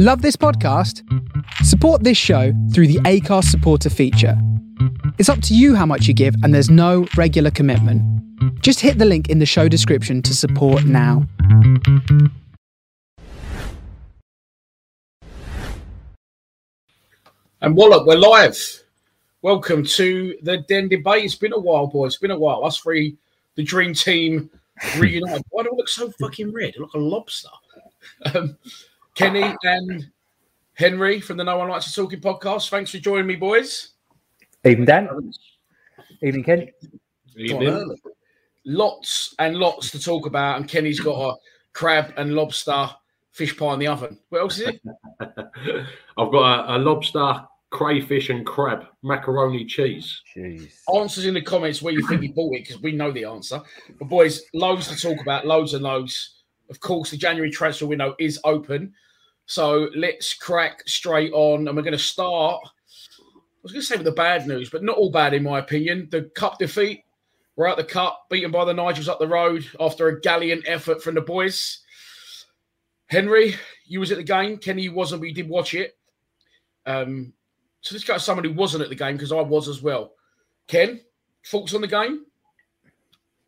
Love this podcast? Support this show through the Acast supporter feature. It's up to you how much you give, and there's no regular commitment. Just hit the link in the show description to support now. And Wallop, we're live. Welcome to the Den debate. It's been a while, boys. It's been a while. Us three, the dream team, reunited. Why do I look so fucking red? I look like a lobster. Um, Kenny and Henry from the No One Likes to Talking podcast. Thanks for joining me, boys. Evening, Dan. Evening, Ken. Evening. Lots and lots to talk about, and Kenny's got a crab and lobster fish pie in the oven. What else is it? I've got a, a lobster, crayfish, and crab macaroni cheese. Jeez. Answers in the comments where you think you bought it because we know the answer. But boys, loads to talk about, loads and loads. Of course, the January transfer window is open. So let's crack straight on. And we're going to start. I was going to say with the bad news, but not all bad in my opinion. The cup defeat. We're out the cup, beaten by the Nigels up the road after a gallant effort from the boys. Henry, you was at the game. Kenny, wasn't, but you did watch it. Um, so let's go to someone who wasn't at the game because I was as well. Ken, thoughts on the game?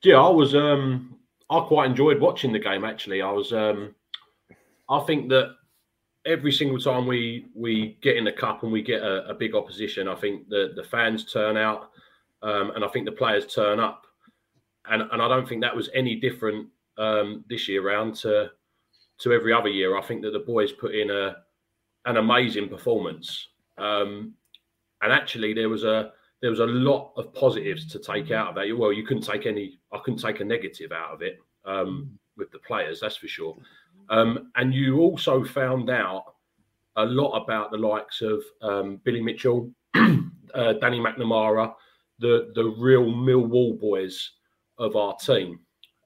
Yeah, I was. Um, I quite enjoyed watching the game. Actually, I was. Um, I think that every single time we we get in the cup and we get a, a big opposition, I think the the fans turn out, um, and I think the players turn up, and and I don't think that was any different um, this year round to to every other year. I think that the boys put in a an amazing performance, um, and actually there was a there was a lot of positives to take out of that. Well, you couldn't take any. I couldn't take a negative out of it um, with the players. That's for sure. Um, and you also found out a lot about the likes of um, Billy Mitchell, uh, Danny McNamara, the the real Millwall boys of our team,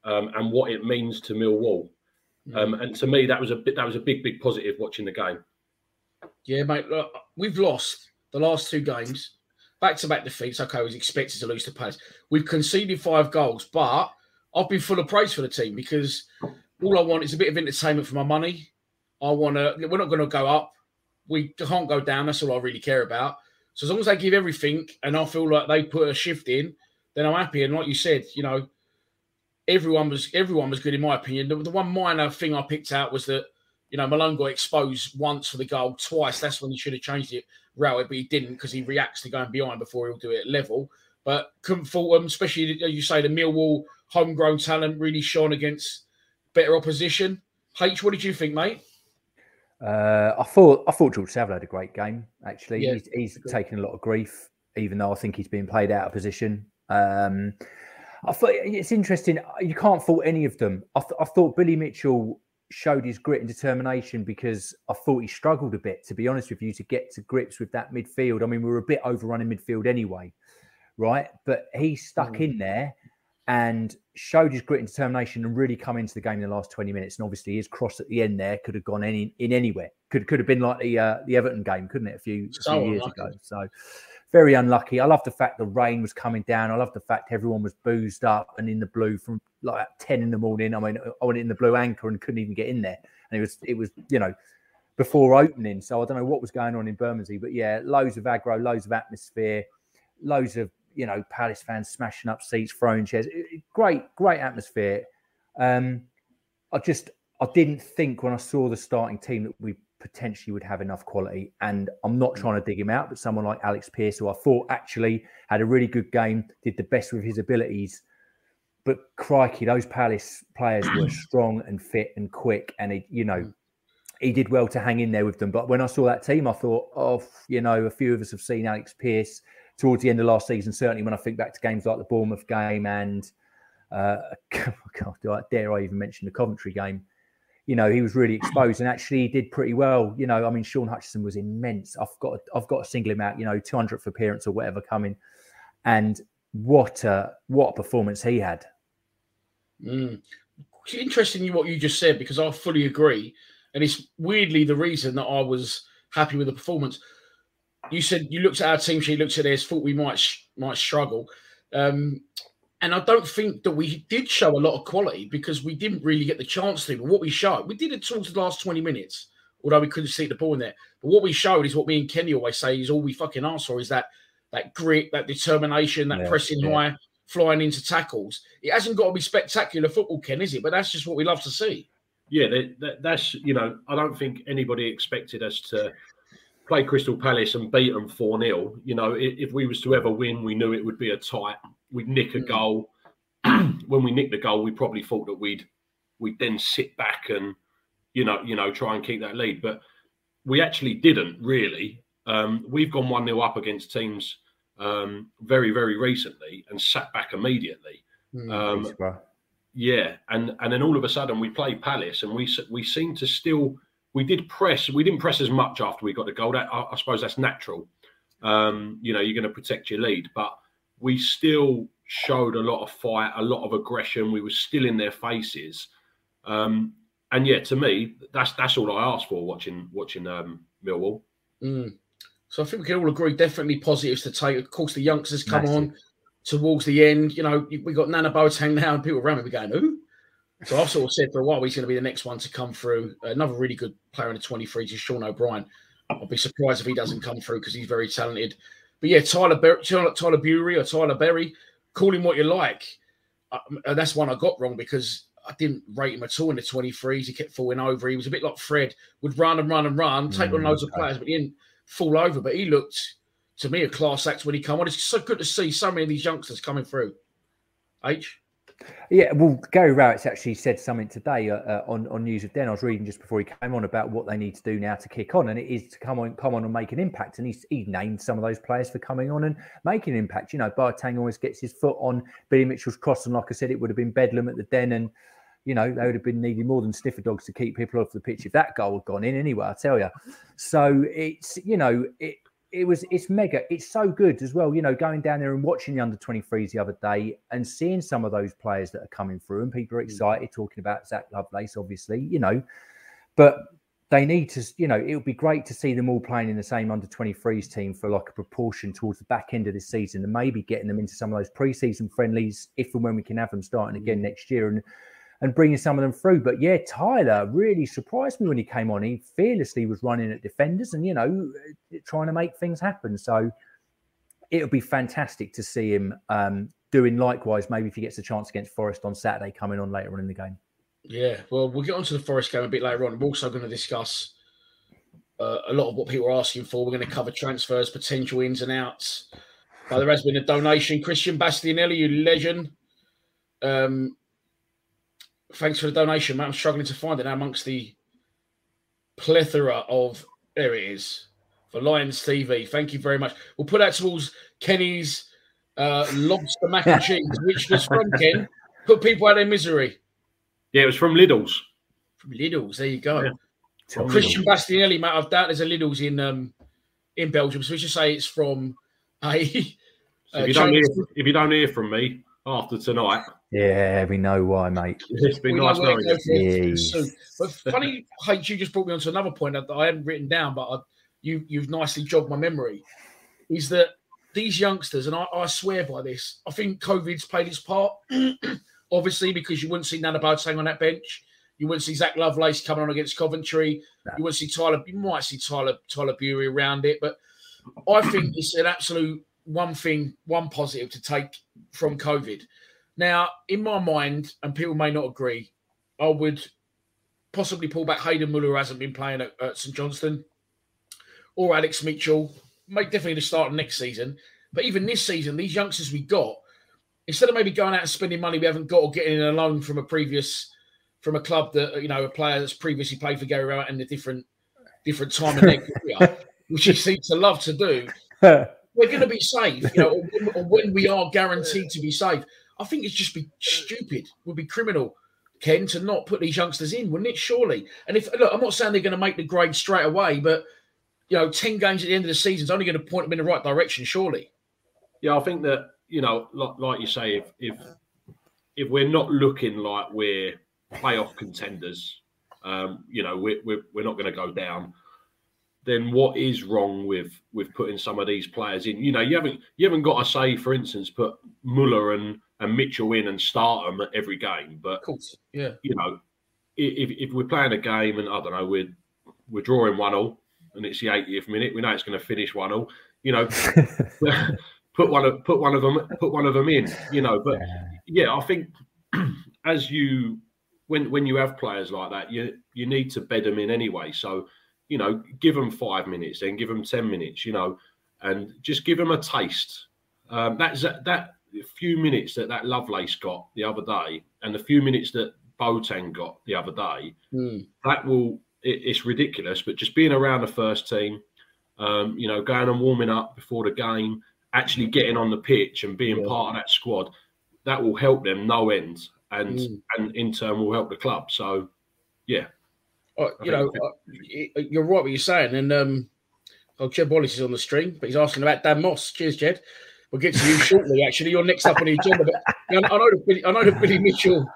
um, and what it means to Millwall. Um, and to me, that was a bit that was a big, big positive watching the game. Yeah, mate. Look, we've lost the last two games, back to back defeats. Okay, I was expected to lose to Palace. We've conceded five goals, but I've been full of praise for the team because all I want is a bit of entertainment for my money. I want to. We're not going to go up. We can't go down. That's all I really care about. So as long as they give everything, and I feel like they put a shift in, then I'm happy. And like you said, you know, everyone was everyone was good in my opinion. The, the one minor thing I picked out was that you know Malone got exposed once for the goal, twice. That's when he should have changed it, Rowett, but he didn't because he reacts to going behind before he'll do it level. But couldn't fault them, especially as you say, the Millwall homegrown talent really shone against better opposition. H, what did you think, mate? Uh, I thought I thought George Saville had a great game. Actually, Yeah, he's, he's taken a lot of grief, even though I think he's been played out of position. Um, I thought it's interesting. You can't fault any of them. I, th- I thought Billy Mitchell showed his grit and determination because I thought he struggled a bit, to be honest with you, to get to grips with that midfield. I mean, we were a bit overrun in midfield anyway, right? But he stuck in there and showed his grit and determination and really come into the game in the last 20 minutes. And obviously his cross at the end there could have gone any in anywhere. Could could have been like the uh, the Everton game, couldn't it? A few, a So few years ago. So very unlucky. I love the fact the rain was coming down. I love the fact everyone was boozed up and in the blue from like 10 in the morning. I mean, I went in the blue anchor and couldn't even get in there. And it was it was, you know, before opening. So I don't know what was going on in Bermondsey, but yeah, loads of aggro, loads of atmosphere, loads of you know Palace fans smashing up seats, throwing chairs. Great, great atmosphere. Um, I just I didn't think when I saw the starting team that we potentially would have enough quality. And I'm not trying to dig him out, but someone like Alex Pearce, who I thought actually had a really good game, did the best with his abilities. But crikey, those Palace players were strong and fit and quick, and it, you know, he did well to hang in there with them. But when I saw that team, I thought, oh, you know, a few of us have seen Alex Pearce towards the end of last season. Certainly, when I think back to games like the Bournemouth game and uh, God, do I, dare I even mention the Coventry game? You know, he was really exposed, and actually, he did pretty well. You know, I mean, Shaun Hutchinson was immense. I've got, I've got to single him out. You know, 200th appearance or whatever coming, and what a what a performance he had. Mm. Interesting what you just said because I fully agree, and it's weirdly the reason that I was happy with the performance. You said you looked at our team sheet, looked at theirs, thought we might sh- might struggle, um, and I don't think that we did show a lot of quality because we didn't really get the chance to. But what we showed, we did it towards the last twenty minutes. although we couldn't see the ball in there. But what we showed is what me and Kenny always say is all we fucking ask for is that that grit, that determination, that Yeah, pressing yeah. high, flying into tackles. It hasn't got to be spectacular football, Ken, is it? But that's just what we love to see. Yeah, that, that, that's you know, I don't think anybody expected us to play Crystal Palace and beat them four 0 You know, if, we was to ever win, we knew it would be a tight. We'd nick a Mm. goal. when we nicked the goal, we probably thought that we'd we'd then sit back and you know, you know, try and keep that lead. But we actually didn't really. Um, we've gone one 0 up against teams um, very, very recently and sat back immediately. Um, yeah, and and then all of a sudden we play Palace, and we we seem to still we did press. We didn't press as much after we got the goal. That I, I suppose that's natural. Um, you know, you're going to protect your lead, but we still showed a lot of fight, a lot of aggression. We were still in their faces, um, and yeah, to me, that's that's all I asked for watching watching um, Millwall. Mm. So I think we can all agree definitely positives to take. Of course, the youngsters come on towards the end. You know, we got Nana Boateng now, and people around me be going, "Who?" So I've sort of said for a while he's going to be the next one to come through. Another really good player in the 23s is Sean O'Brien. I'll be surprised if he doesn't come through because he's very talented. But yeah, Tyler Ber- Tyler, Bury or Tyler Berry, call him what you like. Uh, and that's one I got wrong because I didn't rate him at all in the 23s. He kept falling over. He was a bit like Fred, would run and run and run, take on Mm, loads of players, but he didn't fall over. But he looked to me a class act when he come on. It's so good to see so many of these youngsters coming through. H. Yeah, well, Gary Rowett's actually said something today uh, uh, on on News of Den. I was reading just before he came on about what they need to do now to kick on, and it is to come on, come on and make an impact. And he's he named some of those players for coming on and making an impact. You know, Boateng always gets his foot on Billy Mitchell's cross, and like I said, it would have been bedlam at the Den, and you know they would have been needing more than sniffer dogs to keep people off the pitch if that goal had gone in. Anyway, I tell you. So it's you know it it was it's mega it's so good as well you know going down there and watching the under 23s the other day and seeing some of those players that are coming through and people are hmm. excited talking about zak lovelace obviously you know but they need to you know it would be great to see them all playing in the same under 23s team for like a proportion towards the back end of this season and maybe getting them into some of those preseason friendlies if and when we can have them starting again hmm. next year and and bringing some of them through. But yeah, Tyler really surprised me when he came on. He fearlessly was running at defenders and, you know, trying to make things happen. So it'll be fantastic to see him um, doing likewise. Maybe if he gets a chance against Forest on Saturday, coming on later on in the game. Yeah, well, we'll get onto the Forest game a bit later on. We're also going to discuss uh, a lot of what people are asking for. We're going to cover transfers, potential ins and outs. But there has been a donation. Christian Bastianelli, you legend. Um, thanks for the donation, mate. I'm struggling to find it now amongst the plethora of. There it is for Lions TV. Thank you very much. We'll put that towards Kenny's uh, lobster mac and cheese, which was from Ken. Put people out of their misery. Yeah, it was from Lidl's. From Lidl's, there you go. Yeah. From Christian Bastianelli, mate. I've doubt there's a Lidl's in um in Belgium, so we should say it's from a. So uh, if you don't hear, if you don't hear from me after tonight, Yeah, we know why, mate. it's been we nice where knowing you. Yes. But funny, H, you just brought me on to another point that I hadn't written down, but I, you you've nicely jogged my memory. Is that these youngsters, and I, I swear by this, I think COVID's played its part. Obviously, because you wouldn't see Nana Boateng on that bench. You wouldn't see Zak Lovelace coming on against Coventry. No. You wouldn't see Tyler. You might see Tyler Tyler Bury around it, but I think it's an absolute one thing, one positive to take from COVID. Now, in my mind, and people may not agree, I would possibly pull back Hayden Muller, who hasn't been playing at, at St Johnstone, or Alex Mitchell. Make definitely the start of next season. But even this season, these youngsters we got, instead of maybe going out and spending money we haven't got or getting in a loan from a previous from a club that you know a player that's previously played for Gary Rowett in a different different time in their career, which he seems to love to do. We're going to be safe, you know, or when, or when we are guaranteed to be safe. I think it's just be stupid, would be criminal, Ken, to not put these youngsters in, wouldn't it? Surely. And if look, I'm not saying they're going to make the grade straight away, but you know, ten games at the end of the season is only going to point them in the right direction, surely. Yeah, I think that you know, like, like you say, if if if we're not looking like we're playoff contenders, um, you know, we're we're, we're not going to go down. Then what is wrong with with putting some of these players in? You know, you haven't you haven't got to say, for instance, put Muller and and Mitchell in and start them at every game, but Of course. Yeah. you know, if, if we're playing a game and I don't know, we're we're drawing one all, and it's the 80th minute. We know it's going to finish one all. You know, put one of put one of them put one of them in. You know, but yeah, I think as you when when you have players like that, you you need to bed them in anyway. So you know, give them five minutes, then give them ten minutes. You know, and just give them a taste. Um, that's that, that few minutes that that Lovelace got the other day, and the few minutes that Boateng got the other day, Mm. that will it, it's ridiculous. But just being around the first team, um, you know, going and warming up before the game, actually getting on the pitch and being Yeah. part of that squad, that will help them no end, and Mm. and in turn will help the club. So, yeah, Uh, you know, uh, you're right what you're saying. And um, oh, Jed Wallace is on the stream, but he's asking about Dan Moss. Cheers, Jed. We'll get to you shortly. Actually, you're next up on the agenda. But I know the Billy, I know the Billy Mitchell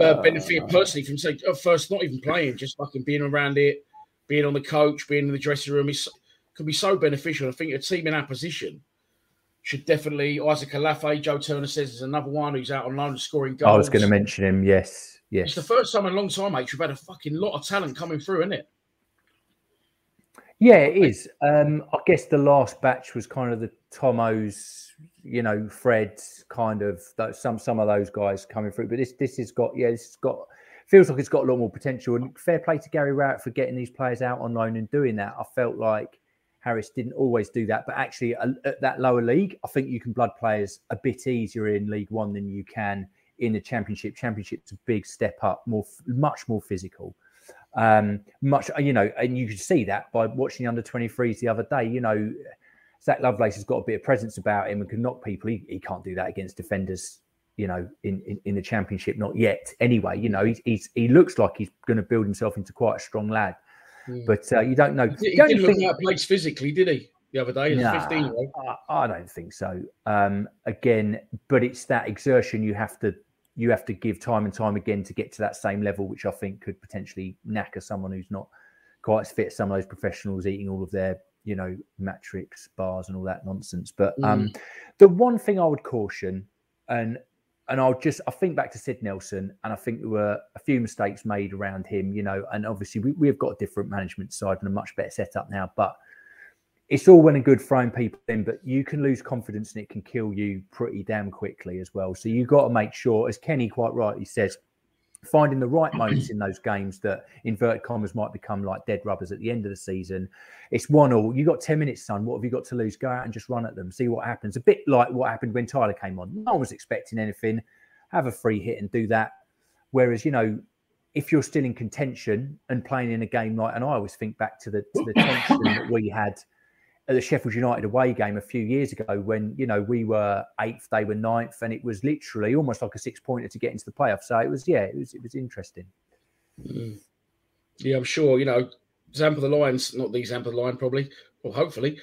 uh, benefit personally from say at first not even playing, just fucking being around it, being on the coach, being in the dressing room is could be so beneficial. I think a team in our position should definitely Isaac Olaofe, Joe Turner says there's another one who's out on loan scoring goals. I was going to mention him. Yes, yes. It's the first time in a long time, mate. We've had a fucking lot of talent coming through, isn't it? Yeah, it is. Um, I guess the last batch was kind of the Tomos, you know, Fred's kind of some some of those guys coming through. But this this has got yeah, this has got feels like it's got a lot more potential. And fair play to Gary Rowett for getting these players out on loan and doing that. I felt like Harris didn't always do that, but actually at at that lower league, I think you can blood players a bit easier in League One than you can in the Championship. Championship's a big step up, more much more physical um much you know and you could see that by watching the under 23s the other day you know Zak Lovelace has got a bit of presence about him and can knock people he, he can't do that against defenders you know in, in in the championship not yet anyway you know he's, he's he looks like he's going to build himself into quite a strong lad Mm. but uh, you don't know He, he didn't look out of place physically, did he? The other day, Nah, 15 year old. I, I don't think so. Um, again, but it's that exertion you have to you have to give time and time again to get to that same level, which I think could potentially knacker someone who's not quite as fit as some of those professionals eating all of their you know matrix bars and all that nonsense. But um, the one thing I would caution, and and I'll just I think back to Sid Nelson, and I think there were a few mistakes made around him, you know, and obviously we, we've got a different management side and a much better setup now, but it's all well and good throwing people in, but you can lose confidence and it can kill you pretty damn quickly as well. So you've got to make sure, as Kenny quite rightly says, finding the right moments in those games that inverted commas might become like dead rubbers at the end of the season. It's one all. You got 10 minutes, son. What have you got to lose? Go out and just run at them, see what happens. A bit like what happened when Tyler came on. No one was expecting anything. Have a free hit and do that. Whereas, you know, if you're still in contention and playing in a game like, and I always think back to the to the tension that we had at the Sheffield United away game a few years ago when you know we were eighth, they were ninth, and it was literally almost like a six pointer to get into the playoffs. So it was yeah, it was it was interesting. Mm. Yeah, I'm sure. You know, Zampa the Lions, not the Zampa the Lion, probably, or hopefully.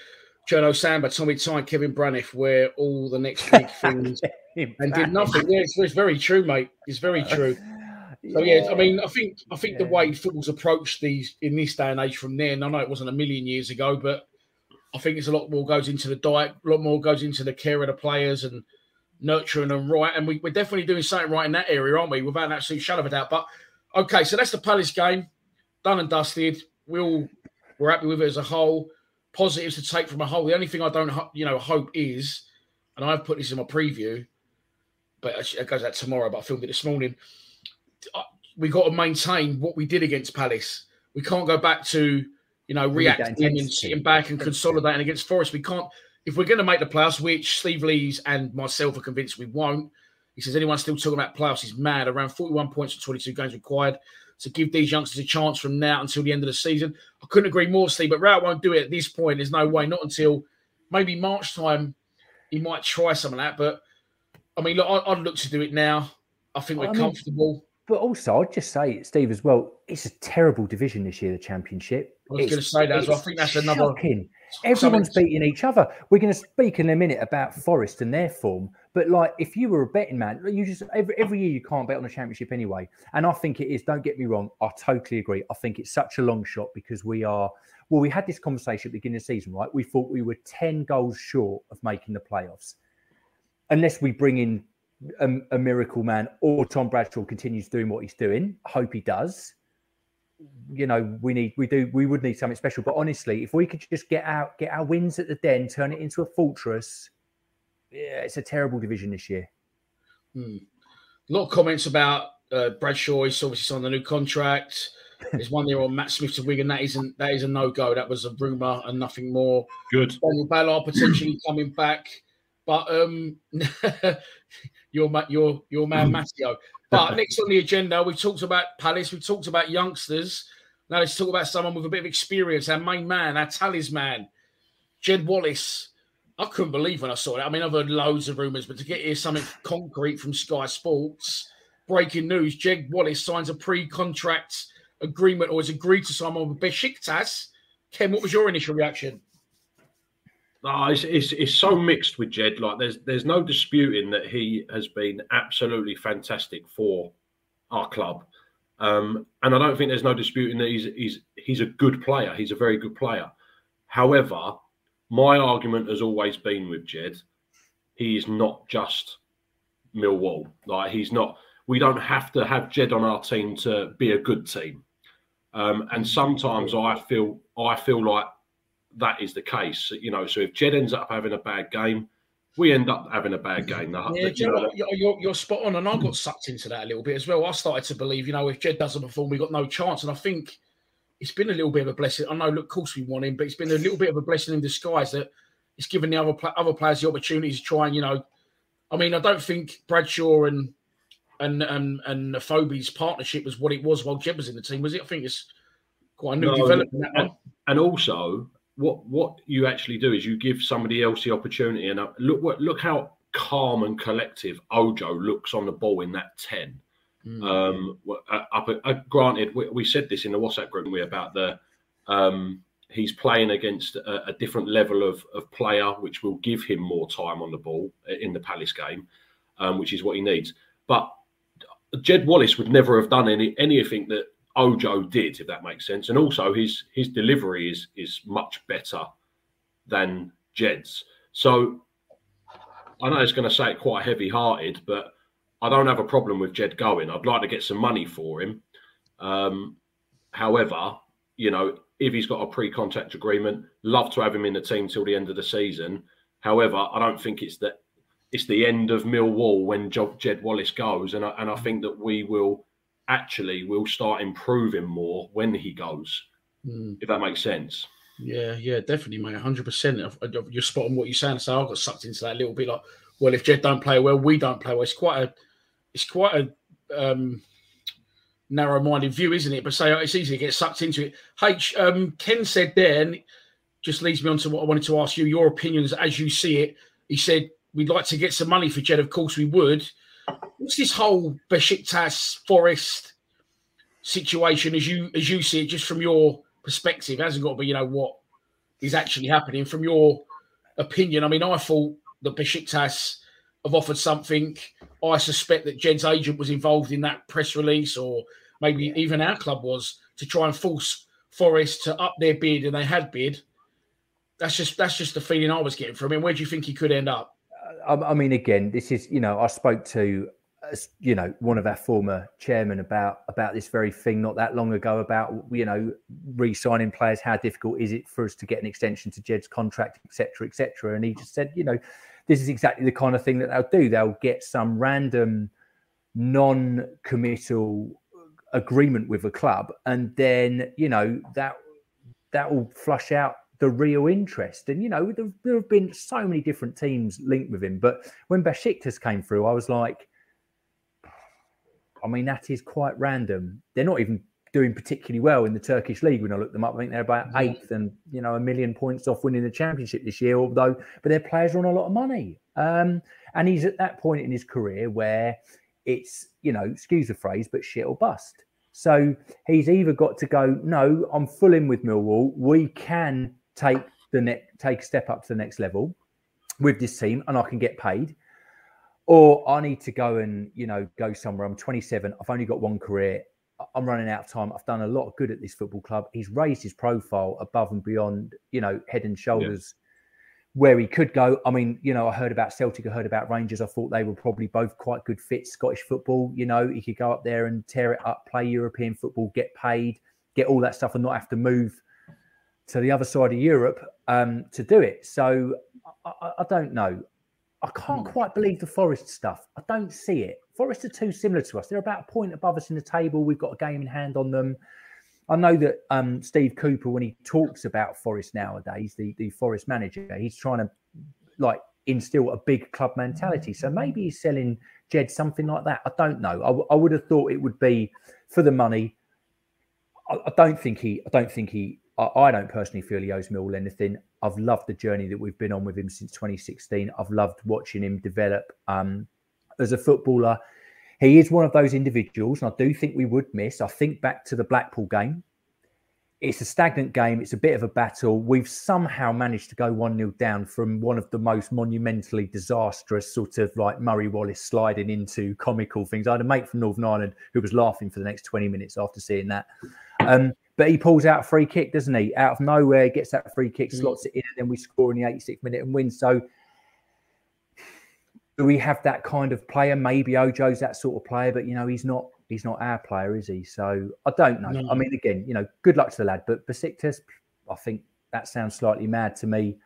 Jono Samba, Tommy Tyne, Kevin Braniff, where all the next big things and did nothing. Yeah, it's, it's very true, mate. It's very true. So yeah, I mean, I think I think the way football's approached these in this day and age from then, I know it wasn't a million years ago, but I think it's a lot more goes into the diet, a lot more goes into the care of the players and nurturing them right. And we, we're definitely doing something right in that area, aren't we? Without an absolute shadow of a doubt. But okay, so that's the Palace game, done and dusted. We all we're happy with it as a whole. Positives to take from a whole. The only thing I don't, you know, hope is, and I've put this in my preview, but it goes out tomorrow. But I filmed it this morning. We got to maintain what we did against Palace. We can't go back to, you know, We need that reacting and sitting back and consolidating against Forest. We can't. If we're going to make the playoffs, which Steve Lees and myself are convinced we won't, he says anyone still talking about playoffs is mad. Around 41 points and 22 games required to give these youngsters a chance from now until the end of the season. I couldn't agree more, Steve. But Rowett won't do it at this point. There's no way. Not until maybe March time. He might try some of that. But I mean, look, I'd look to do it now. I think we're I mean, comfortable. But also, I'd just say, Steve, as well, it's a terrible division this year, the Championship. I was going to say that as well. I think that's another. shocking. Everyone's beating each other. We're going to speak in a minute about Forest and their form, but like if you were a betting man, you just every, every year you can't bet on the championship anyway. And I think it is. Don't get me wrong. I totally agree. I think it's such a long shot because we are. Well, we had this conversation at the beginning of the season, right? We thought we were ten goals short of making the playoffs, unless we bring in a, a miracle man or Tom Bradshaw continues doing what he's doing. I hope he does. you know, we need, we do, we would need something special. But honestly, if we could just get out, get our wins at the den, turn it into a fortress, yeah, it's a terrible division this year. Hmm. A lot of comments about uh, Bradshaw. He's obviously signed a new contract. There's one there on Matt Smith to Wigan. That isn't that is a no go. That was a rumor and nothing more. Good. Daniel Ballard potentially coming back, but um, your your your man mm. Matteo. But next on the agenda, we've talked about Palace. we've talked about youngsters. Now let's talk about someone with a bit of experience. Our main man, our talisman, Jed Wallace. I couldn't believe when I saw it. I mean, I've heard loads of rumours, but to get here something concrete from Sky Sports, breaking news: Jed Wallace signs a pre-contract agreement or has agreed to sign on with Besiktas. Ken, what was your initial reaction? Oh, it's, it's, it's so mixed with Jed. Like there's there's no disputing that he has been absolutely fantastic for our club, um, and I don't think there's no disputing that he's he's he's a good player. He's a very good player. However, my argument has always been with Jed, he is not just Millwall. Like he's not. We don't have to have Jed on our team to be a good team. Um, and sometimes I feel I feel like that is the case. You know, so if Jed ends up having a bad game, we end up having a bad game. Yeah, you know, you're, you're, you're, spot on, and I got sucked into that a little bit as well. I started to believe, you know, if Jed doesn't perform, we got no chance. And I think it's been a little bit of a blessing. I know, look, of course we want him, but it's been a little bit of a blessing in disguise that it's given the other other players the opportunity to try and, you know, I mean, I don't think Bradshaw and and and and Afobe's partnership was what it was while Jed was in the team, was it? I think it's quite a new no, development. And, and, also, what what you actually do is you give somebody else the opportunity. And uh, look what look how calm and collective Ojo looks on the ball in that ten. Mm. Um, uh, up, uh, granted, we, we, said this in the WhatsApp group we about the um, he's playing against a, a, different level of, of player, which will give him more time on the ball in the Palace game, um, which is what he needs. But Jed Wallace would never have done any anything that Ojo did, if that makes sense. And also his his delivery is is much better than Jed's. So I know it's going to say it quite heavy hearted, but I don't have a problem with Jed going. I'd like to get some money for him. Um, however, you know, if he's got a pre-contact agreement, love to have him in the team till the end of the season. However, I don't think it's that it's the end of Millwall when Jed Wallace goes, and I, and I think that we will actually will start improving more when he goes. Mm. If that makes sense. Yeah, yeah, definitely, mate. Hundred percent. You're spot on what you're saying. So I got sucked into that little bit. Like, well, if Jed don't play well, we don't play well. It's quite a, it's quite a um, narrow-minded view, isn't it? But say it's easy to get sucked into it. H. Um, Ken said there, and just leads me on to what I wanted to ask you. Your opinions as you see it. He said we'd like to get some money for Jed. Of course, we would. What's this whole Besiktas Forest situation as you as you see it, just from your perspective? It hasn't got to be, you know, what is actually happening. From your opinion, I mean, I thought the Besiktas have offered something. I suspect that Jed's agent was involved in that press release, or maybe even our club was to try and force Forest to up their bid, and they had bid. That's just that's just the feeling I was getting from him. Where do you think he could end up? I, mean, again, this is you know, I spoke to you know one of our former chairmen about about this very thing not that long ago about you know re-signing players. How difficult is it for us to get an extension to jed's contract etc etc and he just said you know this is exactly the kind of thing that they'll do. They'll get some random non-committal agreement with a club and then you know that that will flush out the real interest. And you know, there, there, have been so many different teams linked with him. But when Besiktas came through, I was like, I mean, that is quite random. They're not even doing particularly well in the Turkish league when I look them up. I think they're about eighth and you know a million points off winning the championship this year. Although, but their players are on a lot of money. Um, and he's at that point in his career where it's you know, excuse the phrase, but shit or bust. So he's either got to go, no, I'm full in with Millwall. We can take the next take a step up to the next level with this team and I can get paid. Or I need to go and, you know, go somewhere. I'm 27. I've only got one career. I'm running out of time. I've done a lot of good at this football club. He's raised his profile above and beyond, you know, head and shoulders yeah. where he could go. I mean, you know, I heard about Celtic, I heard about Rangers. I thought they were probably both quite good fits. Scottish football, you know, he could go up there and tear it up, play European football, get paid get all that stuff and not have to move to the other side of Europe um, to do it. So I, I, don't know. I can't Hmm. quite believe the Forest stuff. I don't see it. Forest are too similar to us. They're about a point above us in the table. We've got a game in hand on them. I know that um, Steve Cooper, when he talks about Forest nowadays, the, the Forest manager, he's trying to like instill a big club mentality. So maybe he's selling Jed something like that. I don't know. I, w- I would have thought it would be for the money. I, I don't think he. I don't think he. I, don't personally feel he owes Mill anything. I've loved the journey that we've been on with him since 2016. I've loved watching him develop um, as a footballer. He is one of those individuals, and I do think we would miss. I think back to the Blackpool game. It's a stagnant game. It's a bit of a battle. We've somehow managed to go 1 0 down from one of the most monumentally disastrous, sort of like Murray Wallace sliding into comical things. I had a mate from Northern Ireland who was laughing for the next 20 minutes after seeing that. Um, but he pulls out a free kick, doesn't he? Out of nowhere, gets that free kick, Mm. slots it in, and then we score in the 86th minute and win. So, do we have that kind of player? Maybe Ojo's that sort of player, but you know, he's not. He's not our player, is he? So I don't know. No. I mean, again, you know, good luck to the lad, but Besiktas, I think that sounds slightly mad to me.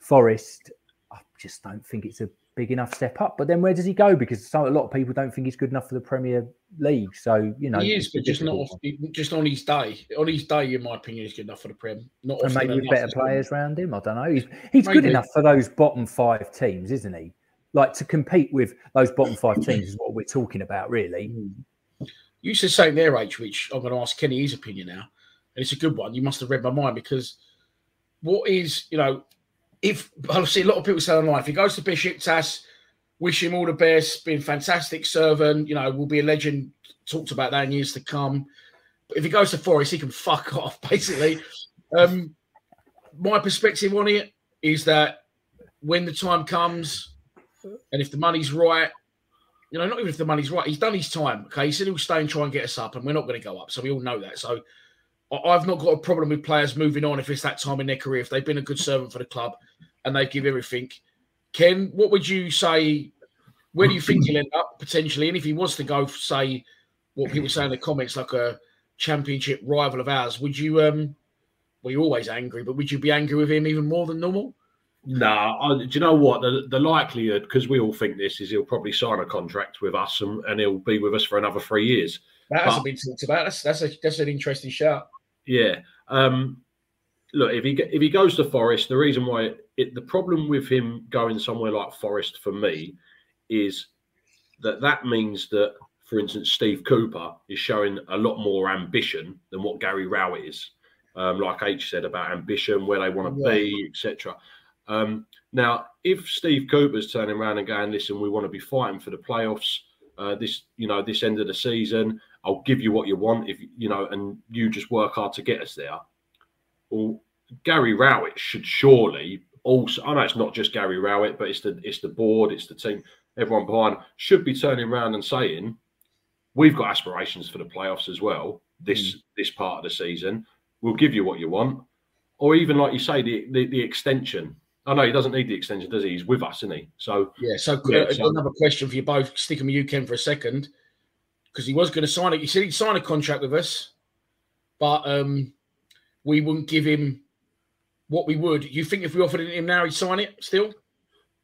Forest, I just don't think it's a big enough step up. But then where does he go? Because some, a lot of people don't think he's good enough for the Premier League. So you know, he is, but just not off, just on his day. On his day, in my opinion, he's good enough for the Prem. Not and maybe with better players around him. I don't know. He's he's good enough for those bottom five teams, isn't he? Like to compete with those bottom five teams is what we're talking about, really. You said something there, H, which I'm going to ask Kenny his opinion now, and it's a good one. You must have read my mind because what is you know, if I see a lot of people say online, if he goes to Besiktas, wish him all the best, been fantastic servant, you know, will be a legend. Talked about that in years to come. But if he goes to Forest, he can fuck off, basically. Um, my perspective on it is that when the time comes, and if the money's right, you know, not even if the money's right, he's done his time. Okay, he said he'll stay and try and get us up, and we're not going to go up. So we all know that. So I've not got a problem with players moving on if it's that time in their career, if they've been a good servant for the club and they give everything. Ken, what would you say? Where do you think he'll end up potentially? And if he was to go, say, what people say in the comments, like a championship rival of ours, would you? um Well, you're always angry, but would you be angry with him even more than normal? Nah, I, do you know what? The, the likelihood, because we all think this, is he'll probably sign a contract with us and, and he'll be with us for another three years. That hasn't But- been talked about. That's that's a that's an interesting shout. Yeah. Um, look, if he if he goes to Forest, the reason why it, the problem with him going somewhere like Forest for me is that that means that, for instance, Steve Cooper is showing a lot more ambition than what Gary Rowett is. Um, like H said about ambition, where they want to Yeah. be, etc. Um, now, if Steve Cooper's turning around and going, "Listen, we want to be fighting for the playoffs," uh, this you know this end of the season, I'll give you what you want if you know, and you just work hard to get us there. Well, Gary Rowett should surely also. I know it's not just Gary Rowett, but it's the it's the board, it's the team, everyone behind should be turning around and saying, "We've got aspirations for the playoffs as well. This this part of the season, we'll give you what you want." Or even like you say, the the, the extension. I know he doesn't need the extension, does he? He's with us, isn't he? So Yeah. So, Yeah, uh, so- another question for you both. Sticking with you, Ken, for a second, because he was going to sign it. He said he'd sign a contract with us, but um, we wouldn't give him what we would. You think if we offered him now, he'd sign it still?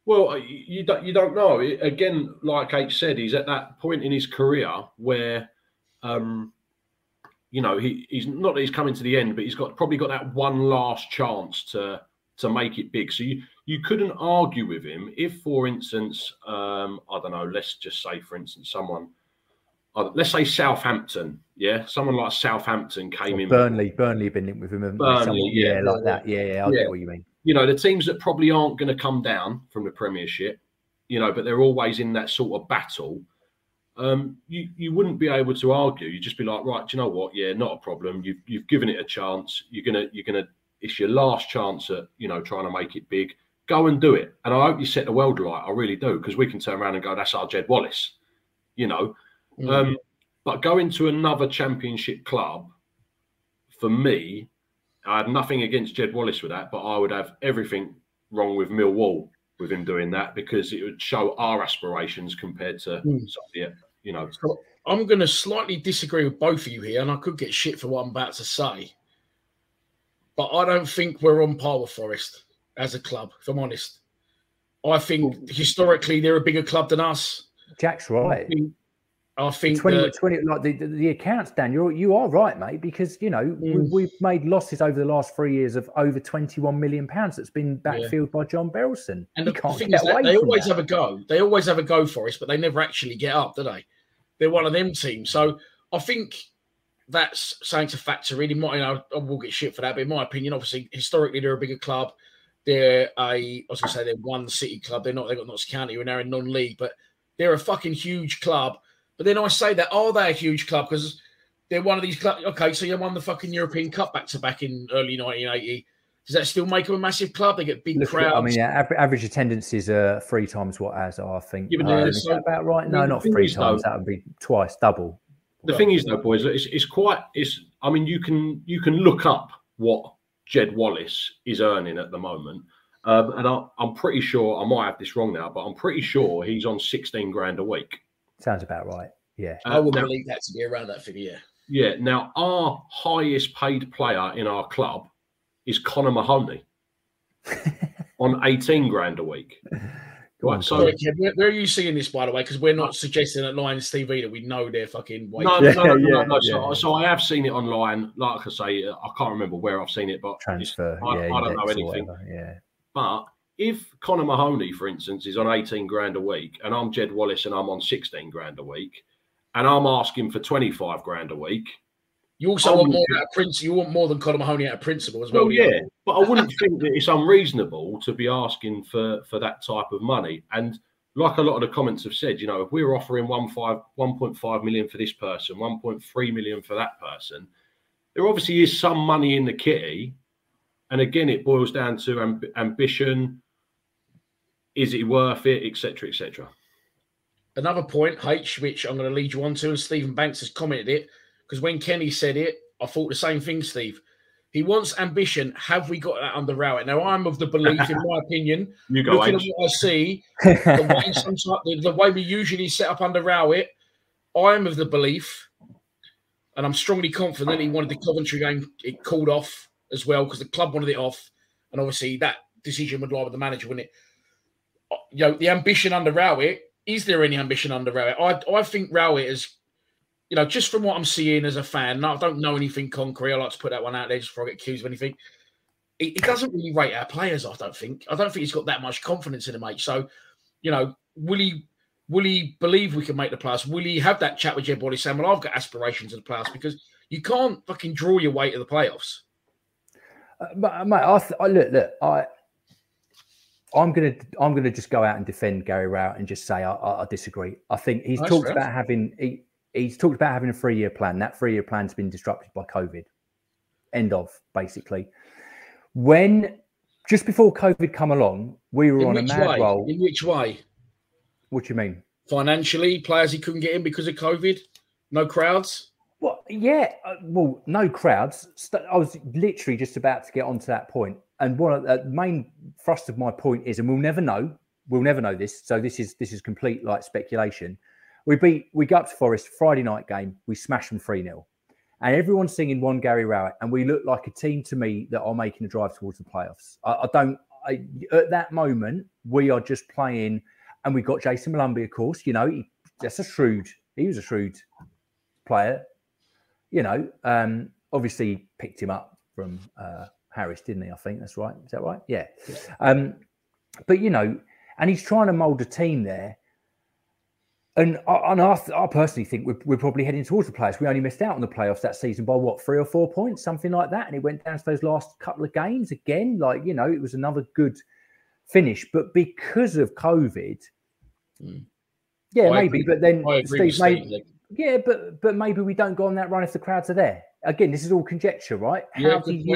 Well, uh, you don't you don't know. Again, like H said, he's at that point in his career where, um, you know, he, he's not that he's coming to the end, but he's got probably got that one last chance to to make it big. So you you couldn't argue with him if, for instance, um, I don't know, let's just say, for instance, someone, let's say Southampton, yeah, someone like Southampton came in. Burnley, Burnley been linked with him. Burnley, Someone- yeah. like that. Yeah, yeah, I Yeah. get what you mean. you know, the teams that probably aren't going to come down from the Premiership, you know, but they're always in that sort of battle. Um, you you wouldn't be able to argue. You'd just be like, right, do you know what? Yeah, not a problem. You've you've given it a chance. You're gonna you're gonna. It's your last chance at you know trying to make it big. Go and do it. And I hope you set the world alight. I really do because we can turn around and go, that's our Jed Wallace. You know, um, but going to another championship club, for me, I had nothing against Jed Wallace with that, but I would have everything wrong with Millwall with him doing that because it would show our aspirations compared to Mm. some you know. I'm going to slightly disagree with both of you here, and I could get shit for what I'm about to say. But I don't think we're on par with Forest as a club, if I'm honest. I think historically they're a bigger club than us. Jack's right. I think, I think 20, that- 20 like the, the, the accounts, Dan, you're, you are right, mate, because, you know, we, Mm. we've made losses over the last three years of over 21 million pounds that's been backfilled by John Berylson. And you the, can't thing is, that they always that. have a go. They always have a go for us, but they never actually get up, do they? They're one of them teams. So I think that's something to factor in. In my, you know, I will get shit for that, but in my opinion, obviously, historically, they're a bigger club. They're a, I was going to say they're one city club. They're not. They've got Notts County, who are now in non-league, but they're a fucking huge club. But then I say that are they a huge club because they're one of these clubs? Okay, so you won the fucking European Cup back to back in early 1980. Does that still make them a massive club? They get big Look at- crowds. I mean, yeah, average, average attendance is uh, three times what as I think. Yeah, but Um, then is so- that about right? I No, mean, not three is, times. though- That would be twice, double. The thing is, though, boys, it's, it's quite. It's. I mean, you can you can look up what Jed Wallace is earning at the moment, um, and I, I'm pretty sure I might have this wrong now, but I'm pretty sure he's on 16 grand a week. Sounds about right. Yeah. I would uh, now- believe that to be around that figure. Yeah. Yeah. Now, our highest paid player in our club is Connor Mahoney on 18 grand a week. Go on, Right, so- Sorry, Kev, where, where are you seeing this, by the way? Because we're not suggesting at Lions TV that we know they're fucking. Way No, Yeah, no, no, no, no, yeah, no. So, yeah. so I have seen it online. Like I say, I can't remember where I've seen it, but Transfer. I, yeah, I don't know anything. whatever, Yeah. But if Connor Mahoney, for instance, is on 18 grand a week, and I'm Jed Wallace and I'm on 16 grand a week, and I'm asking for 25 grand a week, You also I want more out of Prince. You want more than Connor Mahoney out of principle as well. well, you? yeah, but I wouldn't think that it's unreasonable to be asking for for that type of money. And like a lot of the comments have said, you know, if we're offering one five, 1.5 million for this person, 1.3 million for that person, there obviously is some money in the kitty. And again, it boils down to amb- ambition. Is it worth it, etc., etc. Another point, H, which I'm going to lead you on to, and Stephen Banks has commented it because when Kenny said it, I thought the same thing, Steve. He wants ambition. Have we got that under Rowett? Now, I'm of the belief, in my opinion, You go, looking at what I see, the way, the, the way we usually set up under Rowett, I'm of the belief, and I'm strongly confident he wanted the Coventry game it called off as well because the club wanted it off, and obviously that decision would lie with the manager, wouldn't it? You know, the ambition under Rowett. Is there any ambition under Rowett? I I think Rowett is, you know, just from what I'm seeing as a fan. I don't know anything concrete. I like to put that one out there just before I get accused of anything. He, he doesn't really rate our players. I don't think. I don't think he's got that much confidence in him, mate. So, you know, will he? Will he believe we can make the playoffs? Will he have that chat with Jed Body saying, "Well, I've got aspirations of the playoffs"? Because you can't fucking draw your way to the playoffs. Uh, mate, I, th- I look, look, I, I'm gonna, I'm gonna just go out and defend Gary Rowett and just say I, I, I disagree. I think he's Nice, talked about having, he, he's talked about having a three-year plan. That three-year plan's been disrupted by COVID. End of, basically. When just before COVID come along, we were In on a mad way? roll. In which way? What do you mean? Financially, players he couldn't get in because of COVID. No crowds. Well, yeah. uh, Well, no crowds. I was literally just about to get onto that point, and one of the main thrust of my point is, and we'll never know. We'll never know this. So this is this is complete like speculation. We beat we go up to Forest Friday night game. We smash them three 0 and everyone's singing one Gary Rowett, and we look like a team to me that are making a drive towards the playoffs. I, I don't. I, at that moment, we are just playing, and we got Jayson Molumby, of course. You know, he, that's a shrewd. He was a shrewd player you know, um, obviously picked him up from uh, Harris, didn't he? I think that's right. Is that right? Yeah. Um, but you know, and he's trying to mould a team there. And I, and I, th- I personally think we're, we're probably heading towards the playoffs. We only missed out on the playoffs that season by what three or four points, something like that. And it went down to those last couple of games again. Like you know, it was another good finish, but because of COVID, Mm. yeah, maybe. But then I agree with Steve, maybe, Steve. yeah, but but maybe we don't go on that run if the crowds are there. Again, this is all conjecture, right? How good do you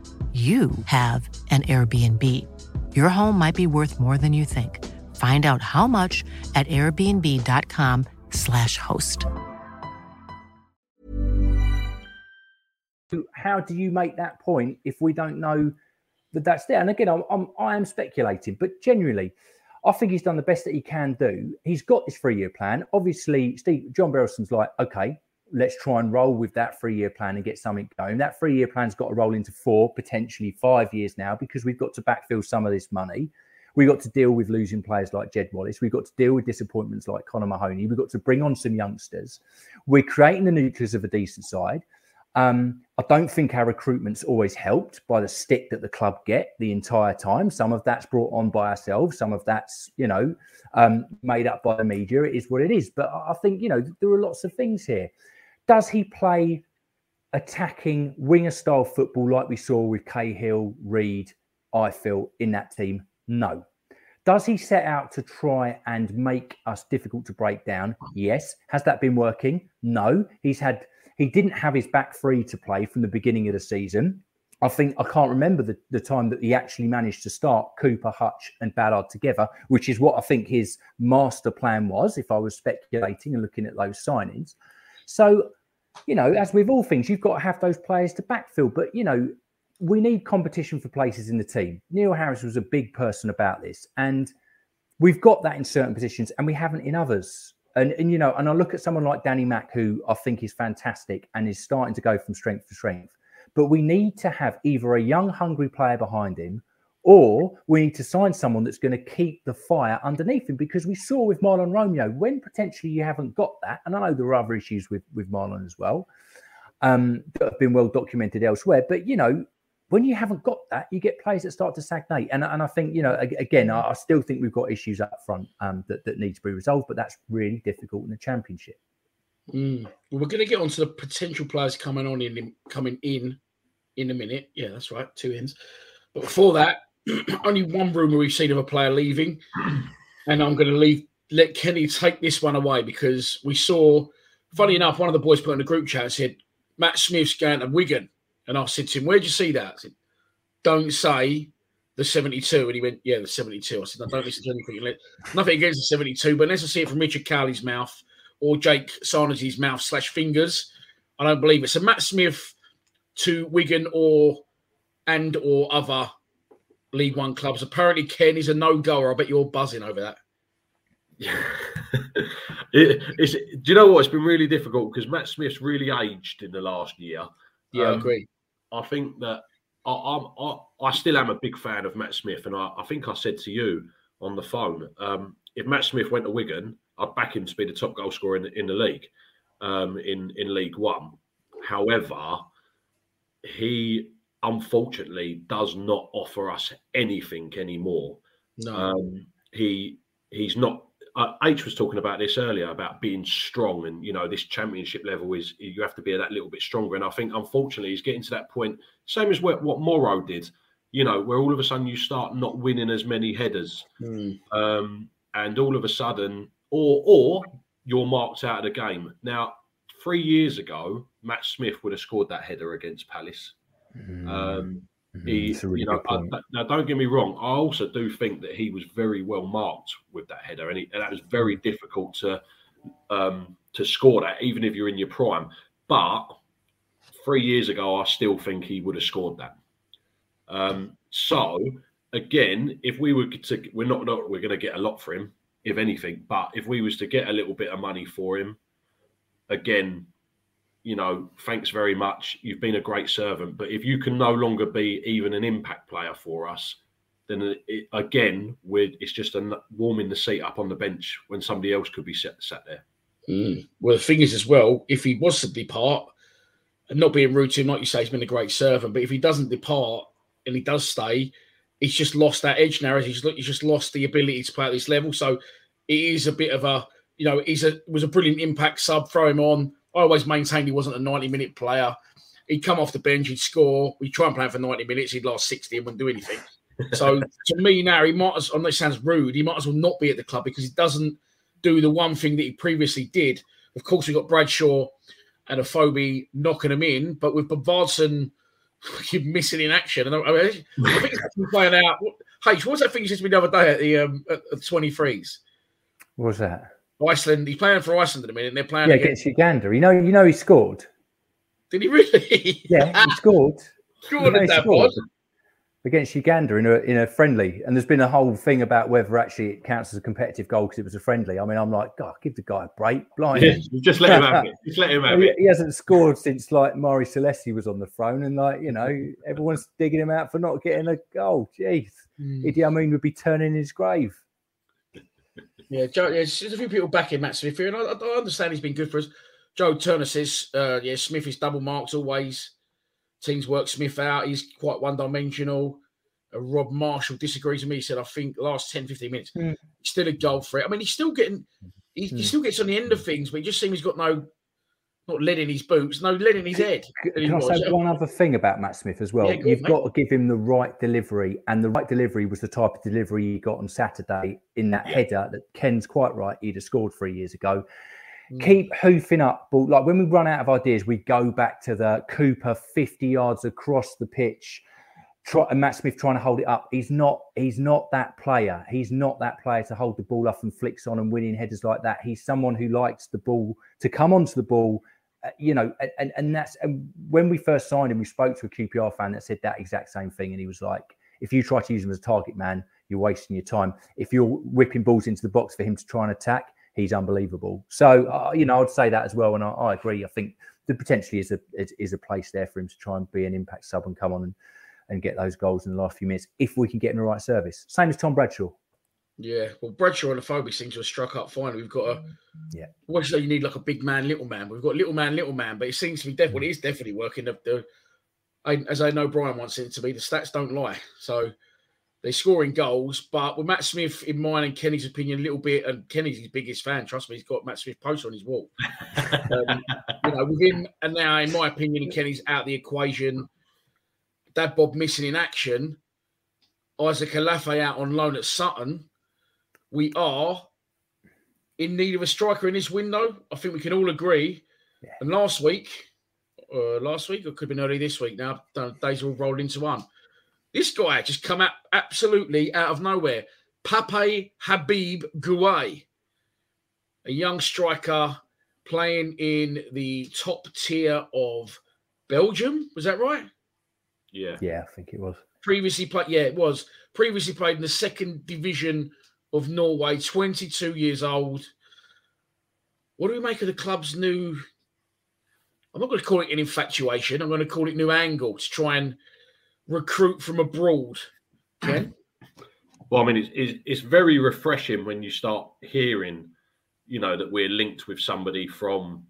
you have an Airbnb. Your home might be worth more than you think. Find out how much at airbnb.com/slash host. How do you make that point if we don't know that that's there? And again, I'm, I'm I am speculating, but generally, I think he's done the best that he can do. He's got this three-year plan. Obviously, Steve John Berylson's like, okay, let's try and roll with that three year plan and get something going. That three year plan's got to roll into four, potentially five years now, because we've got to backfill some of this money. We've got to deal with losing players like Jed Wallace. We've got to deal with disappointments like Connor Mahoney. We've got to bring on some youngsters. We're creating the nucleus of a decent side. Um, I don't think our recruitment's always helped by the stick that the club get the entire time. Some of that's brought on by ourselves. Some of that's, you know, um, made up by the media. It is what it is. But I think, you know, there are lots of things here. Does he play attacking winger style football like we saw with Cahill, Reid, Ifill in that team? No. Does he set out to try and make us difficult to break down? Yes. Has that been working? No. He's had he didn't have his back free to play from the beginning of the season. I think I can't remember the, the time that he actually managed to start Cooper, Hutch, and Ballard together, which is what I think his master plan was, if I was speculating and looking at those signings. So you know, as with all things, you've got to have those players to backfill. But, you know, we need competition for places in the team. Neil Harris was a big person about this. And we've got that in certain positions and we haven't in others. And, and you know, and I look at someone like Danny Mack, who I think is fantastic and is starting to go from strength to strength. But we need to have either a young, hungry player behind him or we need to sign someone that's going to keep the fire underneath him because we saw with Mahlon Romeo when potentially you haven't got that, and I know there are other issues with with Mahlon as well um, that have been well documented elsewhere. But you know, when you haven't got that, you get players that start to stagnate, and and I think you know again, I, I still think we've got issues up front um, that that need to be resolved, but that's really difficult in the championship. Mm. Well, we're going to get onto the potential players coming on in coming in in a minute. Yeah, that's right, two ends. But before that, only one rumor we've seen of a player leaving, and I'm going to leave let Kenny take this one away because we saw. Funny enough, one of the boys put in the group chat said Matt Smith's going to Wigan, and I said to him, "Where'd you see that?" I said, "Don't say the 72," and he went, "Yeah, the 72." I said, "I don't listen to anything. Nothing against the 72, but unless I see it from Richard Cawley's mouth or Jake Sarnage's mouth slash fingers, I don't believe it." So Matt Smith to Wigan or and or other League One clubs. Apparently, Ken is a no goer. I bet you're buzzing over that. it, it's, do you know what? It's been really difficult because Matt Smith's really aged in the last year. Yeah, um, I agree. I think that I, I, I, still am a big fan of Matt Smith, and I, I think I said to you on the phone, um, if Matt Smith went to Wigan, I'd back him to be the top goal scorer in, in the league, um, in in League One. However, he unfortunately does not offer us anything anymore. No, um, he he's not. Uh, H was talking about this earlier about being strong, and you know this championship level is you have to be that little bit stronger. And I think unfortunately he's getting to that point, same as what, what Morrow did. You know, where all of a sudden you start not winning as many headers, mm. um, and all of a sudden, or or you're marked out of the game. Now, three years ago, Matt Smith would have scored that header against Palace. Mm. Um, mm-hmm. he, really you know, I, now don't get me wrong. I also do think that he was very well marked with that header, and, he, and that was very mm. difficult to um, to score that, even if you're in your prime. But three years ago, I still think he would have scored that. Um, so again, if we were to, we're not, not we're going to get a lot for him, if anything. But if we was to get a little bit of money for him, again, you know, thanks very much. You've been a great servant. But if you can no longer be even an impact player for us, then it, again, it's just a warming the seat up on the bench when somebody else could be sat, sat there. Mm. Well, the thing is, as well, if he was to depart, and not being rude to him, like you say, he's been a great servant. But if he doesn't depart and he does stay, he's just lost that edge now. He's, he's just lost the ability to play at this level. So it is a bit of a, you know, he's a was a brilliant impact sub. Throw him on. I always maintained he wasn't a ninety minute player. He'd come off the bench, he'd score. We'd try and play him for ninety minutes. He'd last sixty and wouldn't do anything. So to me now, he might as. I know it sounds rude. He might as well not be at the club because he doesn't do the one thing that he previously did. Of course, we got Bradshaw and a Afobe knocking him in, but with Bodvarsson missing in action, and I, I, I think it's playing out. Hey, what's that thing you said to me the other day at the um, at the twenty threes? What was that? Iceland. He's playing for Iceland at the minute. And they're playing yeah against, against Uganda. You know, you know, he scored. Did he really? Yeah, he scored. scored you know, that scored against Uganda in a in a friendly, and there's been a whole thing about whether actually it counts as a competitive goal because it was a friendly. I mean, I'm like, God, give the guy a break, blind. Yeah, just let him have it. Just let him have he, it. He hasn't scored since like Mari Celeste was on the throne, and like you know, everyone's digging him out for not getting a goal. Jeez, mm. Idi Amin would be turning his grave. Yeah, Joe. Yeah, there's a few people backing Matt Smith here, and I, I understand he's been good for us. Joe Turner says, uh, "Yeah, Smith is double marked always. Teams work Smith out. He's quite one dimensional." Uh, Rob Marshall disagrees with me. He said, "I think last 10, 15 minutes, mm. still a goal for it. I mean, he's still getting, he, mm. he, hmm. still gets on the end of things, but he just seems he's got no." Not lead in his boots, no lead in his head. Can I say one other thing about Matt Smith as well? Yeah, You've got to give him the right delivery, and the right delivery was the type of delivery he got on Saturday in that yeah. header that Ken's quite right. He'd have scored three years ago. Mm. Keep hoofing up ball. Like when we run out of ideas, we go back to the Cooper 50 yards across the pitch try, and Matt Smith trying to hold it up. He's not. He's not that player. He's not that player to hold the ball up and flicks on and winning headers like that. He's someone who likes the ball to come onto the ball. Uh, you know, and and that's and when we first signed him, we spoke to a QPR fan that said that exact same thing, and he was like, "If you try to use him as a target man, you're wasting your time. If you're whipping balls into the box for him to try and attack, he's unbelievable." So, uh, you know, I'd say that as well, and I, I agree. I think there potentially is a is a place there for him to try and be an impact sub and come on and and get those goals in the last few minutes if we can get in the right service. Same as Tom Bradshaw. Yeah, well, Bradshaw and Afobe seem to have struck up fine. We've got a yeah. What you say? You need like a big man, little man. We've got little man, little man, but it seems to be definitely it is definitely working. The, the I, as I know, Brian wants it to be. The stats don't lie, so they're scoring goals. But with Matt Smith, in mine and Kenny's opinion, a little bit, and Kenny's his biggest fan. Trust me, he's got Matt Smith poster on his wall. um, you know, with him and now, in my opinion, and Kenny's out the equation. Dad Bob missing in action, Isaac Olaofe out on loan at Sutton. We are in need of a striker in this window. I think we can all agree. Yeah. And last week, uh, last week, or could have been early this week now, days all rolled into one. This guy just come out absolutely out of nowhere. Pape Habib Gueye, a young striker playing in the top tier of Belgium. Was that right? Yeah. Yeah, I think it was. Previously played, yeah, it was. Previously played in the second division of Norway, 22 years old. What do we make of the club's new? I'm not going to call it an infatuation. I'm going to call it new angle to try and recruit from abroad. Ken? Well, I mean, it's, it's, it's very refreshing when you start hearing, you know, that we're linked with somebody from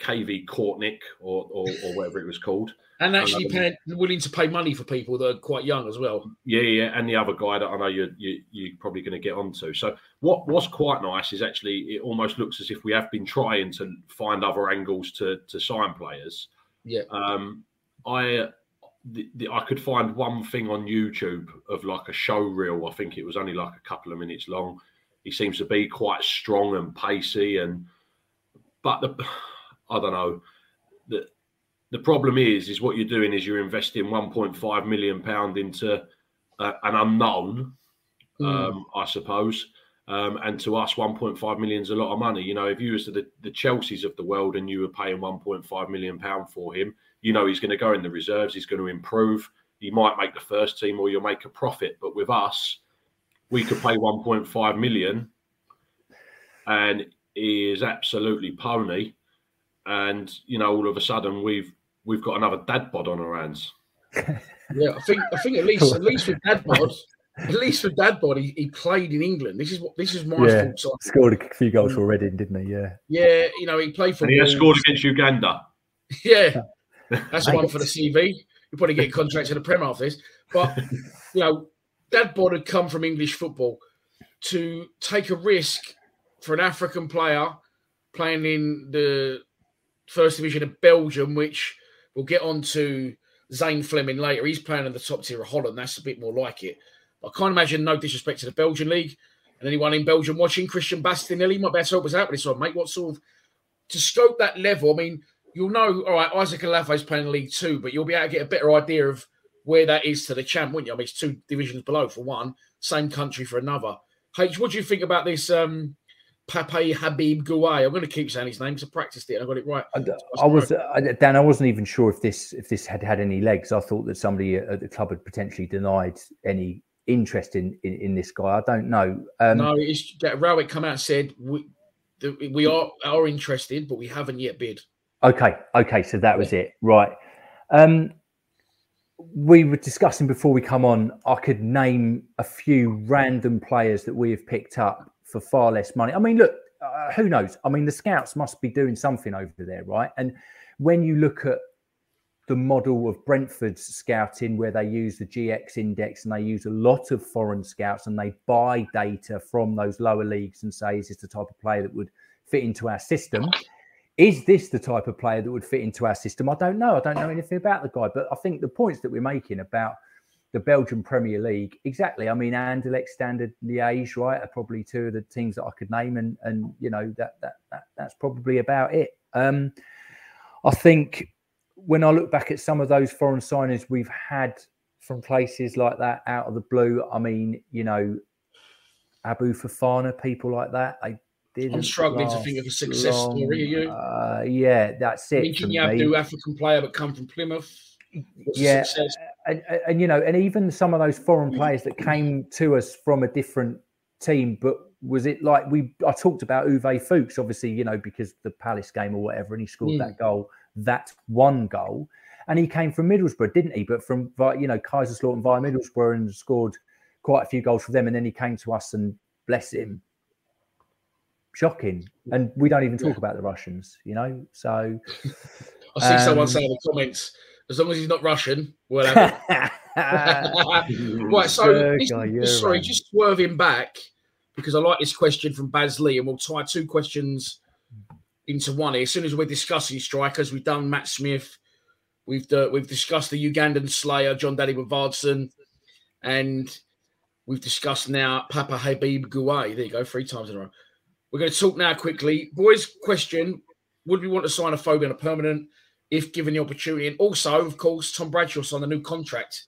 KV Kortrijk or, or, or whatever it was called. And actually paying, willing to pay money for people that are quite young as well. Yeah, yeah, and the other guy that I know you're you, you're probably going to get onto. So what what's quite nice is actually it almost looks as if we have been trying to find other angles to to sign players. Yeah. Um, I the, the, I could find one thing on YouTube of like a show reel. I think it was only like a couple of minutes long. He seems to be quite strong and pacey, and but the I don't know the the problem is is what you're doing is you're investing 1.5 million pound into uh, an unknown, mm. um, I suppose. Um, and to us, 1.5 million is a lot of money. You know, if you was to the, the Chelseas of the world and you were paying 1.5 million pound for him, you know he's going to go in the reserves. He's going to improve. you might make the first team or you'll make a profit. But with us, we could pay 1.5 million, and he is absolutely pony. And you know, all of a sudden, we've we've got another dad bod on our hands. Yeah, I think I think at least at least with dad bod, at least with dad bod, he, he played in England. This is what this is my Yeah. thoughts on. Scored a few goals for Reading, didn't he? Yeah. Yeah, you know, he played for. And he has scored against Uganda. Yeah, that's one for the CV. You probably get contracts in the Prem after this. But you know, Dad Bod had come from English football to take a risk for an African player playing in the first division of Belgium, which we'll get on to Zane Flemming later. He's playing in the top tier of Holland. That's a bit more like it. I can't imagine no disrespect to the Belgian league and anyone in Belgium watching Christian Bastinelli might be able to help us out with this one, mate. What sort of to scope that level? I mean, you'll know, all right, Isaac Olaofe's playing in League Two, but you'll be able to get a better idea of where that is to the champ, wouldn't you? I mean, it's two divisions below for one, same country for another. H, what do you think about this um Pape Habib Gueye? I'm going to keep saying his name because I practiced it and I got it right. I, I was I, Dan. I wasn't even sure if this if this had had any legs. I thought that somebody at the club had potentially denied any interest in in, in this guy. I don't know. Um, no, it's that Rowett come out and said we, the, we are are interested, but we haven't yet bid. Okay, okay, so that was it, right? Um, we were discussing before we come on. I could name a few random players that we have picked up for far less money. I mean, look, uh, who knows? I mean, the scouts must be doing something over there, right? And when you look at the model of Brentford's scouting, where they use the GX index and they use a lot of foreign scouts and they buy data from those lower leagues and say, is this the type of player that would fit into our system? Is this the type of player that would fit into our system? I don't know. I don't know anything about the guy, but I think the points that we're making about the Belgian Premier League, exactly. I mean, Anderlecht, Standard Liège, right, are probably two of the teams that I could name, and and you know that that, that that's probably about it. Um, I think when I look back at some of those foreign signings we've had from places like that out of the blue, I mean, you know, Abu Fafana, people like that, they didn't. I'm struggling to think of a success long. story. Are you? Uh, yeah, that's it. Thinking for you have to African player but come from Plymouth. What's Yeah. And, and- you know, and even some of those foreign players that came to us from a different team, but was it like we? I talked about Uwe Fuchs, obviously, you know, because the Palace game or whatever, and he scored that goal, that one goal, and he came from Middlesbrough, didn't he? But from you know Kaiserslautern via Middlesbrough and scored quite a few goals for them, and then he came to us and bless him, shocking. And we don't even talk Yeah. about the Russians, you know. So I see someone Um, saying in the comments, as long as he's not Russian, it. right, so this- sorry, right. just swerving back because I like this question from Baz Lee, and we'll tie two questions into one here. As soon as we're discussing strikers, we've done Matt Smith, we've uh, we've discussed the Ugandan Slayer John Daddy Bodvarsson, and we've discussed now Papa Habib Gueye. There you go, three times in a row. We're going to talk now quickly, boys. Question: Would we want to sign Afobe on a permanent if given the opportunity? And also, of course, Tom Bradshaw signed a new contract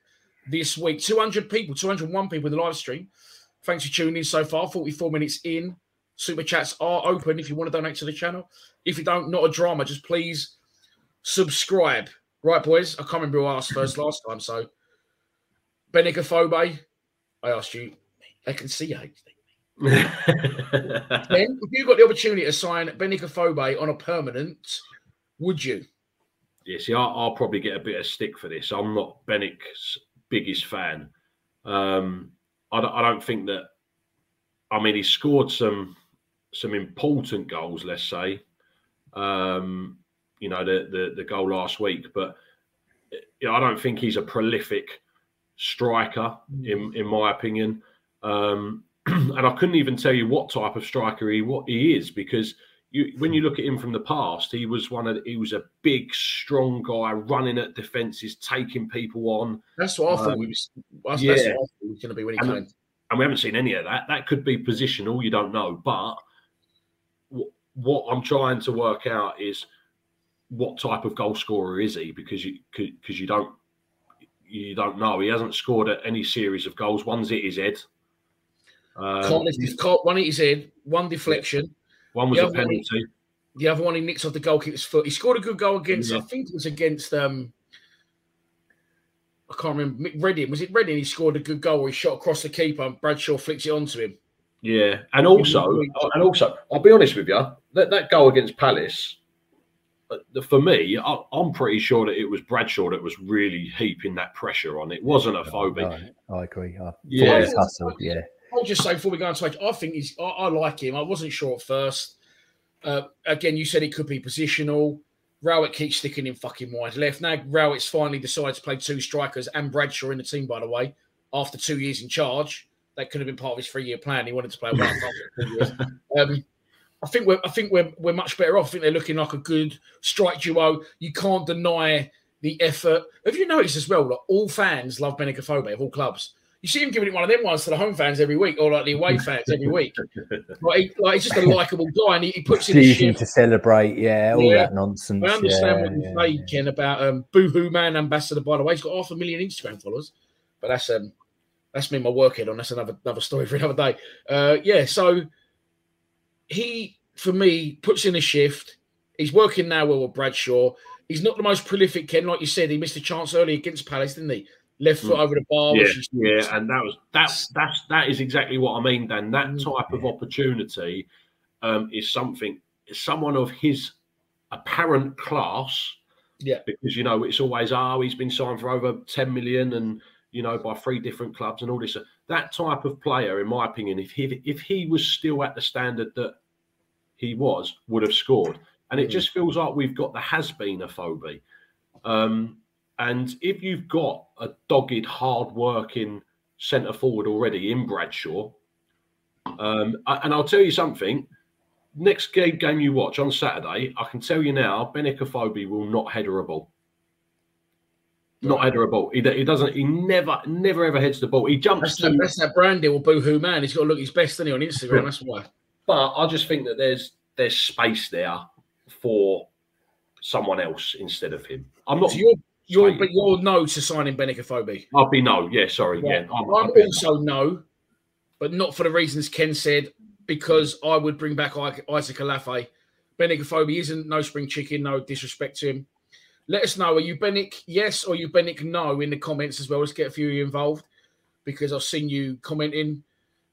this week. 200 people, 201 people in the live stream. Thanks for tuning in so far. 44 minutes in. Super chats are open if you want to donate to the channel. If you don't, not a drama. Just please subscribe. Right, boys. I can't remember who asked first last time. So, Benik Afobe, I asked you. I can see you. Ben, if you got the opportunity to sign Benik Afobe on a permanent, would you? Yeah, see, I'll, I'll probably get a bit of stick for this. I'm not Benik's biggest fan. Um, I, don't, I don't think that. I mean, he scored some some important goals. Let's say, um, you know, the, the the goal last week, but you know, I don't think he's a prolific striker in in my opinion. Um, and I couldn't even tell you what type of striker he what he is because you when you look at him from the past, he was one of the, he was a big, strong guy running at defenses, taking people on, That's what I thought Um, we was. That's, yeah. that's what I thought he was going to be when he And- came. and we haven't seen any of that. That could be positional, you don't know. But wh- what I'm trying to work out is what type of goal scorer is he? Because you because you don't you don't know. He hasn't scored at any series of goals. One's hit his head. Um, Can't lift his one hit his head, one deflection. One was the a other one he- penalty. The other one he nicks off the goalkeeper's foot. He scored a good goal against. Yeah. I think it was against. um I can't remember. Mick Reading was it Reading? He scored a good goal. Where he shot across the keeper and Bradshaw flicks it onto him. Yeah, and also, and also, I'll be honest with you. That that goal against Palace, uh, for me, I, I'm pretty sure that it was Bradshaw that was really heaping that pressure on. It wasn't Afobe. I, I agree. I, Yeah. yeah, hustle. Yeah, I'll just say before we go on to I think he's. I, I like him. I wasn't sure at first. Uh, again, you said it could be positional. Rowett keeps sticking in fucking wide left. Now Rowett's finally decided to play two strikers and Bradshaw in the team. By the way, after two years in charge, that could have been part of his three-year plan. He wanted to play one. after two years. um, I think we're. I think we're. We're much better off. I think they're looking like a good strike duo. You can't deny the effort. Have you noticed as well? Like all fans love Benik Afobe of all clubs. You see him giving it one of them ones to the home fans every week, or like the away fans every week. Like, he, like he's just a likable guy, and he, he puts in the choosing shift. to celebrate. Yeah, all Yeah. that nonsense. I understand yeah, what you yeah, say, yeah. About um, Boohoo Man Ambassador. By the way, he's got half a million Instagram followers, but that's um, that's me my work head on. That's another another story for another day. Uh, yeah, so he for me puts in a shift. He's working now with Bradshaw. He's not the most prolific, Ken, like you said. He missed a chance early against Palace, didn't he? Left foot Mm. over the bar. yeah, which is- yeah, and that was that's that's that is exactly what I mean. Dan, that Mm, type of opportunity um, is something someone of his apparent class. Yeah. because you know it's always oh he's been signed for over ten million and you know by three different clubs and all this. That type of player, in my opinion, if he if he was still at the standard that he was, would have scored. And it Mm. just feels like we've got the has been Afobe. Um, and if you've got a dogged, hard working centre forward already in Bradshaw, um, and I'll tell you something. Next game, game you watch on Saturday, I can tell you now, Benik Afobe will not header a ball. Not header a ball. He, he doesn't. He never, never ever heads the ball. He jumps That's to that, that's that brand deal Boohoo Man. He's got to look his best, he, on Instagram? That's why. But I just think that there's there's space there for someone else instead of him. I'm not. So you're, you're, but you're no to signing Benik Afobe. I'll be no. Yeah, sorry. Yeah. Yeah, I'm, I'm also no, but not for the reasons Ken said, because I would bring back Isaac Olaofe. Benicophobe isn't no spring chicken, no disrespect to him. Let us know. Are you Benik yes or you Benik no in the comments as well? Let's get a few of you involved because I've seen you commenting.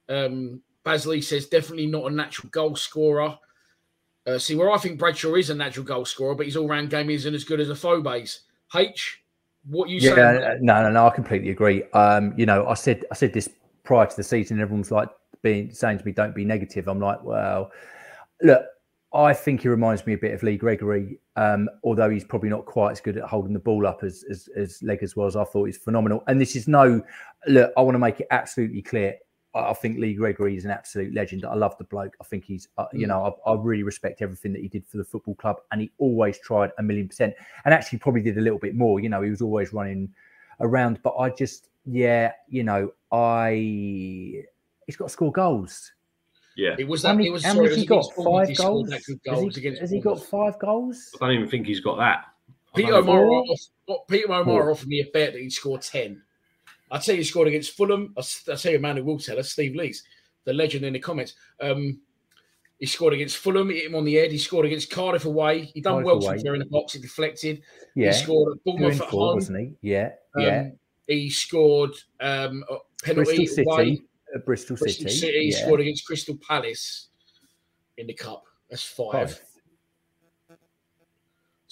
Um, Basley says definitely not a natural goal scorer. Uh, see, where I think Bradshaw is a natural goal scorer, but his all round game isn't as good as Afobe's. H, what you Yeah, saying? uh, no, no, no. I completely agree. Um, you know, I said I said this prior to the season. Everyone's like being saying to me, "Don't be negative." I'm like, well, look, I think he reminds me a bit of Lee Gregory, um, although he's probably not quite as good at holding the ball up as as, as Leggers was. I thought he's phenomenal. And this is no look. I want to make it absolutely clear. I I think Lee Gregory is an absolute legend. I love the bloke. I think he's, uh, you Mm. know, I, I really respect everything that he did for the football club, and he always tried a million percent, and actually probably did a little bit more. You know, he was always running around, but I just, yeah, you know, I, he's got to score goals. Yeah. It was How that. many, it was, how sorry, many it has was he got? Five he scored goals. that Has he, against has he got five goals? I don't even think he's got that. Peter don't. O'Mara, Peter O'Mara offered me a bet that he'd score 10. I'd say he scored against Fulham. I'll tell you a man who will tell us, Steve Lees, the legend in the comments. Um, he scored against Fulham, he hit him on the head. He scored against Cardiff away. He done Cardiff well be in the box. He deflected. Yeah, He scored at Bournemouth at four, home. wasn't he? Yeah, Um, yeah. He scored um, a penalty Bristol away. City, uh, Bristol, Bristol City. City. He yeah. scored against Crystal Palace in the cup. That's five. Five.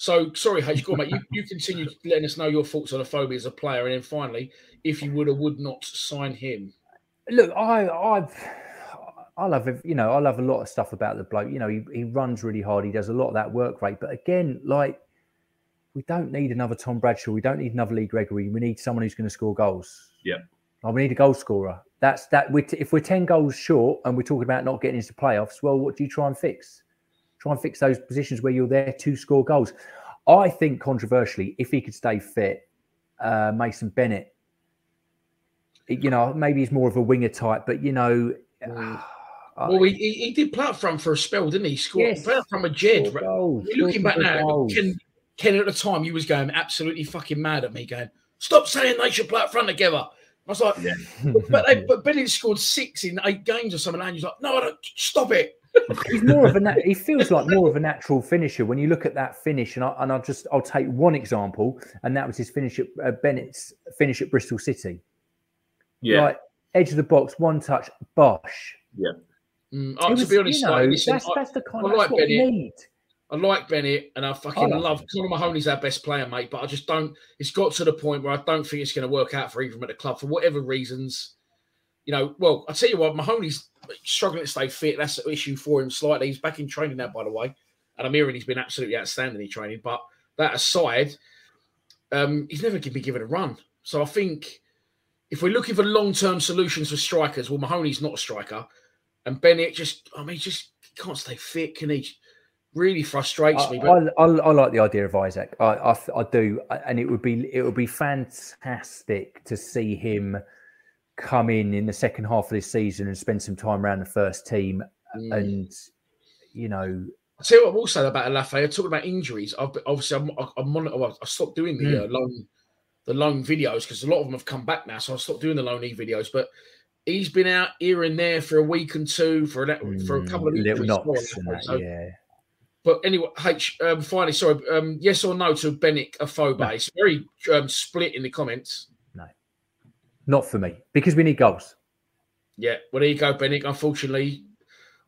So sorry, H. Gore, mate. You, you continue letting us know your thoughts on Afobe as a player, and then finally, if you would or would not sign him. Look, I, I've, I love, ev- you know, I love a lot of stuff about the bloke. You know, he, he runs really hard. He does a lot of that work rate. But again, like, we don't need another Tom Bradshaw. We don't need another Lee Gregory. We need someone who's going to score goals. Yeah. Like, we need a goal scorer. That's that. we if we're ten goals short and we're talking about not getting into playoffs, well, what do you try and fix? Try and fix those positions where you're there to score goals. I think controversially, if he could stay fit, uh, Mason Bennett, you know, maybe he's more of a winger type, but you know, Mm. I- Well, he, he, he did play up front for a spell, didn't he? He scored Yes. he played up front with Jed. score goals, You're looking back now, goals. Ken, Ken at the time, you was going absolutely fucking mad at me, going, "Stop saying they should play up front together." I was like, Yeah. but, but, they, but Bennett scored six in eight games or something, and you're like, "No, I don't, stop it." He's more of a na- he feels like more of a natural finisher when you look at that finish and I and I'll just I'll take one example and that was his finish at uh, Bennett's finish at Bristol City Yeah, like edge of the box one touch bosh Mm, It uh, to be honest, you know, like, listen, that's, I, that's the kind I of like that's what we Bennett. need I like Bennett and I fucking I love love. Connor Mahoney's our best player, mate. But I just don't. It's got to the point where I don't think it's going to work out for either of them at the club for whatever reasons. You know, well, I tell you what, Mahoney's struggling to stay fit. That's an issue for him slightly. He's back in training now, by the way, and I'm hearing he's been absolutely outstanding in training. But that aside, um, he's never been given a run. So I think if we're looking for long-term solutions for strikers, well, Mahoney's not a striker, and Bennett just, I mean, just can't stay fit. Can he? Really frustrates me. I, But I, I, I like the idea of Isaac. I, I, I do, and it would be it would be fantastic to see him come in in the second half of this season and spend some time around the first team. Mm. And you know, I'll tell you what I'm also about Lafayette. Talking about injuries, I've obviously I'm, I'm well, I stopped doing the Mm. uh, loan the loan videos because a lot of them have come back now. So I stopped doing the loan e videos. But he's been out here and there for a week and two for a, for a couple of mm, little knocks that, So- yeah. But anyway, H. Um, finally, sorry. Um, yes or no to Benik Afobe? No. It's very um, split in the comments. Not for me because we need goals. Yeah, well, there you go, Bennett. Unfortunately,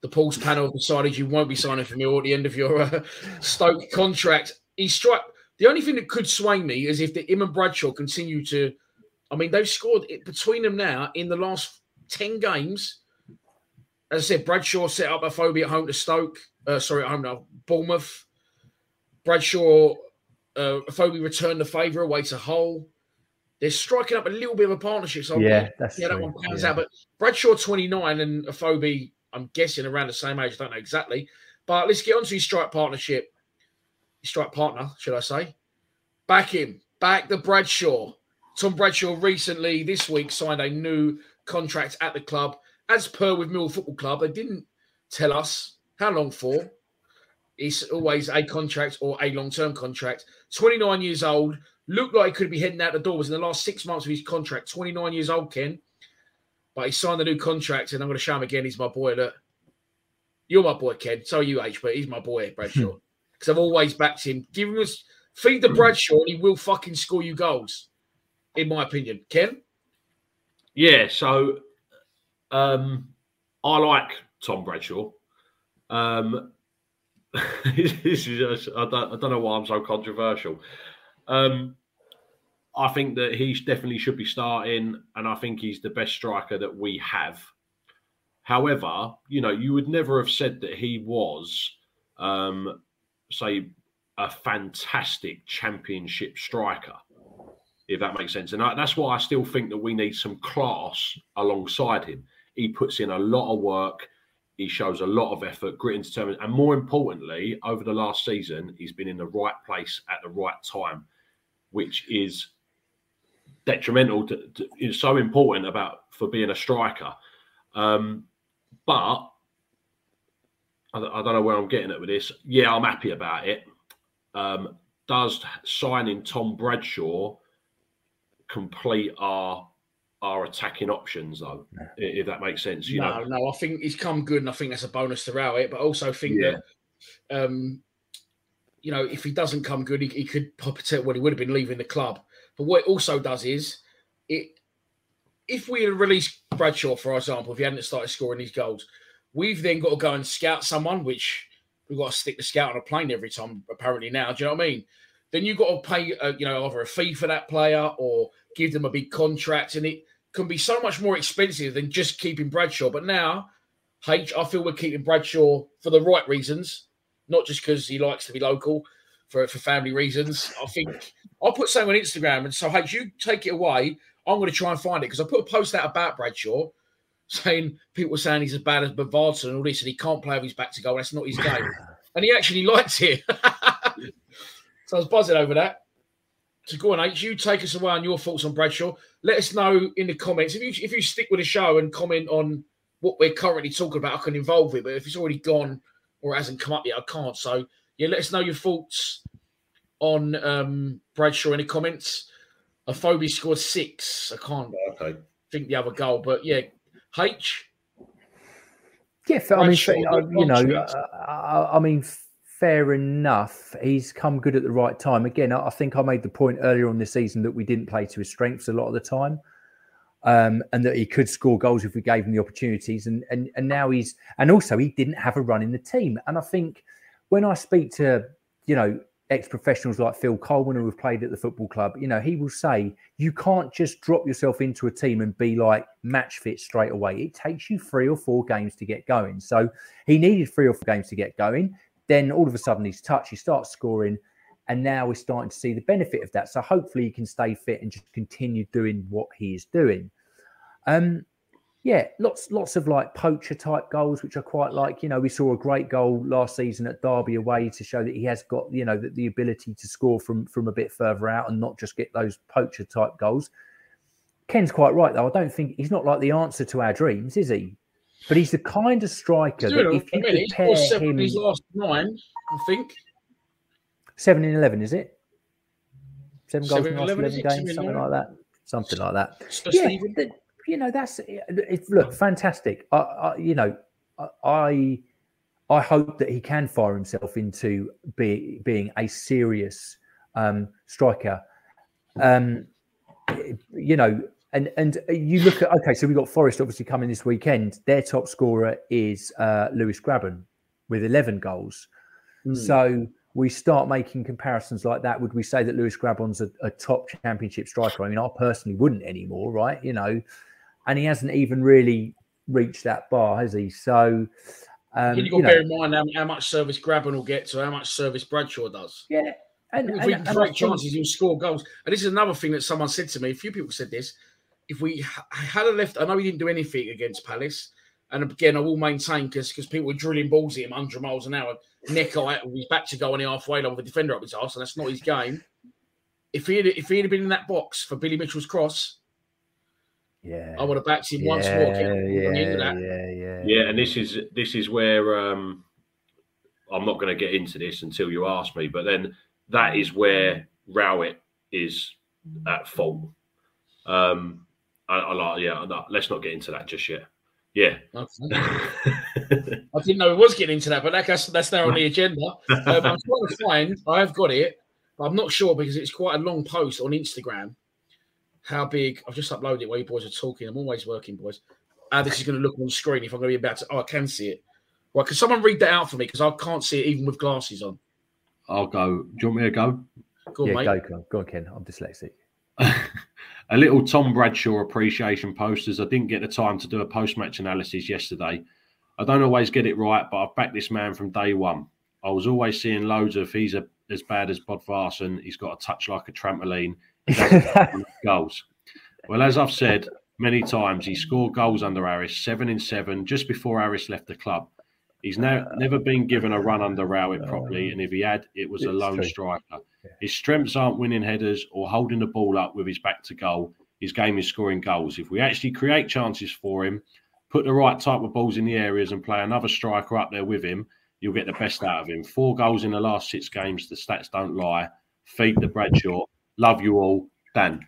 the Pools panel decided you won't be signing for me at the end of your uh, Stoke contract. He struck. The only thing that could sway me is if the him and Bradshaw continue to. I mean, they've scored it between them now in the last ten games. As I said, Bradshaw set up Afobe at home to Stoke. Uh, sorry, at home to Bournemouth. Bradshaw, uh, phobia returned the favour away to Hull. They're striking up a little bit of a partnership. So Yeah, that's yeah, that true. one pans Yeah. out. But Bradshaw 29 and Afobe, I'm guessing around the same age. I don't know exactly. But let's get on to his strike partnership. His strike partner, should I say? Back him. Back the Bradshaw. Tom Bradshaw recently, this week, signed a new contract at the club. As per with Mill Football Club, they didn't tell us how long for. It's always a contract or a long term contract. 29 years old. Looked like he could be heading out the door. Was in the last six months of his contract. 29 years old, Ken. But he signed the new contract, and I'm going to show him again. He's my boy. Look, you're my boy, Ken. So are you, H, but he's my boy, Bradshaw. Because I've always backed him. Give him us feed the Bradshaw, and he will fucking score you goals. In my opinion, Ken. Yeah, so um, I like Tom Bradshaw. Um, this is I, don't, I don't know why I'm so controversial. Um, I think that he definitely should be starting, and I think he's the best striker that we have. However, you know, you would never have said that he was, um, say, a fantastic championship striker if that makes sense. And I, that's why I still think that we need some class alongside him. He puts in a lot of work. He shows a lot of effort, grit, and determination. And more importantly, over the last season, he's been in the right place at the right time, which is detrimental. To, to, is so important about for being a striker. Um, but I, don't- I don't know where I'm getting at with this. Yeah, I'm happy about it. Um, does signing Tom Bradshaw complete our our attacking options though i- if that makes sense you no, know no, I think he's come good, and I think that's a bonus throughout it. But I also think Yeah. that, um, you know, if he doesn't come good, he, he could potentially well, he would have been leaving the club. But what it also does is it. If we had released Bradshaw, for example, if he hadn't started scoring these goals, we've then got to go and scout someone, which we've got to stick the scout on a plane every time. Apparently now, do you know what I mean? Then you've got to pay, uh, you know, either a fee for that player or give them a big contract, and it can be so much more expensive than just keeping Bradshaw. But now, H, I feel we're keeping Bradshaw for the right reasons, not just because he likes to be local, for, for family reasons. I think I'll put something on Instagram, and so H, you take it away. I'm going to try and find it because I put a post out about Bradshaw saying people were saying he's as bad as Bodvarsson and all this, and he can't play with his back to goal. That's not his game. and he actually liked it. so I was buzzing over that. So go on, H. You take us away on your thoughts on Bradshaw. Let us know in the comments if you if you stick with the show and comment on what we're currently talking about. I can involve it, but if it's already gone or hasn't come up yet, I can't. So yeah, let us know your thoughts on um, Bradshaw in the comments. Afobe scored six. I can't okay think the other goal, but yeah, H. Yeah, I mean, you know, I, I mean, fair enough. He's come good at the right time. Again, I think I made the point earlier on this season that we didn't play to his strengths a lot of the time. Um, and that he could score goals if we gave him the opportunities. And, and and now he's and also he didn't have a run in the team. And I think when I speak to you know ex-professionals like Phil Coleman who have played at the football club, you know, he will say you can't just drop yourself into a team and be like match fit straight away. It takes you three or four games to get going. So he needed three or four games to get going. Then all of a sudden he's touched, he starts scoring, and now we're starting to see the benefit of that. So hopefully he can stay fit and just continue doing what he is doing. Um, yeah, lots lots of like poacher type goals, which I quite like. You know, we saw a great goal last season at Derby away to show that he has got you know the, the ability to score from from a bit further out and not just get those poacher type goals. Ken's quite right though. I don't think he's not like the answer to our dreams, is he? But he's the kind of striker that if you compare him, his last nine, I think seven in eleven, is it? Seven goals in the last eleven games, something like that. Something like that. Yeah, you know that's it, look fantastic. I, I, you know, I I hope that he can fire himself into be, being a serious um, striker. Um, you know, and and you look at okay, so we've got Forest obviously coming this weekend. Their top scorer is uh, Lewis Grabban with 11 goals. Mm. So we start making comparisons like that. Would we say that Lewis Grabban's a, a, top championship striker? I mean, I personally wouldn't anymore, right? You know, and he hasn't even really reached that bar, has he? So. Um, you've got to bear in mind how, how, much service Grabban will get to how much service Bradshaw does. Yeah. And, if we create chances, he'll score goals. And this is another thing that someone said to me. A few people said this if we had a left, I know he didn't do anything against Palace. And again, I will maintain because because people were drilling balls at him 100 miles an hour, neck out with his back to go on the halfway line with the defender up his ass, and that's not his game. If he had, if he had been in that box for Billy Mitchell's cross, yeah, I would have backed him yeah, once more. Yeah, yeah, yeah, yeah. And this is this is where um, I'm not going to get into this until you ask me, but then that is where Rowett is at fault. Um, I, I like, yeah, no, let's not get into that just yet. Yeah. I didn't know we was getting into that, but that's that's now on the agenda. Um, I'm trying to find. I have got it, but I'm not sure because it's quite a long post on Instagram. How big? I've just uploaded it while you boys are talking. I'm always working, boys. How this is going to look on screen if I'm going to be about to. Oh, I can see it. Right, can someone read that out for me? Because I can't see it even with glasses on. I'll go. Do you want me to go? Go on, yeah, mate. Go, go on, Ken. I'm dyslexic. a little Tom Bradshaw appreciation posters. I didn't get the time to do a post match analysis yesterday. I don't always get it right, but I've backed this man from day one. I was always seeing loads of he's a, as bad as Bodvarsson. He's got a touch like a trampoline. goals. Well, as I've said many times, he scored goals under Harris, seven in seven, just before Harris left the club. He's now uh, never been given a run under uh, Rowett properly, and if he had, it was a lone striker. His strengths aren't winning headers or holding the ball up with his back to goal. His game is scoring goals. If we actually create chances for him, put the right type of balls in the areas, and play another striker up there with him, you'll get the best out of him. Four goals in the last six games. The stats don't lie. Feed the Bradshaw. Love you all, Dan.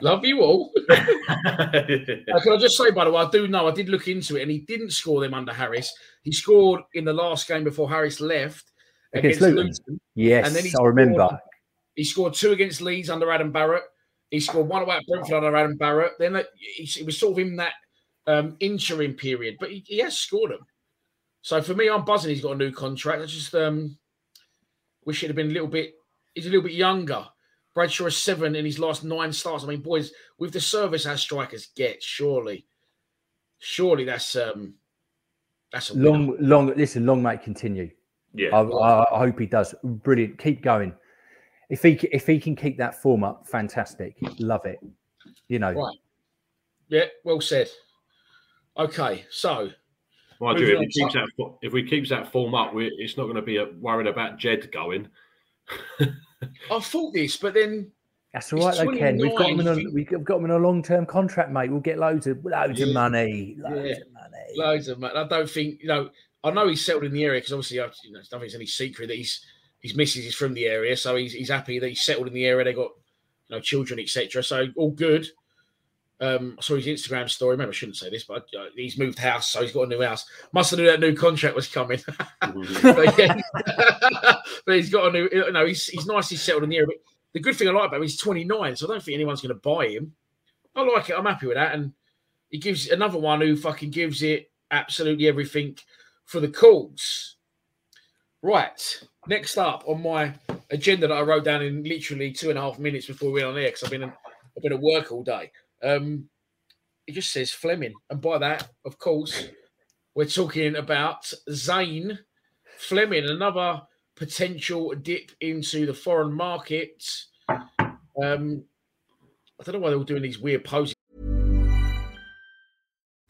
Love you all. uh, can I just say, by the way, I do know I did look into it, and he didn't score them under Harris. He scored in the last game before Harris left against, against Luton. Luton. Yes, and then he I remember. He scored two against Leeds under Adam Barrett. He scored one away at Brentford under Adam Barrett. Then it, it was sort of in that um, interim period, but he, he, has scored them. So for me, I'm buzzing. He's got a new contract. I just um, wish he'd have been a little bit. He's a little bit younger. Bradshaw is seven in his last nine starts. I mean, boys, with the service as strikers get, surely, surely that's um, that's a long, winner. long. Listen, long may continue. Yeah, I, I, hope he does. Brilliant. Keep going. If he if he can keep that form up, fantastic. Love it. You know. Right. Yeah. Well said. Okay, so. Mind you, if he keeps that if we keeps that form up, we it's not going to be a, worried about Jed going. I thought this, but then that's all right, though, Ken. We've got him in a we've got him in a long term contract, mate. We'll get loads of loads yeah. of money, loads yeah. of money, loads of money. I don't think you know. I know he's settled in the area because obviously, you know, I don't think it's any secret that he's his missus is from the area, so he's he's happy that he's settled in the area. They got you know children, etc. So all good. Um, I saw his Instagram story. Maybe I shouldn't say this, but uh, he's moved house, so he's got a new house. Must have knew that new contract was coming. but, yeah, but he's got a new. You know, he's he's nicely settled in the area. But the good thing I like about him, he's 29, so I don't think anyone's going to buy him. I like it. I'm happy with that. And he gives another one who fucking gives it absolutely everything for the calls. Right. Next up on my agenda that I wrote down in literally two and a half minutes before we went on air because I've been I've been at work all day. Um, it just says Flemming. and by that, of course, we're talking about Zane Flemming, another potential dip into the foreign market. Um, I don't know why they were doing these weird poses.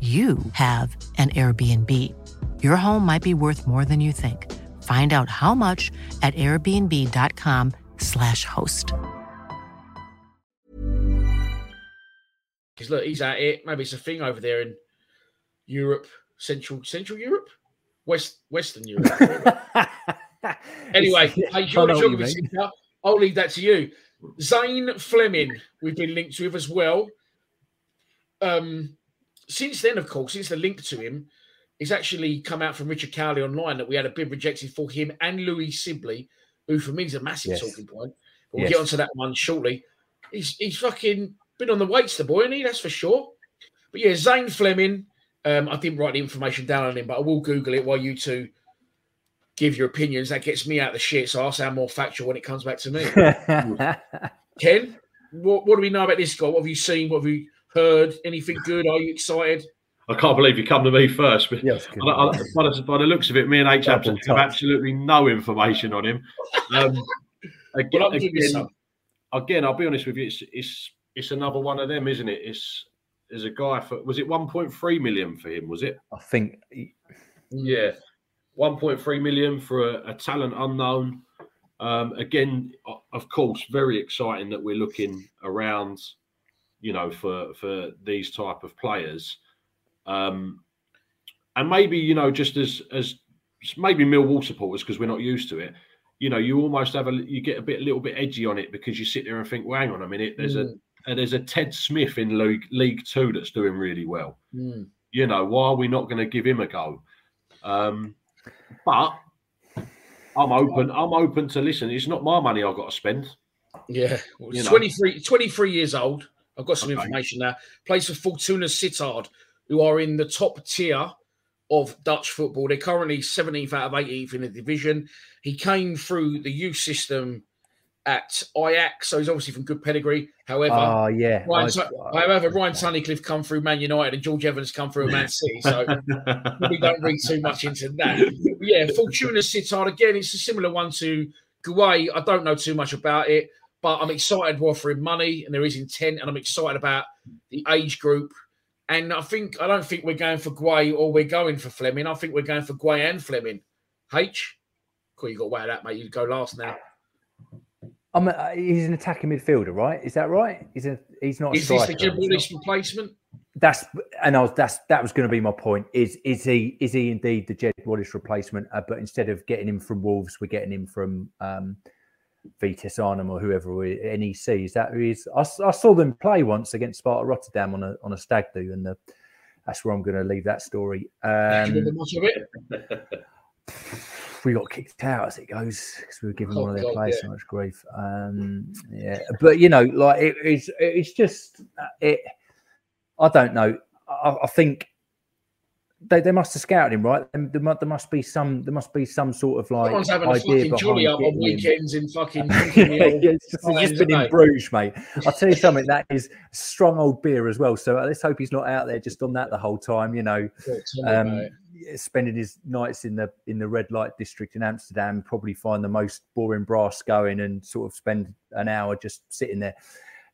you have an Airbnb. Your home might be worth more than you think. Find out how much at airbnb.com/slash host. Because look, he's at it. Maybe it's a thing over there in Europe, Central Central Europe, West Western Europe. anyway, hey, geography centre, I'll leave that to you. Zian Flemming, we've been linked with as well. Um, since then, of course, since the link to him, it's actually come out from Richard Cawley online that we had a bid rejected for him and Louie Sibley, who for me is a massive yes. talking point. But we'll yes. get onto that one shortly. He's he's fucking been on the weights, the boy, isn't he? That's for sure. But yeah, Zian Flemming. Um, I didn't write the information down on him, but I will Google it while you two give your opinions. That gets me out of the shit, so I'll sound more factual when it comes back to me. Ken, what, what do we know about this guy? What have you seen? What have you heard? Anything good? Are you excited? I can't believe you come to me first. But yes, I, I, by, the, by, the, looks of it, me and H have, have absolutely no information on him. Um, again, again, again, I'll be honest with you, it's, it's it's another one of them, isn't it? It's there's a guy for was it 1.3 million for him? Was it? I think. Yeah, 1.3 million for a, a talent unknown. Um, again, of course, very exciting that we're looking around you know, for for these type of players. Um, and maybe you know, just as as maybe Millwall supporters because we're not used to it. You know, you almost have a you get a bit a little bit edgy on it because you sit there and think, well, hang on a minute, there's mm. a there's a Ted Smith in League League Two that's doing really well. Mm. You know, why are we not going to give him a go? Um, but I'm open. I'm open to listen. It's not my money I've got to spend. Yeah, well, 23, 23 years old. I've got some okay. information now. Plays for Fortuna Sittard, who are in the top tier of Dutch football. They're currently 17th out of 18th in the division. He came through the youth system at Ajax, so he's obviously from good pedigree. However, oh yeah, Ryan, however, Ryan Tunnicliffe come through Man United and George Evans come through Man City, so we don't read too much into that. Yeah, Fortuna Sittard again. It's a similar one to Gueye. I don't know too much about it. But I'm excited we're offering money and there is intent, and I'm excited about the age group. And I think I don't think we're going for Gueye or we're going for Flemming. I think we're going for Gueye and Flemming. H, cool, you got way of that, mate. You go last now. I'm a, he's an attacking midfielder, right? Is that right? He's a he's not. Is this the Jed Wallace replacement? That's and I was that's that was going to be my point. Is is he is he indeed the Jed Wallace replacement? Uh, but instead of getting him from Wolves, we're getting him from um, Vitesse Arnhem or whoever NEC. Is that who is? I, I, saw them play once against Sparta Rotterdam on a on a stag do, and the, that's where I'm going to leave that story. Um, we got kicked out as it goes because we were giving oh, one of their God, players yeah. so much grief. Um, yeah, but you know, like it, it's it's just uh, it. I don't know. I, I think they, they must have scouted him, right? There, must, there must be some there must be some sort of like Someone's having a fucking jolly up on weekends in fucking. yeah, yeah, it's just, it's just been in? Bruges, mate. I'll tell you something. That is strong old beer as well. So let's hope he's not out there just on that the whole time. You know, um, spending his nights in the in the red light district in Amsterdam, probably find the most boring brass going and sort of spend an hour just sitting there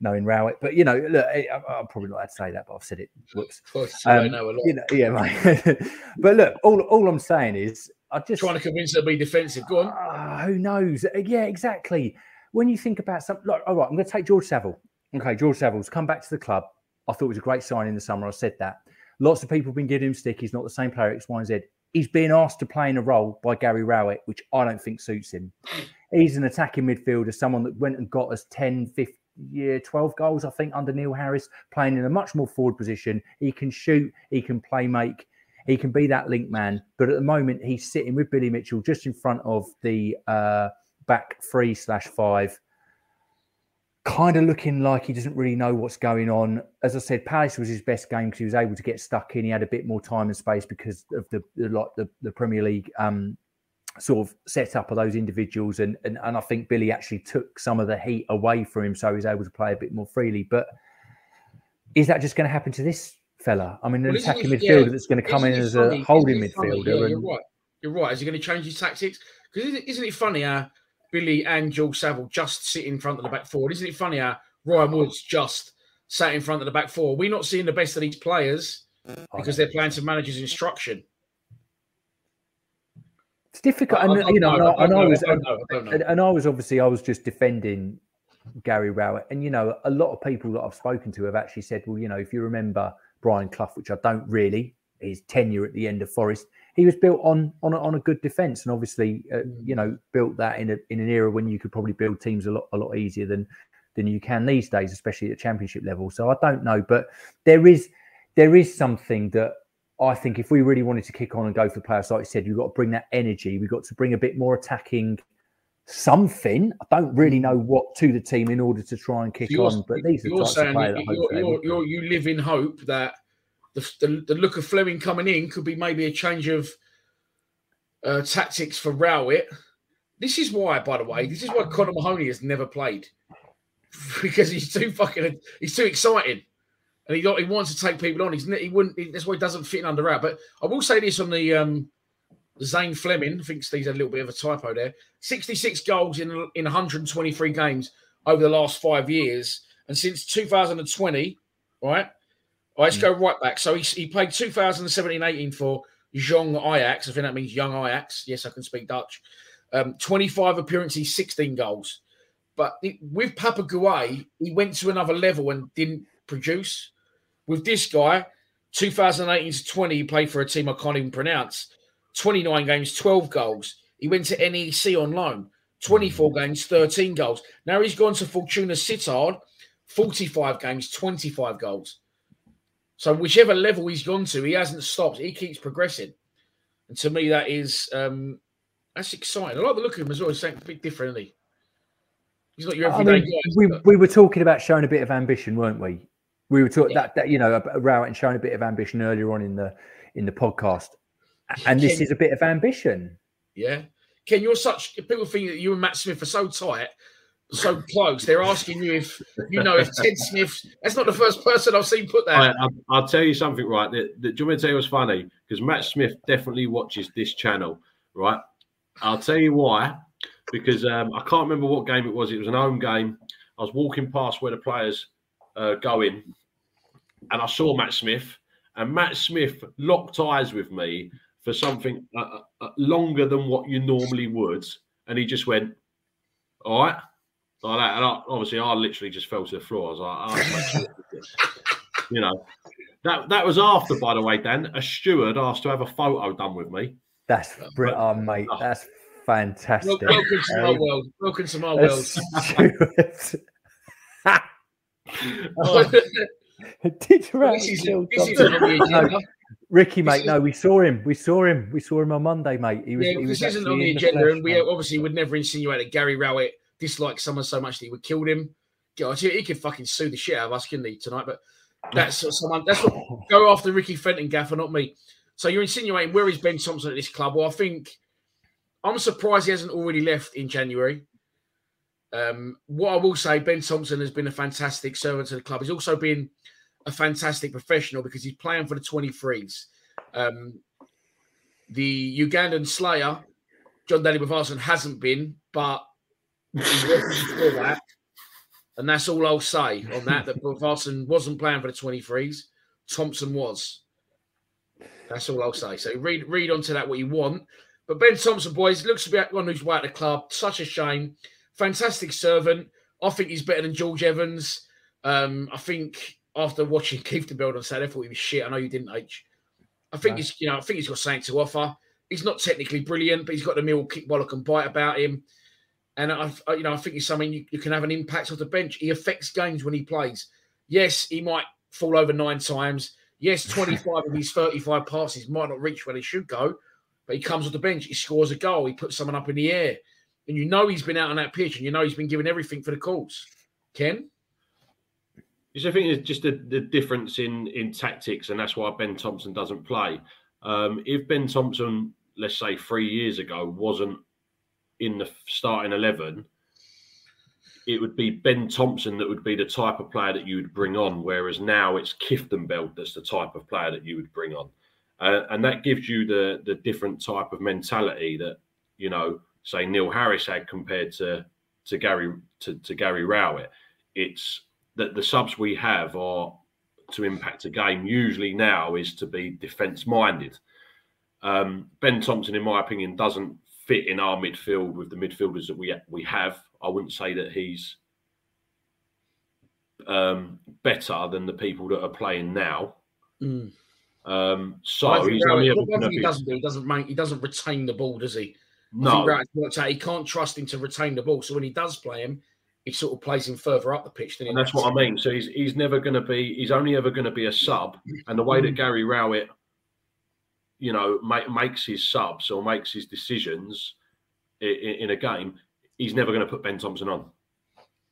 knowing Rowett. But you know, look, I, I'm probably not allowed to say that, but I've said it. Whoops. Of course, I Um, know a lot. you know, yeah, mate. but look, all all I'm saying is, I just Trying to convince her to be defensive. Go on. Ah, who knows? Uh, Yeah, exactly. When you think about something, like, all right, I'm going to take George Saville. Okay, George Saville's come back to the club. I thought it was a great sign in the summer. I said that. Lots of people have been giving him stick. He's not the same player X, Y, and Z. He's being asked to play in a role by Gary Rowett, which I don't think suits him. He's an attacking midfielder, someone that went and got us 10, 15, yeah, 12 goals, I think, under Neil Harris, playing in a much more forward position. He can shoot, he can play make, he can be that link man. But at the moment, he's sitting with Billy Mitchell just in front of the uh, back three slash five, kind of looking like he doesn't really know what's going on. As I said, Palace was his best game because he was able to get stuck in. He had a bit more time and space because of the the, like the, the Premier League um, sort of setup of those individuals. And, and and I think Billy actually took some of the heat away from him, so he's able to play a bit more freely. But is that just going to happen to this fella? I mean, an Well, attacking it- midfielder yeah, that's going to come in as funny? a holding Isn't it funny? midfielder. Yeah, and, you're right. You're right. Is he going to change his tactics? Because isn't, it funny how Billy and Joel Saville just sit in front of the back four? Isn't it funny how Ryan Woods just sat in front of the back four? We're not seeing the best of these players because they're playing to manager's instruction. It's difficult, and you know, know, and I, was, know, I know. and, and I was obviously, I was just defending Gary Rowett, and you know, a lot of people that I've spoken to have actually said, well, you know, if you remember Brian Clough, which I don't really, his tenure at the end of Forest, he was built on on a, on a good defence, and obviously, uh, you know, built that in a in an era when you could probably build teams a lot a lot easier than than you can these days, especially at championship level. So I don't know, but there is there is something that I think if we really wanted to kick on and go for players, like you said, you've got to bring that energy. We've got to bring a bit more attacking something. I don't really know what to the team in order to try and kick You're- on, but these are the you're types of saying players you, that you're, you're, you're, you live in hope that the, the, the look of Flemming coming in could be maybe a change of uh, tactics for Rowett. This is why, by the way, this is why Connor Mahoney has never played because he's too fucking he's too exciting, and he he wants to take people on. He's he wouldn't. He, that's why he doesn't fit in under Rowett. But I will say this on the um, Zian Flemming. I think Steve's had a little bit of a typo there. 66 goals in in 123 games over the last five years, and since 2020, right? All right, let's go right back. So he, he played 2017-18 for Jong Ajax. I think that means young Ajax. Yes, I can speak Dutch. Um, 25 appearances, 16 goals. But it- with Papa Gueye, he went to another level and didn't produce. With this guy, 2018 to 20, he played for a team I can't even pronounce. 29 games, 12 goals. He went to NEC on loan. 24 games, 13 goals. Now he's gone to Fortuna Sittard, 45 games, 25 goals. So whichever level he's gone to, he hasn't stopped. He keeps progressing. And to me, that is um that's exciting. I like the look of him as well. He's something a bit different, isn't he? He's not your I mean, guy. we, but- we were talking about showing a bit of ambition, weren't we? We were talking Yeah. that, that you know about Rowett and showing a bit of ambition earlier on in the in the podcast, and this Ken- is a bit of ambition. Yeah. Ken, you're such people think that you and Matt Smith are so tight, so close. They're asking you if you know if Ted Smith. That's not the first person I've seen put that. I, I'll, I'll tell you something, right? That, that, do you want me to tell you what's funny? Because Matt Smith definitely watches this channel, right? I'll tell you why. Because um, I can't remember what game it was. It was an home game. I was walking past where the players uh, go in, and I saw Matt Smith, and Matt Smith locked eyes with me for something uh, uh, uh, longer than what you normally would, and he just went, "All right." Like that, and I, obviously, I literally just fell to the floor. I was like, oh, Matt Smith." you know, that that was after, by the way, Dan. A steward asked to have a photo done with me. That's brilliant, oh, mate. Oh. That's fantastic. Welcome to my Um, world. Welcome to my world. Oh, Did you this actually is this is on the No. Ricky, this mate. No, we saw him. We saw him. We saw him on Monday, mate. He was. Yeah, he was this isn't on the agenda, flesh, and we mate. obviously would never insinuate that Gary Rowett disliked someone so much that he would kill him. God, he could fucking sue the shit out of us, couldn't he, tonight? But That's what someone. That's what go after Ricky Fenton, Gaffer, not me. So you're insinuating where is Ben Thompson at this club? Well, I think I'm surprised he hasn't already left in January. Um, what I will say, Ben Thompson has been a fantastic servant to the club. He's also been a fantastic professional because he's playing for the 23s. Um, the Ugandan Slayer, Jon Dadi Bodvarsson, hasn't been, but that. And that's all I'll say on that. That Bodvarsson wasn't playing for the 23s. Thompson was. That's all I'll say. So read read onto that what you want. But Ben Thompson, boys, looks to be one who's way at the club. Such a shame. Fantastic servant. I think he's better than George Evans. Um, I think after watching Kieftenbeld on Saturday, I thought he was shit. I know you didn't, H. I think he's, you know, I think he's got something to offer. He's not technically brilliant, but he's got the mill kick, bollock, and bite about him. And I, you know, I think he's something you, you can have an impact off the bench. He affects games when he plays. Yes, he might fall over nine times. Yes, 25 of his 35 passes might not reach where they should go, but he comes off the bench, he scores a goal, he puts someone up in the air. And you know he's been out on that pitch and you know he's been giving everything for the cause. Ken? I think it's just the, the difference in in tactics, and that's why Ben Thompson doesn't play. Um, if Ben Thompson, let's say three years ago, wasn't in the starting eleven, it would be Ben Thompson that would be the type of player that you would bring on, whereas now it's Kieftenbeld that's the type of player that you would bring on, uh, and that gives you the the different type of mentality that you know, say Neil Harris had compared to to Gary to, to Gary Rowett. It's that the subs we have are to impact a game. Usually now is to be defence minded. Um, ben Thompson, in my opinion, doesn't fit in our midfield with the midfielders that we we have. I wouldn't say that he's um, better than the people that are playing now. Mm. Um, so he's only ever going to be. Doesn't do, he doesn't make, he doesn't retain the ball, does he? No, he can't trust him to retain the ball. So when he does play him, he sort of plays him further up the pitch. and that's what I mean. So he's he's never going to be. He's only ever going to be a sub. And the way that mm. Gary Rowett, you know, make, makes his subs or makes his decisions in, in a game, he's never going to put Ben Thompson on.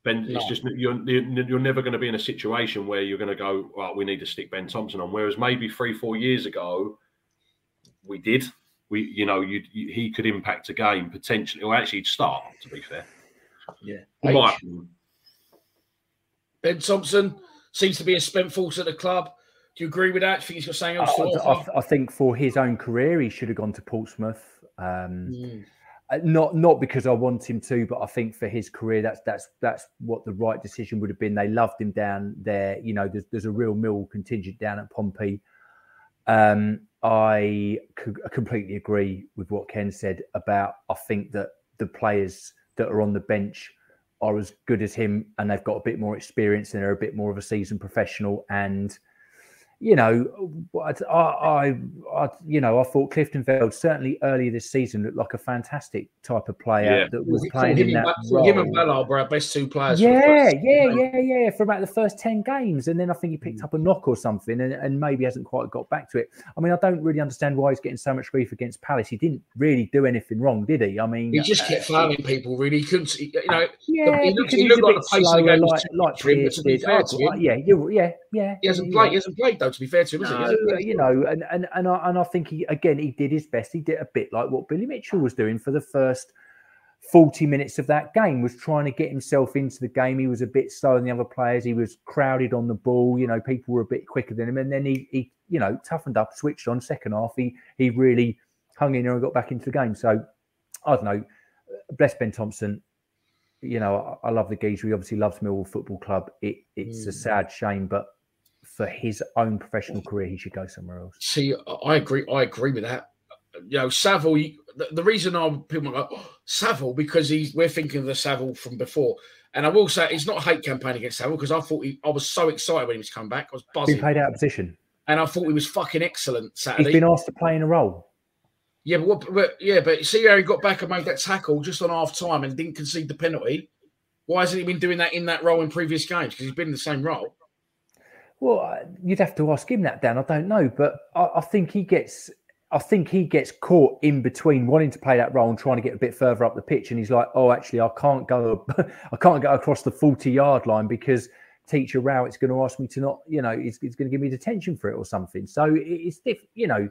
Ben, no. it's just you're you're never going to be in a situation where you're going to go, well, we need to stick Ben Thompson on. Whereas maybe three, four years ago, we did. We, you know, you, he could impact a game potentially, or actually start. To be fair, yeah. H. Ben Thompson seems to be a spent force at the club. Do you agree with that? Do you think he's got something else I, I, I, think for his own career, he should have gone to Portsmouth. Um, mm. Not not because I want him to, but I think for his career, that's that's that's what the right decision would have been. They loved him down there. You know, there's there's a real mill contingent down at Pompey. Um, I completely agree with what Ken said about. I think that the players that are on the bench are as good as him, and they've got a bit more experience and they're a bit more of a seasoned professional, and you know, I, I, I, you know, I thought Kieftenbeld certainly earlier this season looked like a fantastic type of player yeah. that was playing in that role. Him and Ballard were our best two players. Yeah, yeah, yeah, yeah, for about the first ten games, and then I think he picked mm. up a knock or something, and, and maybe hasn't quite got back to it. I mean, I don't really understand why he's getting so much grief against Palace. He didn't really do anything wrong, did he? I mean, he just uh, kept fouling people. Really, he couldn't. You know, yeah, he looked, he looked like the pace of the game like, like Pearce did. Oh, yeah, yeah, yeah. He hasn't played. He hasn't played though. To be fair to him, no, you know, and and and I, and I think he again he did his best. He did a bit like what Billy Mitchell was doing for the first. 40 minutes of that game was trying to get himself into the game. He was a bit slower than the other players. He was crowded on the ball. You know, people were a bit quicker than him. And then he, he you know, toughened up, switched on second half. He he really hung in there and got back into the game. So I don't know. Bless Ben Thompson. You know, I, I love the geezer. He obviously loves Millwall Football Club. It, it's mm. a sad shame, but for his own professional career, he should go somewhere else. See, I agree. I agree with that. You know, Saville. The, the reason I'm people go oh, Saville because he's we're thinking of the Saville from before, and I will say it's not a hate campaign against Saville because I thought he, I was so excited when he was coming back. I was buzzing. He played out of position, and I thought he was fucking excellent Saturday. He's been asked to play in a role. Yeah, but, what, but yeah, but see how he got back and made that tackle just on half time and didn't concede the penalty. Why hasn't he been doing that in that role in previous games? Because he's been in the same role. Well, you'd have to ask him that, Dan. I don't know, but I, I, think he gets. I think he gets caught in between wanting to play that role and trying to get a bit further up the pitch, and he's like, "Oh, actually, I can't go. I can't go across the forty-yard line because teacher a row, it's going to ask me to not, you know, it's, it's going to give me detention for it or something. So it's different, you know.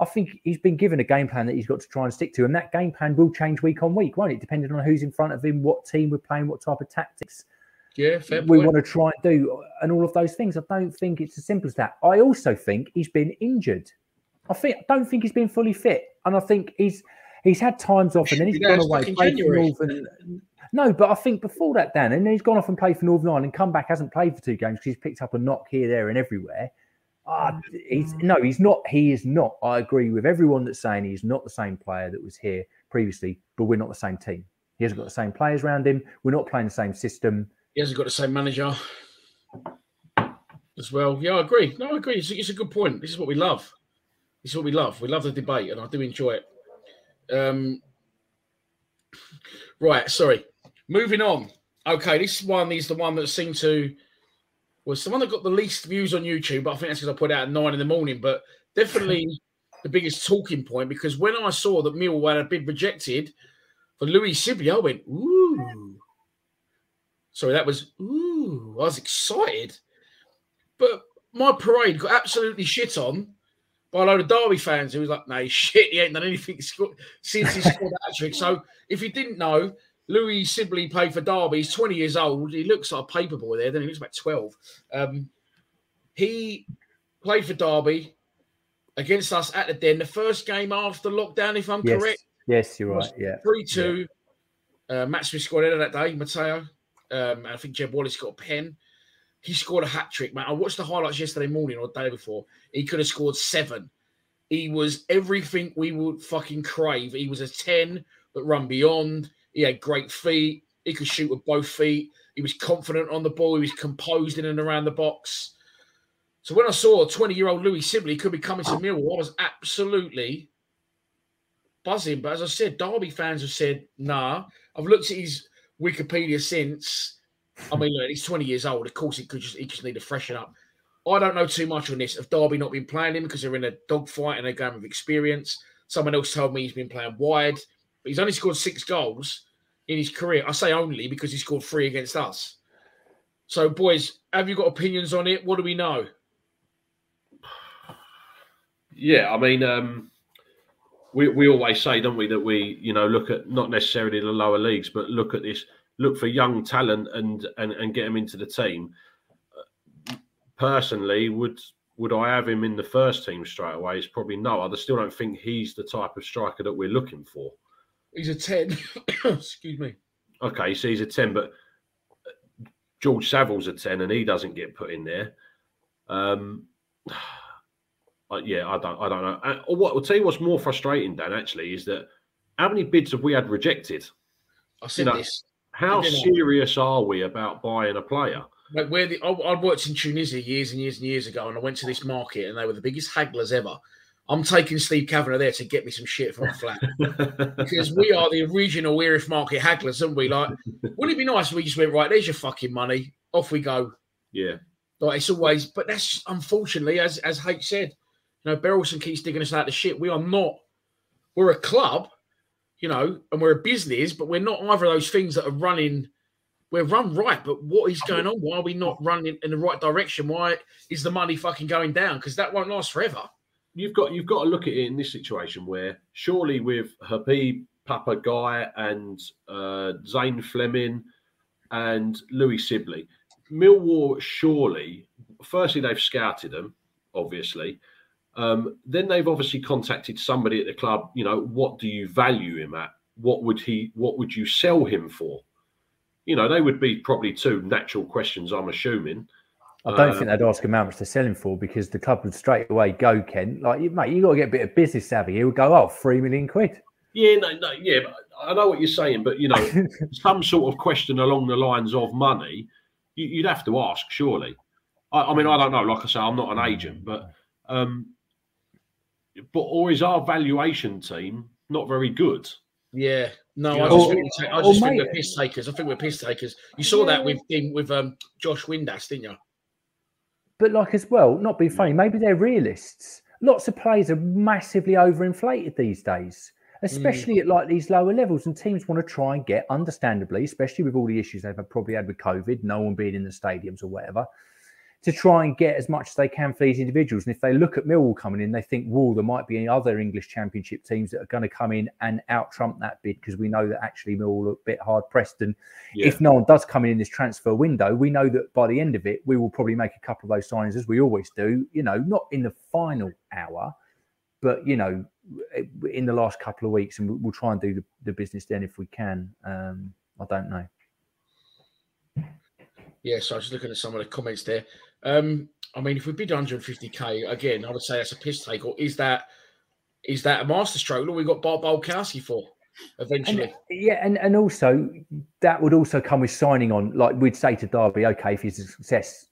I think he's been given a game plan that he's got to try and stick to, and that game plan will change week on week, won't it? Depending on who's in front of him, what team we're playing, what type of tactics yeah, we want to try and do, and all of those things. I don't think it's as simple as that. I also think he's been injured. I think I don't think he's been fully fit, and I think he's he's had times off, and then he's gone away, played for Northern. No, but I think before that, Dan, and he's gone off and played for Northern Ireland, and come back, hasn't played for two games because he's picked up a knock here, there, and everywhere. Uh, he's no, he's not. He is not. I agree with everyone that's saying he's not the same player that was here previously, but we're not the same team. He hasn't got the same players around him. We're not playing the same system. He hasn't got the same manager as well. Yeah, I agree. No, I agree. It's, it's, a good point. This is what we love. This is what we love. We love the debate, and I do enjoy it. Um, right. Sorry. Moving on. Okay, this one is the one that seemed to was the one that got the least views on YouTube. But I think that's because I put it out at nine in the morning. But definitely the biggest talking point because when I saw that Millwall had been rejected for Louie Sibley, I went, ooh. Sorry, that was ooh. I was excited, but my parade got absolutely shit on by a load of Derby fans who was like, "No shit, he ain't done anything since he scored that trick." So, if you didn't know, Louie Sibley played for Derby. He's 20 years old. He looks like a paper boy there. Then he looks about 12. Um, he played for Derby against us at the Den. The first game after lockdown, if I'm yes. correct. Yes, you're right. Yeah. 3 2. Yeah. Uh, Matt Smith scored that day, Matteo. Um, I think Jed Wallace got a pen. He scored a hat trick, man. I watched the highlights yesterday morning or the day before. He could have scored seven. He was everything we would fucking crave. He was a 10 that run beyond. He had great feet. He could shoot with both feet. He was confident on the ball. He was composed in and around the box. So when I saw 20 year old Louie Sibley could be coming to Millwall, I was absolutely buzzing. But as I said, Derby fans have said, nah. I've looked at his Wikipedia since. I mean, look, he's 20 years old. Of course, he could just he just need to freshen up. I don't know too much on this. Have Derby not been playing him because they're in a dogfight and they're going with experience? Someone else told me he's been playing wide, but he's only scored six goals in his career. I say only because he scored three against us. So, boys, have you got opinions on it? What do we know? Yeah, I mean, um, we, we always say, don't we, that we, you know, look at not necessarily the lower leagues, but look at this, look for young talent and and, and get them into the team. Personally, would would I have him in the first team straight away? Is probably no. I still don't think he's the type of striker that we're looking for. He's a 10. Excuse me. Okay, so he's a 10, but George Saville's a 10 and he doesn't get put in there. Um, uh, yeah, I don't, I don't know. And what I'll tell you what's more frustrating, Dan, actually, is that how many bids have we had rejected? I said you know, this. How serious are we about buying a player? Like where the I, I worked in Tunisia years and years and years ago, and I went to this market, and they were the biggest hagglers ever. I'm taking Steve Kavanagh there to get me some shit from a flat because we are the original Erith Market hagglers, aren't we? Like, wouldn't it be nice if we just went right? There's your fucking money, off we go. Yeah. Like it's always, but that's unfortunately, as as H said, you know, Berylson keeps digging us out of shit. We are not. We're a club, you know, and we're a business, but we're not either of those things that are running. We're run right, but what is going on? Why are we not running in the right direction? Why is the money fucking going down? Because that won't last forever. You've got you've got to look at it in this situation where surely with Habib, Papa Gueye, and uh, Zian Flemming and Louie Sibley, Millwall surely. Firstly, they've scouted them, obviously. Um, then they've obviously contacted somebody at the club. You know, what do you value him at? What would he? What would you sell him for? You know, they would be probably two natural questions. I'm assuming. I don't think they'd ask him how much to sell him for because the club would straight away go, Ken, like, mate, you got to get a bit of business savvy. He would go, oh, three million quid. Yeah, no, no, yeah, I know what you're saying, but you know, some sort of question along the lines of money, you, would have to ask, surely. I, I, mean, I don't know. Like I say, I'm not an agent, but um, but or is our valuation team not very good? Yeah, no, I just, think, I just think we're piss takers. I think we're piss takers. You saw yeah. that with with um, Josh Windass, didn't you? But like as well, not being funny, maybe they're realists. Lots of players are massively overinflated these days. especially mm. at like these lower levels. And teams want to try and get, understandably, especially with all the issues they've probably had with COVID, no one being in the stadiums or whatever, to try and get as much as they can for these individuals. And if they look at Millwall coming in, they think, well, there might be any other English Championship teams that are going to come in and out trump that bid because we know that actually Millwall are a bit hard pressed. And yeah. if no one does come in in this transfer window, we know that by the end of it, we will probably make a couple of those signings as we always do. You know, not in the final hour, but you know, in the last couple of weeks, and we'll try and do the, the business then if we can. Um, I don't know. Yeah, so I was just looking at some of the comments there. Um, I mean, if we bid 150k again, I would say that's a piss take. Or is that is that a masterstroke? What we got Bob Bialkowski for eventually? And, yeah, and and also that would also come with signing on. Like we'd say to Derby, okay, if he's a success,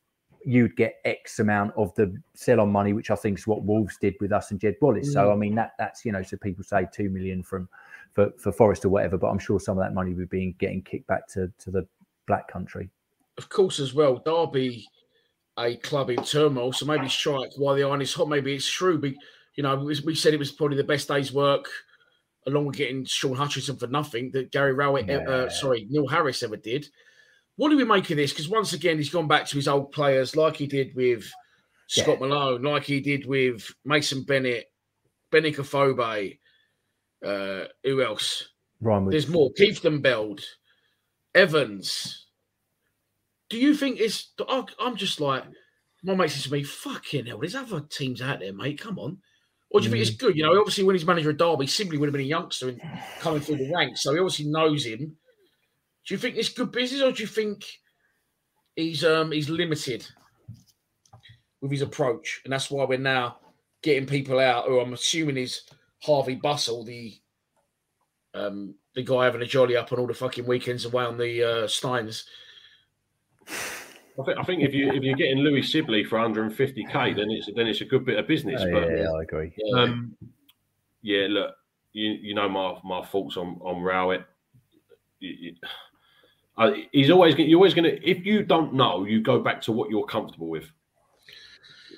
you'd get X amount of the sell on money, which I think is what Wolves did with us and Jed Wallace. Mm. So I mean that that's you know, so people say two million from for for Forest or whatever, but I'm sure some of that money would be getting kicked back to to the Black Country. Of course, as well, Derby a club in turmoil. So maybe strike while the iron is hot. Maybe it's true. But, you know, we said it was probably the best day's work, along with getting Shaun Hutchinson for nothing, that Gary Rowett, uh, yeah. uh, sorry, Neil Harris ever did. What do we make of this? Because once again, he's gone back to his old players like he did with Scott yeah. Malone, like he did with Mason Bennett, Benik Afobe, uh, who else? Ryan There's more. Keith Beld, Evans, do you think it's? I'm just like my mate says to me, "Fucking hell, there's other teams out there, mate. Come on." Or do you mm. think it's good? You know, obviously when he's manager of Derby, Sibley would have been a youngster and coming through the ranks, so he obviously knows him. Do you think it's good business, or do you think he's um he's limited with his approach, and that's why we're now getting people out who I'm assuming is Harvey Bustle, the um the guy having a jolly up on all the fucking weekends away on the uh, Steins I think, I think if you if you're getting Louie Sibley for 150k, then it's then it's a good bit of business. Oh, but, yeah, I agree. Um, yeah, look, you you know my my thoughts on on Rowett. uh, he's always you're always going to if you don't know, you go back to what you're comfortable with.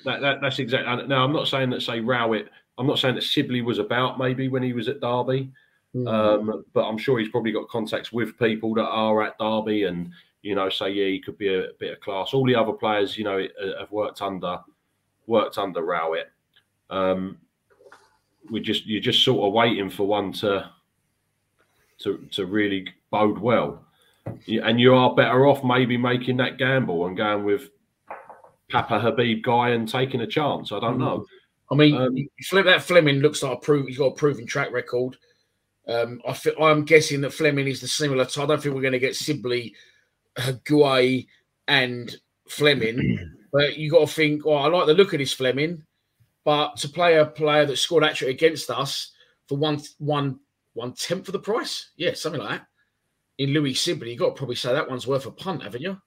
That, that that's exactly. Now I'm not saying that say Rowett. I'm not saying that Sibley was about maybe when he was at Derby. Mm. Um, but I'm sure he's probably got contacts with people that are at Derby and you know, say yeah, he could be a, a bit of class. All the other players, you know, uh, have worked under worked under Rowett. Um, we just you're just sort of waiting for one to to to really bode well, and you are better off maybe making that gamble and going with Papa Habib Gueye and taking a chance. I don't know. I mean, um, that Flemming looks like a prove. He's got a proven track record. Um, I feel, I'm guessing that Flemming is the similar. I don't think we're going to get Sibley Gueye and Flemming. but you got to think, well, I like the look of this Flemming, but to play a player that scored actually against us for one one one tenth of the price, yeah, something like that. In Louie Sibley, you got to probably say that one's worth a punt, haven't you?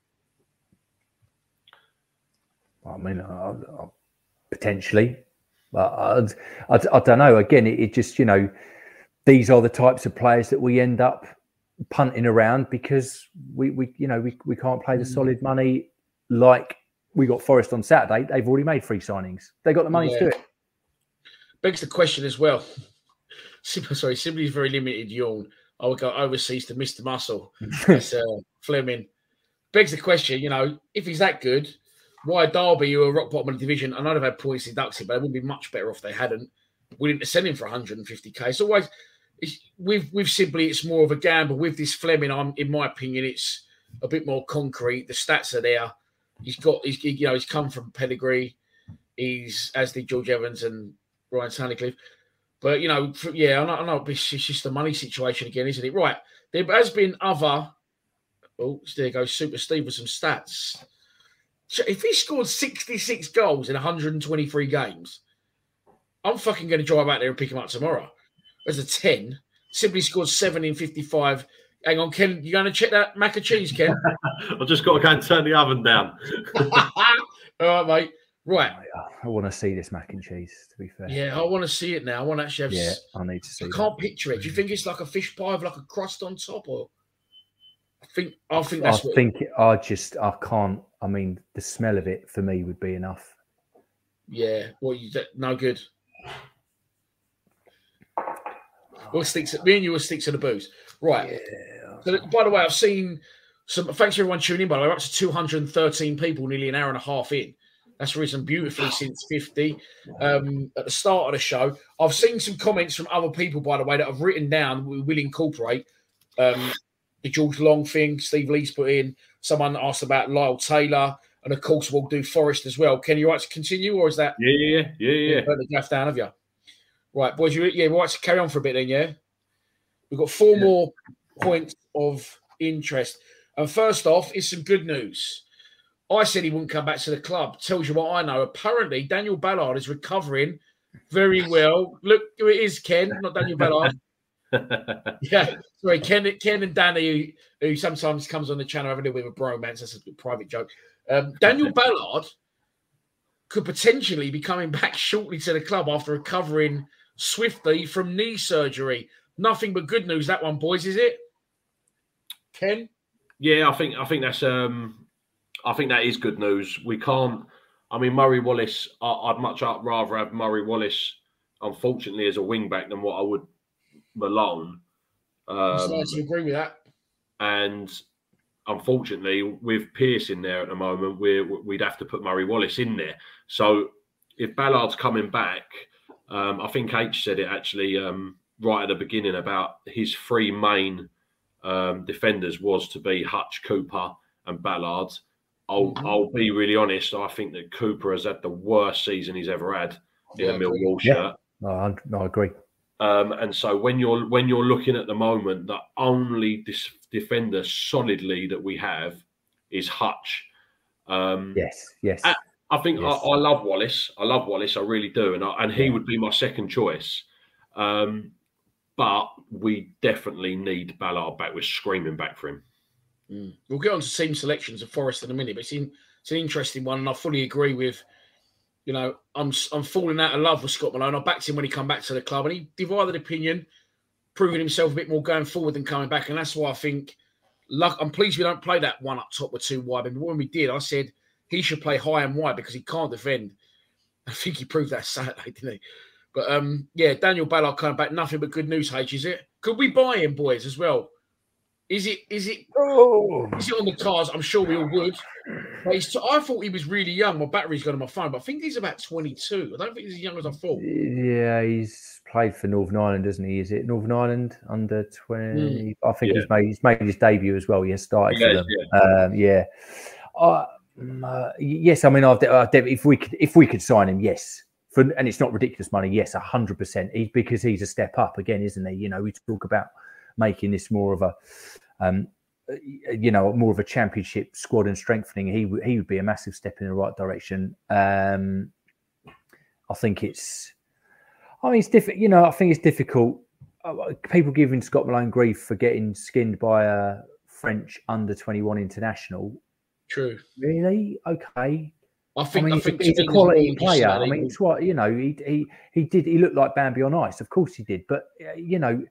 I mean, uh, uh, potentially, but I, I, I, don't know. Again, it, it just you know, these are the types of players that we end up punting around because we, we you know we, we can't play the mm. solid money like we got Forest on Saturday. They've already made three signings. They got the money yeah. to do it. Begs the question as well. Sorry, Sibley's very limited yawn. I would go overseas to Mr. Muscle. It's uh, Flemming. Begs the question, you know, if he's that good, why Derby, who are rock bottom of the division, I know they've had points deducted, but it would be much better if they hadn't. We didn't send him for 150k. So always with with Sibley, it's more of a gamble. With this Flemming, I'm in my opinion, it's a bit more concrete. The stats are there. He's got, he's you know, he's come from pedigree. He's as did George Evans and Ryan Tunnicliffe. But you know, yeah, I know, I know it's just a money situation again, isn't it? Right. There has been other. Oh, there goes Super Steve with some stats. If he scored 66 goals in 123 games, I'm fucking going to drive out there and pick him up tomorrow as a 10. Sibley scored seven in 55. Hang on, Ken, you going to check that mac and cheese, Ken? I've just got to go and turn the oven down. All right, mate. Right. I uh, want to see this mac and cheese, to be fair. Yeah, I want to see it now. I want to actually have. Yeah, I need to see I can't picture it. Do you think it's like a fish pie with like a crust on top or? I think I think that's. I think it, I just I can't. I mean, the smell of it for me would be enough. Yeah, well, you no good. We'll stick to me and you will stick to the booze. Right. So, by the way, I've seen some thanks for everyone tuning in, by the way. We're up to 213 people, nearly an hour and a half in. That's risen beautifully since 50 um, at the start of the show. I've seen some comments from other people, by the way, that I've written down we will incorporate. Um, the George Long thing, Steve Lee's put in. Someone asked about Lyle Taylor, and of course we'll do Forest as well. Can you like to continue, or is that Yeah, yeah, yeah, yeah. yeah. Burn the gaff down of you? Right, boys. You yeah, we'll to carry on for a bit then. Yeah, we've got four more points of interest. And first off, is some good news. I said he wouldn't come back to the club. Tells you what I know. Apparently, Daniel Ballard is recovering very well. Look who it is, Ken, not Daniel Ballard. yeah, sorry, Ken, Ken and Danny, who, who sometimes comes on the channel having a little bit of a bromance. That's a private joke. Um, Daniel Ballard could potentially be coming back shortly to the club after recovering swiftly from knee surgery. Nothing but good news that one, boys, is it? Ken? Yeah, I think I think that's um I think that is good news. We can't I mean Murray Wallace, I, I'd much rather have Murray Wallace, unfortunately, as a wing back than what I would Malone. Um, starting to agree with that. and unfortunately, with Pearce in there at the moment, we're, we'd have to put Murray Wallace in there. So if Ballard's coming back, um, I think H said it actually um, right at the beginning about his three main um, defenders was to be Hutch, Cooper, and Ballard. I'll, Mhm. I'll be really honest. I think that Cooper has had the worst season he's ever had in Yeah, a Millwall Yeah. shirt. No, I, no, I agree. Um, and so when you're when you're looking at the moment, the only dis- defender solidly that we have is Hutch. Um, Yes, yes. Ah, I think Yes. I, I love Wallace. I love Wallace. I really do, and I, and he would be my second choice. Um, but we definitely need Ballard back. We're screaming back for him. Mm. We'll get on to team selections of Forest in a minute, but it's, in, it's an interesting one, and I fully agree with. You know, I'm I'm falling out of love with Scott Malone. I backed him when he come back to the club, and he divided opinion, proving himself a bit more going forward than coming back, and that's why I think. Luck, I'm pleased we don't play that one up top with two wide. But when we did, I said he should play high and wide because he can't defend. I think he proved that Saturday, didn't he? But um, yeah, Daniel Ballard coming back, nothing but good news. H, is it? Could we buy him, boys, as well? Is it? Is it? Is it on the cards? I'm sure we all would. But he's t- I thought he was really young. My battery's gone on my phone, but I think he's about 22. I don't think he's as young as I thought. Yeah, he's played for Northern Ireland, doesn't he? Is it Northern Ireland under twenty? I think Yeah. he's made he's made his debut as well. He has started Yeah, for them. Um, yeah. Uh, mm, uh, yes, I mean, I've, I've, if we could if we could sign him, yes. For, and it's not ridiculous money. Yes, hundred percent. He's because he's a step up again, isn't he? You know, we talk about making this more of a, um, you know, more of a championship squad and strengthening. He he would be a massive step in the right direction. Um, I think it's. I mean, it's difficult. You know, I think it's difficult. Uh, People giving Scott Malone grief for getting skinned by a French under twenty one international. True. Really? Okay. I I think. I, mean, he's, think a, he's a quality more than just player. I mean, it's what you know. He he he did. He looked like Bambi on ice. Of course he did. But uh, you know,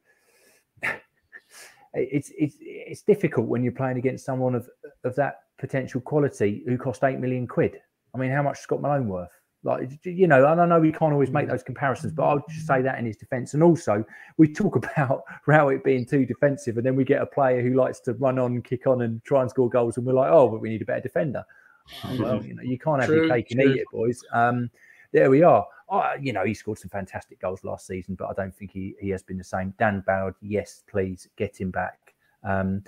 it's it's it's difficult when you're playing against someone of of that potential quality who cost eight million quid. I mean, how much is Scott Malone worth? Like you know, and I know we can't always Mm. make those comparisons, but I'll just say that in his defence. And also, we talk about Rowett being too defensive, and then we get a player who likes to run on, kick on, and try and score goals, and we're like, oh, but we need a better defender. Well, you know, you can't have your cake and true. eat it, boys. Um, there we are. Uh, you know, he scored some fantastic goals last season, but I don't think he, he has been the same. Dan Ballard, yes, please get him back. Um,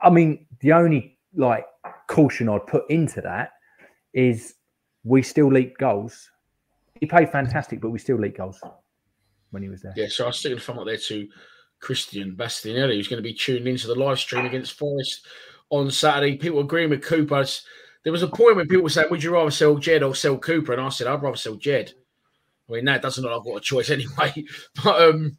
I mean, the only like caution I'd put into that is we still leak goals. He played fantastic, but we still leak goals when he was there. Yeah, so I the thumb up there to Christian Bastianelli, who's going to be tuned into the live stream against Forest on Saturday. People agreeing with Cooper. There was a point when people were saying, Would you rather sell Jed or sell Cooper? And I said, I'd rather sell Jed. I mean, that doesn't look like I've got a choice anyway. But um,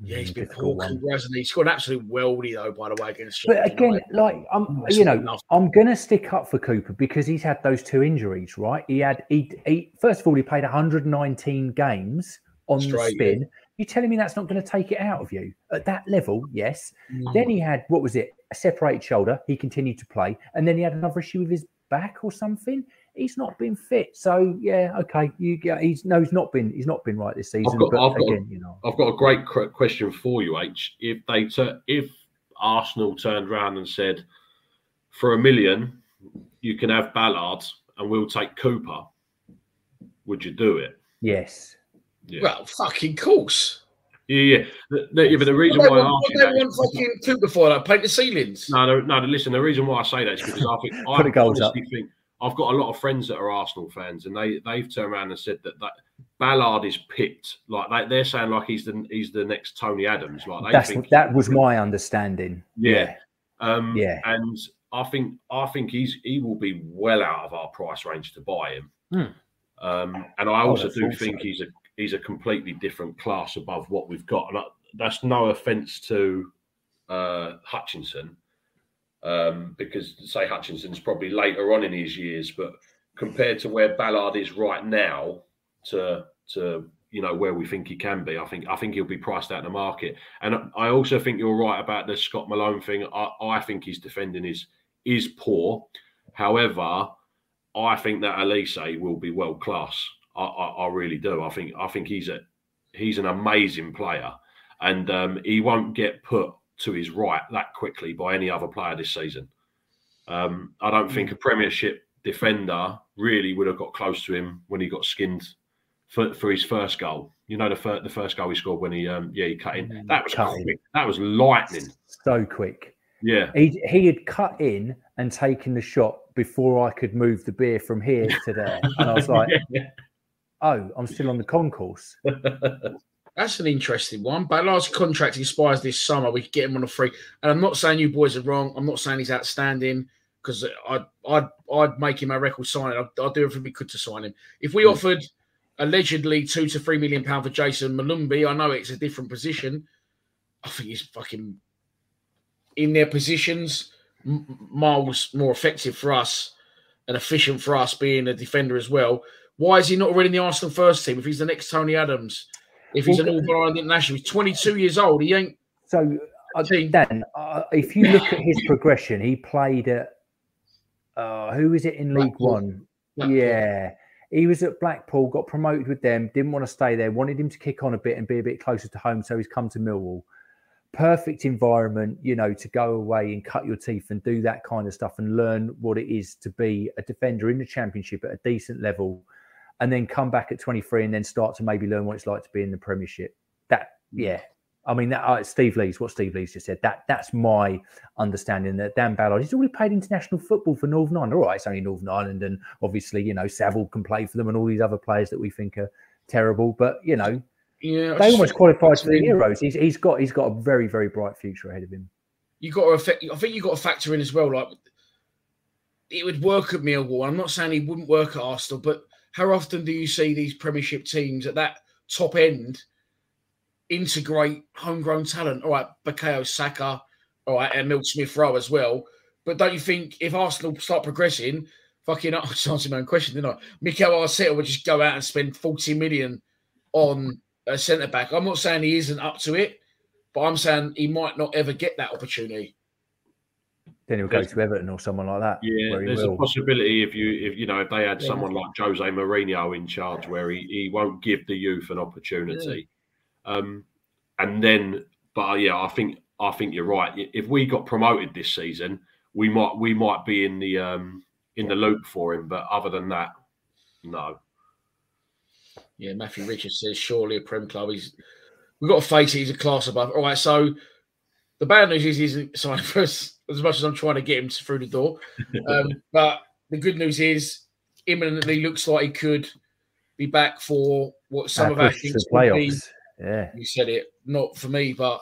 yeah, he's been poor, hasn't he? He's got an absolute weldy, though, by the way, against But again, like I'm, That's you know, enough. I'm gonna stick up for Cooper because he's had those two injuries, right? He had he, he first of all he played 119 games on the Straight, spin. You're telling me that's not going to take it out of you at that level? Yes. Mm. Then he had what was it? A separated shoulder. He continued to play, and then he had another issue with his back or something. He's not been fit. So yeah, okay, you get he's no, he's not been he's not been right this season. got- but I've got- again, you know, I've got a great question for you, H. If they tur- if Arsenal turned around and said, for a million, you can have Ballard and we'll take Cooper, would you do it? yes, Yeah, Well, fucking course. yeah, yeah. The, the- yeah, but the reason why they I want, ask you what that they is want fucking Cooper for, like paint the ceilings. No, no, no. Listen, the reason why I say that is because I think I Put the goals up. think I've got a lot of friends that are Arsenal fans, and they they've turned around and said that that Ballard is picked. Like they, they're saying, like he's the he's the next Tony Adams. Like they that's think that was my understanding. yeah. Um, Yeah. and I think I think he's he will be well out of our price range to buy him. Hmm. Um, and I Oh, also I do think so. he's a he's a completely different class above what we've got. And I, that's no offense to uh, Hutchinson, um, because say Hutchinson's probably later on in his years, but compared to where Ballard is right now, to to you know where we think he can be, I think I think he'll be priced out in the market. And I also think you're right about the Scott Malone thing. I, I think his defending is is poor. However, I think that Olise will be world class. I, I, I really do. I think I think he's a he's an amazing player, and um, he won't get put to his right that quickly by any other player this season. Um, I don't think a Premiership defender really would have got close to him when he got skinned for, for his first goal. You know the first the first goal he scored when he um, yeah he cut in. That was Cut in. quick. That was lightning. So quick. Yeah. He he had cut in and taken the shot before I could move the beer from here to there, and I was like, "Oh, I'm still on the concourse." That's an interesting one. Ballard's contract expires this summer. We could get him on a free. And I'm not saying you boys are wrong. I'm not saying he's outstanding because I'd, I'd, I'd make him a record signing. I'd, I'd do everything we could to sign him. If we hmm. offered allegedly two to three million pound for Jayson Molumby, I know it's a different position. I think he's fucking in their positions miles more effective for us and efficient for us being a defender as well. Why is he not already in the Arsenal first team if he's the next Tony Adams? If he's an All Ireland international, he's 22 years old. He ain't. So, uh. Dan, uh, if you look at his progression, he played at uh, who is it in League Blackpool. One? Blackpool. Yeah, he was at Blackpool, got promoted with them, didn't want to stay there, wanted him to kick on a bit and be a bit closer to home, so he's come to Millwall. Perfect environment, you know, to go away and cut your teeth and do that kind of stuff and learn what it is to be a defender in the championship at a decent level, and then come back at 23 and then start to maybe learn what it's like to be in the Premiership. That, yeah, I mean, that uh, Steve Lee's what Steve Lee's just said. That that's my understanding. That Dan Ballard, he's already played international football for Northern Ireland. All right, it's only Northern Ireland, and obviously, you know, Saville can play for them, and all these other players that we think are terrible. But you know, Yeah, they almost qualified for the Euros. He's, he's got he's got a very very bright future ahead of him. you got to affect. I think you got to factor in as well. Like it would work at Millwall. I'm not saying he wouldn't work at Arsenal, but how often do you see these Premiership teams at that top end integrate homegrown talent? All right, Bukayo Saka, all right, and Emile Smith Rowe as well. But don't you think if Arsenal start progressing, fucking, I just answered my own question, didn't I? Mikel Arteta would just go out and spend 40 million on a centre back. I'm not saying he isn't up to it, but I'm saying he might not ever get that opportunity. Then he'll go to Everton or someone like that. Yeah, where he there's a possibility if you if you know if they had Yeah. someone like Jose Mourinho in charge, where he, he won't give the youth an opportunity, um, and then but uh, yeah, I think I think you're right. If we got promoted this season, we might we might be in the um, in the loop for him. But other than that, no. Yeah, Matthew Richards says surely a Prem club. He's we've got to face it, he's a class above. All right, so the bad news is he's signed for us as much as I'm trying to get him through the door. Um, but the good news is imminently looks like he could be back for what some Our of our push things the would be. Yeah. You said it, not for me, but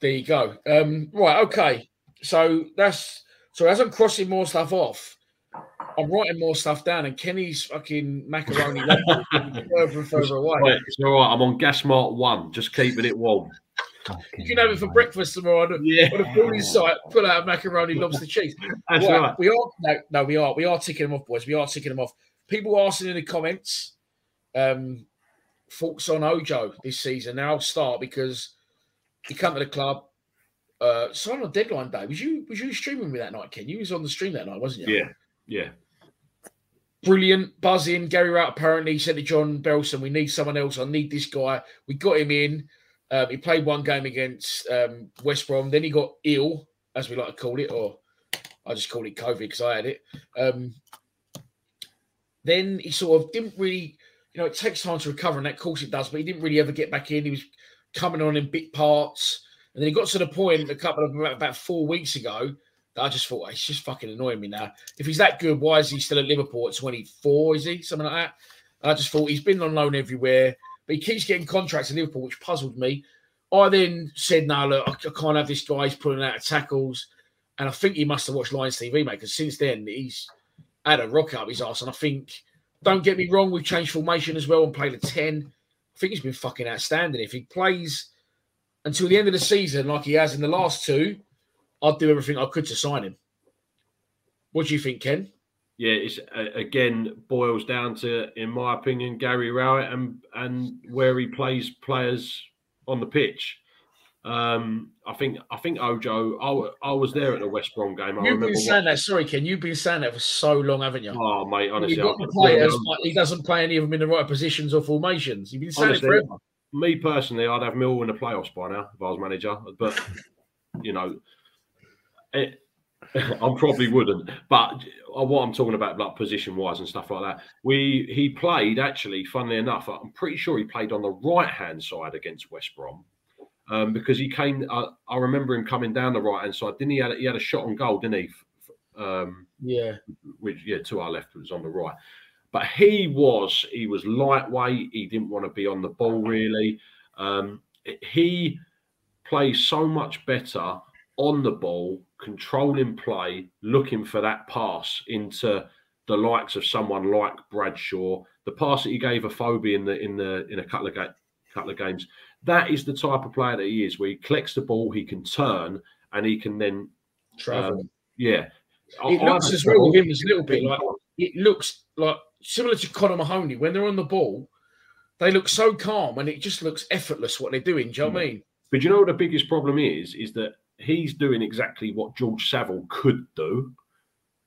there you go. Um, right, okay. So that's so as I'm crossing more stuff off, I'm writing more stuff down, and Kenny's fucking macaroni level is further and further away. Right, it's all right. I'm on gas mark one, just keeping it warm. You can have it for breakfast tomorrow on a, Yeah, on a building site. Pull out a macaroni lobster cheese. that's Right, right. We are no, no, we are we are ticking them off, boys. We are ticking them off. People asking in the comments, um, thoughts on Ojo this season. Now I'll start because he come to the club. Uh, signed on deadline day. Was you was you streaming me that night, Ken? You was on the stream that night, wasn't you? Yeah, yeah. brilliant, buzzing. Gary Rowett apparently said to John Berylson, "We need someone else. I need this guy." We got him in. Um, he played one game against um, West Brom. Then he got ill, as we like to call it, or I just call it COVID because I had it. Um, then he sort of didn't really, you know, it takes time to recover, and that course it does, but he didn't really ever get back in. He was coming on in bit parts, and then he got to the point a couple of about four weeks ago that I just thought it's just fucking annoying me now. If he's that good, why is he still at Liverpool at 24? Is he something like that? I just thought he's been on loan everywhere, but he keeps getting contracts in Liverpool, which puzzled me. I then said, "No, look, I can't have this guy. He's pulling out of tackles." And I think he must have watched Lions TV, mate, because since then he's had a rock up his ass. And I think, don't get me wrong, we've changed formation as well and played a 10. I think he's been fucking outstanding. If he plays until the end of the season like he has in the last two, I'd do everything I could to sign him. What do you think, Ken? Yeah, it's uh, again boils down to, in my opinion, Gary Rowett and and where he plays players on the pitch. Um, I think I think Ojo. I, I was there at the West Brom game. I you've been saying that. Sorry, Ken. You've been saying that for so long, haven't you? Oh, mate. Honestly, players, he doesn't play any of them in the right positions or formations. You've been saying honestly, it forever. Me personally, I'd have Mill in the playoffs by now if I was manager. But you know, it, I probably wouldn't. But what I'm talking about, like position wise and stuff like that, we he played actually. Funnily enough, I'm pretty sure he played on the right hand side against West Brom um, because he came. I, I, remember him coming down the right hand side. Didn't he? Had, he had a shot on goal, didn't he? Um, yeah. Which yeah, to our left was on the right. But he was he was lightweight. He didn't want to be on the ball really. Um, he plays so much better on the ball, controlling play, looking for that pass into the likes of someone like Bradshaw. The pass that he gave Afobe in the in the in a couple of ga- couple of games that is the type of player that he is, where he collects the ball, he can turn, and he can then travel. Um, yeah, it I, looks I, as well with him as a little bit like it looks like similar to Connor Mahoney when they're on the ball. They look so calm, and it just looks effortless what they're doing. Do you know what I mean? But you know what the biggest problem is? Is that he's doing exactly what George Saville could do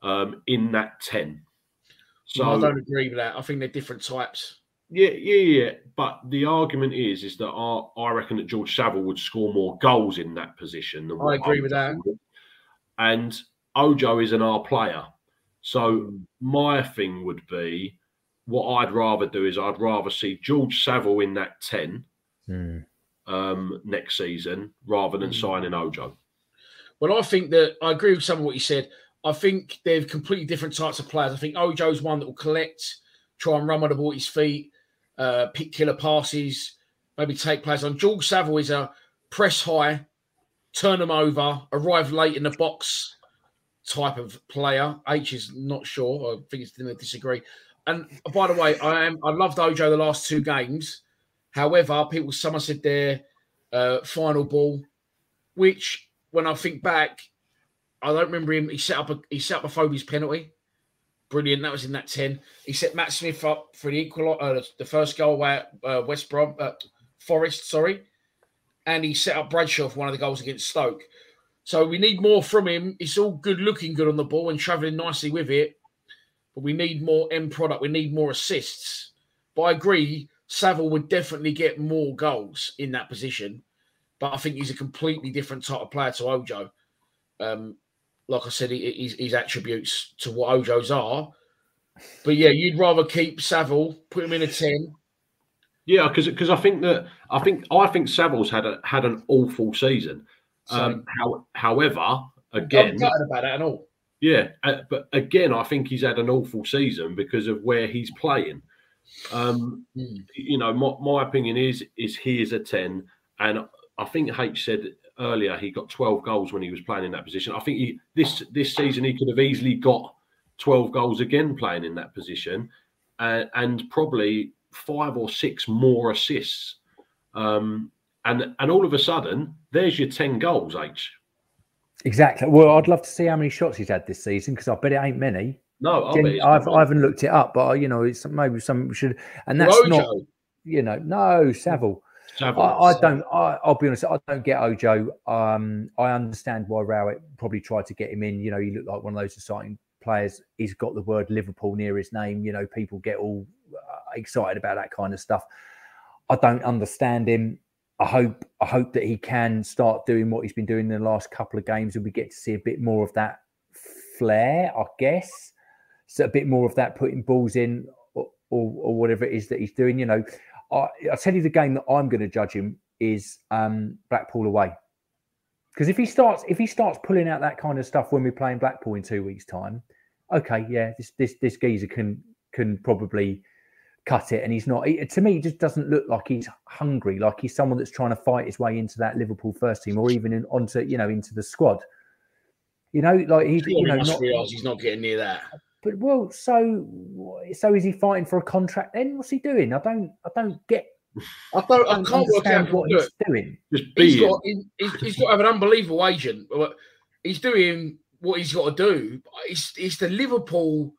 um, in that ten. So I don't agree with that. I think they're different types. Yeah, yeah, yeah. But the argument is, is that I, I reckon that George Saville would score more goals in that position. Than I agree with that. And Ojo is an R player, so my thing would be, what I'd rather do is I'd rather see George Saville in that ten mm. um, next season rather than mm. signing Ojo. Well, I think that I agree with some of what you said. I think they're completely different types of players. I think Ojo's one that will collect, try and run with the ball at his feet uh, pick killer passes, maybe take players on. George Saville is a press high, turn them over, arrive late in the box type of player. H is not sure. I think he's going to disagree. And by the way, I am I loved Ojo the last two games. However, people someone said their uh, final ball, which when I think back, I don't remember him. He set up a he set up Afobe's penalty brilliant. That was in that 10. He set Matt Smith up for the equal, uh, the first goal away at uh, West Brom, uh, Forest, sorry. And he set up Bradshaw for one of the goals against Stoke. So we need more from him. It's all good looking good on the ball and travelling nicely with it. But we need more end product. We need more assists. But I agree, Saville would definitely get more goals in that position. But I think he's a completely different type of player to Ojo. Um, like I said, his, his attributes to what Ojo's are. But yeah, you'd rather keep Saville, put him in a ten. Yeah, because because I think that I think I think Saville's had a had an awful season. Um, how, however, again, I'm about that at all. Yeah, uh, but again, I think he's had an awful season because of where he's playing. Um, mm. You know, my, my opinion is is he is a ten, and I think H said earlier, he got 12 goals when he was playing in that position. I think he, this this season he could have easily got 12 goals again playing in that position, uh, and probably five or six more assists. Um, and and all of a sudden, there's your 10 goals, H. Exactly. Well, I'd love to see how many shots he's had this season because I bet it ain't many. No, I've, I haven't looked it up, but you know, it's maybe some should, and that's Rojo. not, you know, no Saville. I, I, don't. I, will be honest. I don't get Ojo. Um, I understand why Rowett probably tried to get him in. You know, he looked like one of those exciting players, he's got the word Liverpool near his name. You know, people get all uh, excited about that kind of stuff. I don't understand him. I hope I hope that he can start doing what he's been doing in the last couple of games, and we get to see a bit more of that flair, I guess. So a bit more of that putting balls in or, or, or whatever it is that he's doing. You know, I, I tell you the game that I'm going to judge him is um, Blackpool away. Because if he starts if he starts pulling out that kind of stuff when we're playing Blackpool in two weeks' time, okay, yeah, this this this geezer can can probably cut it. And he's not. He, to me, he just doesn't look like he's hungry, like he's someone that's trying to fight his way into that Liverpool first team or even in, onto you know into the squad. You know, like he's He you know must not. realise he's not getting near that. But well, so so is he fighting for a contract? Then what's he doing? I don't I don't get. I don't. I I don't can't work understand out what look, he's doing. Just He's be him. got. He, he's, he's got to have an unbelievable agent. But He's doing what he's got to do. It's it's the Liverpool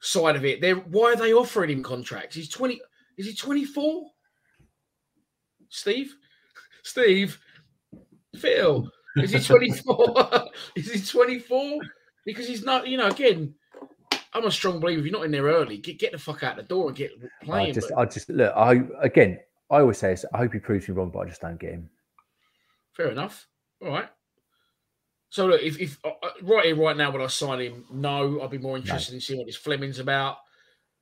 side of it. They're why are they offering him contracts? He's twenty. Is he twenty four? Steve, Steve, Phil. Is he twenty four? is he twenty four? Because he's not. You know, again. I'm a strong believer. If you're not in there early, get get the fuck out the door and get playing. I just but- I just look. I again. I always say this. I hope he proves me wrong, but I just don't get him. Fair enough. All right. So look, if, if uh, uh, right here, right now, would I sign him? No, I'd be more interested in seeing what this Flemming's about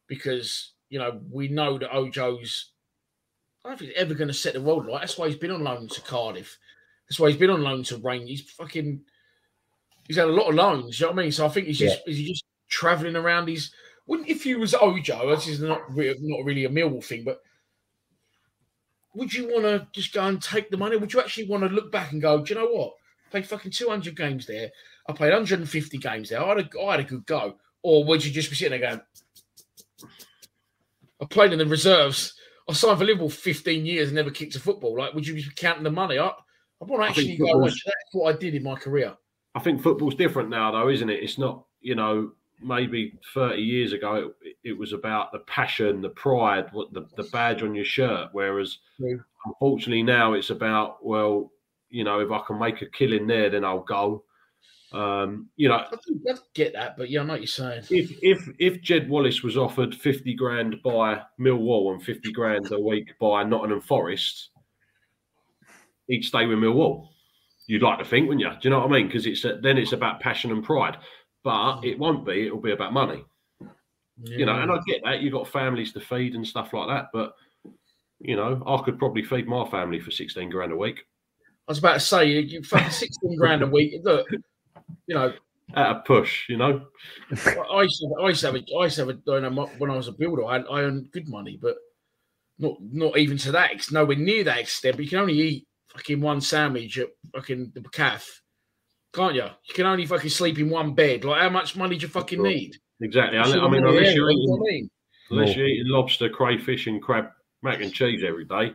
because you know we know that Ojo's. I don't think he's ever going to set the world right. That's why he's been on loan to Cardiff. That's why he's been on loan to Rain. He's fucking. He's had a lot of loans. You know what I mean? So I think he's just is he just traveling around. He's wouldn't if you was oh, Ojo. This is not re- not really a Millwall thing, but would you want to just go and take the money? Would you actually want to look back and go, do you know what? I played fucking 200 games there. I played 150 games there. I had a, I had a good go. Or would you just be sitting there going, I played in the reserves. I signed for Liverpool 15 years and never kicked a football. Like, would you be counting the money up? I want to actually go, that's what I did in my career. I think football's different now, though, isn't it? It's not, you know, maybe 30 years ago, it, it was about the passion, the pride, what the, the badge on your shirt. Whereas, True. unfortunately, now it's about, well, you know, if I can make a killing there, then I'll go. Um, you know, I, think, I get that, but yeah, I know what you're saying. if if if Jed Wallace was offered 50 grand by Millwall and 50 grand a week by Nottingham Forest, he'd stay with Millwall. You'd like to think, wouldn't you? Do you know what I mean? Because it's then it's about passion and pride, but mm. it won't be. It'll be about money. You know, and I get that you've got families to feed and stuff like that, but you know, I could probably feed my family for 16 grand a week I was about to say, you, you fucking 16 grand a week. Look, you know, at a push. You know, I used to, I used to have, a, I used to have a, when I was a builder, I, I earned good money, but not not even to that. It's nowhere near that extent. But you can only eat fucking one sandwich at fucking the calf, can't you? You can only fucking sleep in one bed. Like, how much money do you fucking Sure. need? exactly. I, I mean, unless you're have it, you know eating, what I mean? unless you're eating lobster, crayfish, and crab mac and cheese every day.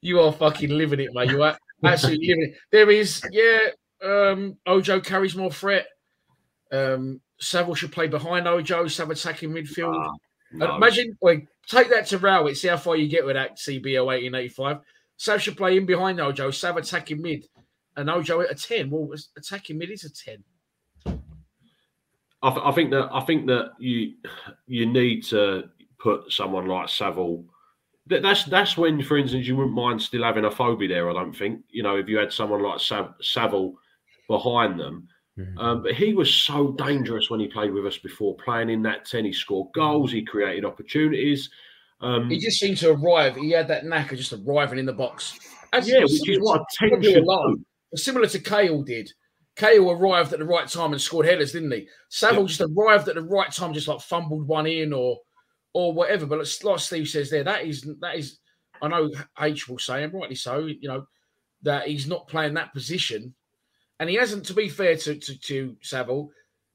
You are fucking living it, mate. You are absolutely living it. There is, yeah. Um, Ojo carries more threat. Um, Saville should play behind Ojo, Sav attacking midfield. Ah, Uh, no. Imagine, wait, take that to Rowett, see how far you get with that CBO 1885. Sav should play in behind Ojo, Sav attacking mid, and Ojo at a 10. Well, attacking mid is a 10. I, th- I think that I think that you you need to put someone like Saville. That, that's that's when, for instance, you wouldn't mind still having Afobe there. I don't think you know if you had someone like Sav, Saville behind them. Mhm. Um, but he was so dangerous when he played with us before, playing in that ten. He scored goals, he created opportunities. Um, He just seemed to arrive. He had that knack of just arriving in the box. As- yeah, which is what a ten Probably should alone. do. Similar to Kale did. Kale arrived at the right time and scored headers, didn't he? Saville Yeah. just arrived at the right time, just like fumbled one in or or whatever. But like like Steve says there, that is that is I know H will say, and rightly so, you know, that he's not playing that position. And he hasn't, to be fair to, to, to Saville,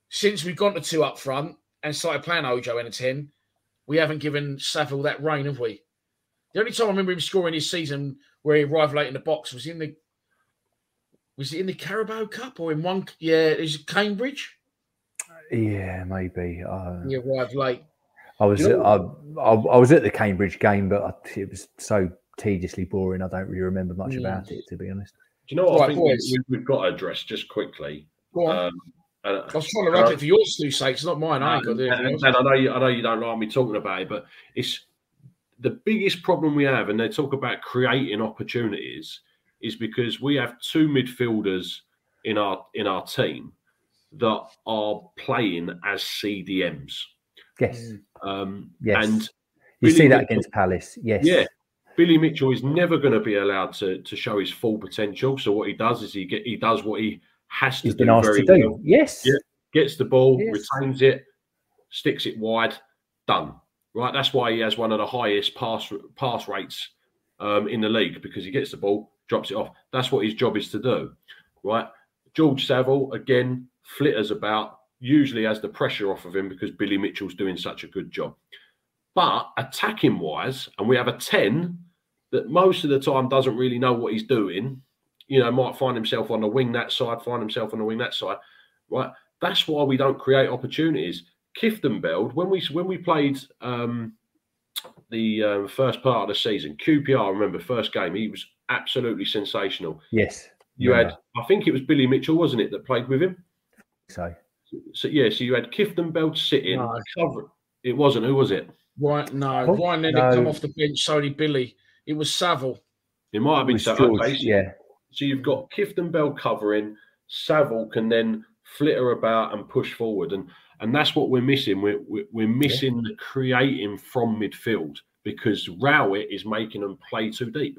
since we've gone to two up front and started playing Ojo in a 10, we haven't given Saville that reign, have we? The only time I remember him scoring his season where he arrived late in the box was in the was it in the Carabao Cup or in one? Yeah, is it Cambridge? Yeah, maybe. Uh, He arrived late. I was You I, I, I was at the Cambridge game, but I, it was so tediously boring. I don't really remember much Mm. about it, to be honest. Do you know what I think we, we've got to address just quickly? Go on. Um, Uh, I was trying to wrap it for your Stu's sake. It's not mine. I ain't got and, and, and. I know you, I know you don't like me talking about it, but it's the biggest problem we have, and they talk about creating opportunities, is because we have two midfielders in our in our team that are playing as CDMs. Yes, Um, Yes. And you Billy see that Mitchell- against Palace. Yes, yeah, Billy Mitchell is never going to be allowed to to show his full potential. So what he does is he get he does what he has to he's do been asked very to do. well. Yes, Yeah. Gets the ball, Yes. retains it, sticks it wide, done. Right, that's why he has one of the highest pass pass rates um, in the league because he gets the ball, drops it off. That's what his job is to do. Right, George Saville again flitters about, usually has the pressure off of him because Billy Mitchell's doing such a good job. But attacking wise, and we have a 10 that most of the time doesn't really know what he's doing, you know, might find himself on the wing that side, find himself on the wing that side, right? That's why we don't create opportunities. Kieftenbeld, when we when we played um, the um, first part of the season, QPR, remember first game, he was absolutely sensational. yes. You Remember. had, I think it was Billy Mitchell, wasn't it, that played with him? so So yeah, so you had Kieftenbeld sitting, No. cover. It wasn't. Who was it? Right, no. Oh, Ryan Leonard no. come off the bench, so did Billy. It was Saville. It might have been was so. Okay, so- Yeah, So you've got Kieftenbeld covering, Saville can then flitter about and push forward, and and that's what we're missing. We're we're, we're missing the creating from midfield because Rowett is making them play too deep.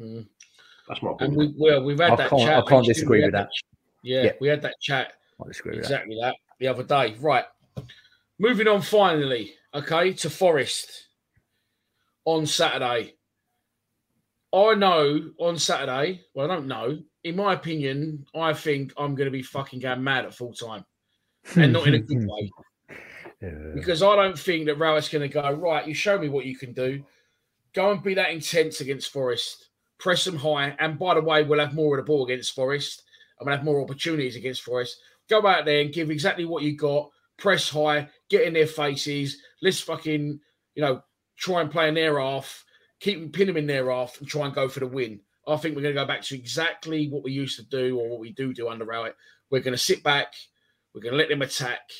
Hmm. That's my And opinion. we well, we've had I that can't- chat. I can't disagree with had that. Yeah, Yeah. we had that chat I disagree with exactly that. the other day. Right. Moving on finally, okay, to Forest on Saturday. I know on Saturday, well, I don't know. In my opinion, I think I'm going to be fucking going mad at full time and not in a good way. Yeah. because I don't think that Rowett's going to go right. You show me what you can do. Go and be that intense against Forest. Press them high. And by the way, we'll have more of the ball against Forest. and we'll have more opportunities against Forest. Go out there and give exactly what you got. Press high. Get in their faces. Let's fucking you know try and play in their half. Keep pin them in their half and try and go for the win. I think we're going to go back to exactly what we used to do or what we do do under Rowett. We're going to sit back. We're going to let them attack.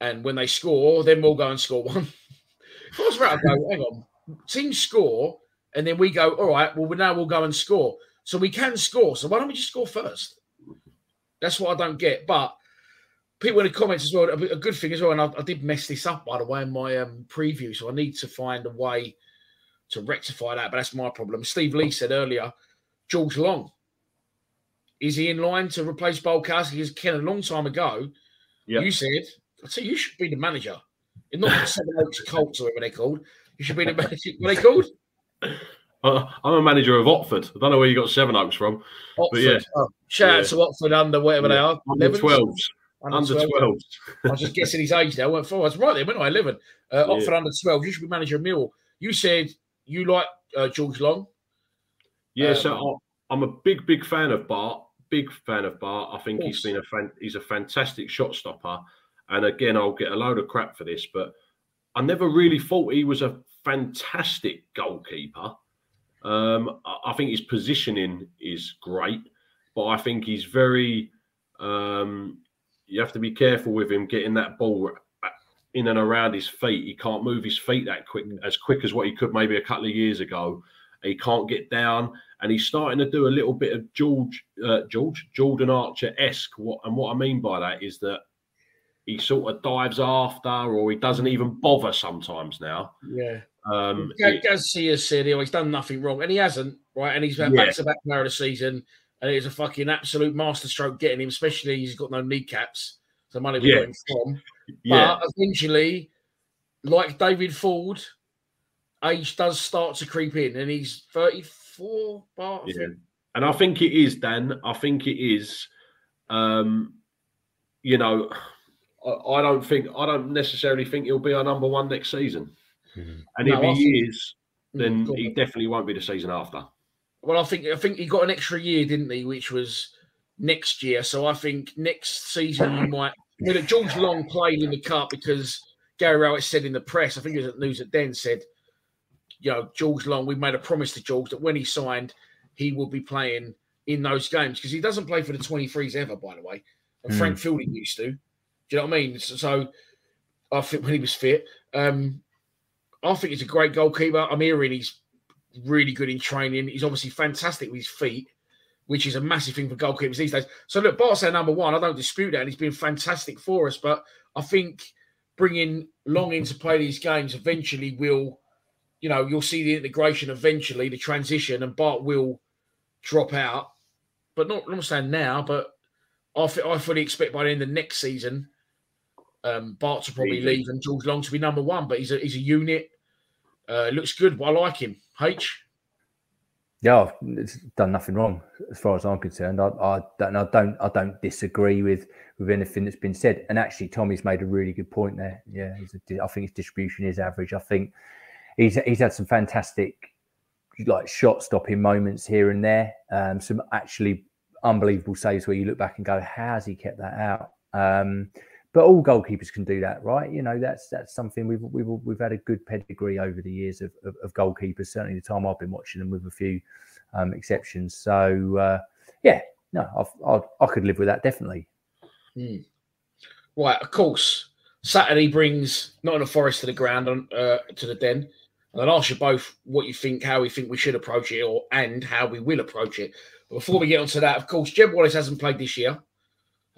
And when they score, then we'll go and score one. I was right, hang on, teams score, and then we go, all right, well, now we'll go and score. So we can score. So why don't we just score first? That's what I don't get. But people in the comments as well, a good thing as well, and I, I did mess this up, by the way, in my um, preview. So I need to find a way to rectify that. But that's my problem. Steve Lee said earlier, George Long. Is he in line to replace Bialkowski? Because Ken, a long time ago, Yeah. you said, I tell you, you should be the manager. It's not the Seven Oaks Colts or whatever they're called. You should be the manager. What are they called? Uh, I'm a manager of Otford. I don't know where you got Seven Oaks from. Otford. yeah. Oh, shout Yeah. out to Otford under whatever they are. Under 12s. Under Under 12. 12s. I was just guessing his age there. I went, oh, I was right there, wasn't I? 11. Uh, Yeah. Otford under 12. You should be manager of Mill. You said you like uh, George Long. Yeah, Um, so I'm a big, big fan of Bart. Big fan of Bart. I think he's been a fan, he's a fantastic shot stopper. And again, I'll get a load of crap for this, but I never really thought he was a fantastic goalkeeper. Um, I, I think his positioning is great, but I think he's very. Um, you have to be careful with him getting that ball in and around his feet. He can't move his feet that quick, as quick as what he could maybe a couple of years ago. He can't get down, and he's starting to do a little bit of George, uh, George, Jordan Archer esque. What and what I mean by that is that he sort of dives after, or he doesn't even bother sometimes now. Yeah. Um, it- Garcia said oh, he's done nothing wrong, and he hasn't, right? And he's been Yeah. back to back player of the season, and it's a fucking absolute masterstroke getting him, especially he's got no kneecaps. So money we Yeah. got him from. yeah, But eventually, like David Forde, age does start to creep in, and he's 34. Bart, I Yeah. think. And I think it is, Dan. I think it is. Um, you know, I, I don't think I don't necessarily think he'll be our number one next season. Mhm. And No, I if he think- is, Mm, then go on. he definitely won't be the season after. Well, I think I think he got an extra year, didn't he? Which was next year. So I think next season you might. I mean, George Long played in the cup because Gary Rowett said in the press. I think it was at News at Den said, you know, George Long. We made a promise to George that when he signed, he would be playing in those games because he doesn't play for the 23s ever, by the way. and Frank Fielding used to. Do you know what I mean? So, so I think when he was fit, um, I think he's a great goalkeeper. I'm hearing he's really good in training. He's obviously fantastic with his feet, which is a massive thing for goalkeepers these days. So look, Bart's our number one. I don't dispute that, and he's been fantastic for us. But I think bringing Long in to play these games eventually will, you know, you'll see the integration eventually, the transition, and Bart will drop out. But not, I'm not saying now, but I, I fully expect by the end of next season, um, Bart to probably leave and George Long to be number one. But he's a he's a unit. Uh, looks good. I like him. H. Yeah, it's done nothing wrong as far as I'm concerned. I, I don't, I don't, I don't disagree with with anything that's been said. And actually, Tommy's made a really good point there. Yeah, a, I think his distribution is average. I think he's he's had some fantastic like shot stopping moments here and there. Um, some actually unbelievable saves where you look back and go, "How's he kept that out?" Um, but all goalkeepers can do that, right? You know, that's that's something we've we've we've had a good pedigree over the years of, of, of goalkeepers. Certainly, the time I've been watching them, with a few um, exceptions. So, uh, yeah, no, I've, i I could live with that definitely. Hmm. Right, of course. Saturday brings Nottingham Forest to the ground on uh, to the den, and I'll ask you both what you think, how we think we should approach it, or and how we will approach it. But before we get onto that, of course, Jed Wallace hasn't played this year.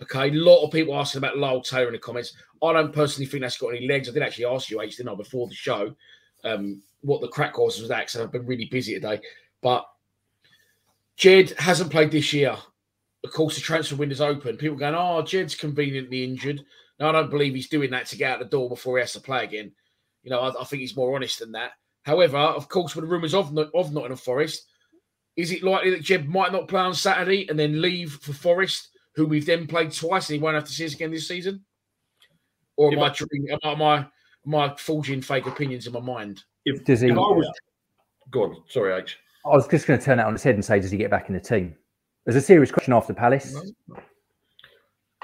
Okay, a lot of people asking about Lyle Taylor in the comments. I don't personally think that's got any legs. I did actually ask you, H, didn't I, before the show, um, what the crack was with that, because I've been really busy today. But Jed hasn't played this year. Of course, the transfer window's open. People going, oh, Jed's conveniently injured. No, I don't believe he's doing that to get out the door before he has to play again. You know, I, I think he's more honest than that. However, of course, with the rumours of, Not- of Nottingham Forest, is it likely that Jed might not play on Saturday and then leave for Forest, who we've then played twice and he won't have to see us again this season? Or am Yeah, I, dreaming, am I, am I forging fake opinions in my mind? If, Does he? if I was, go on. Sorry, H. I was just going to turn that on its head and say, does he get back in the team? There's a serious question after Palace.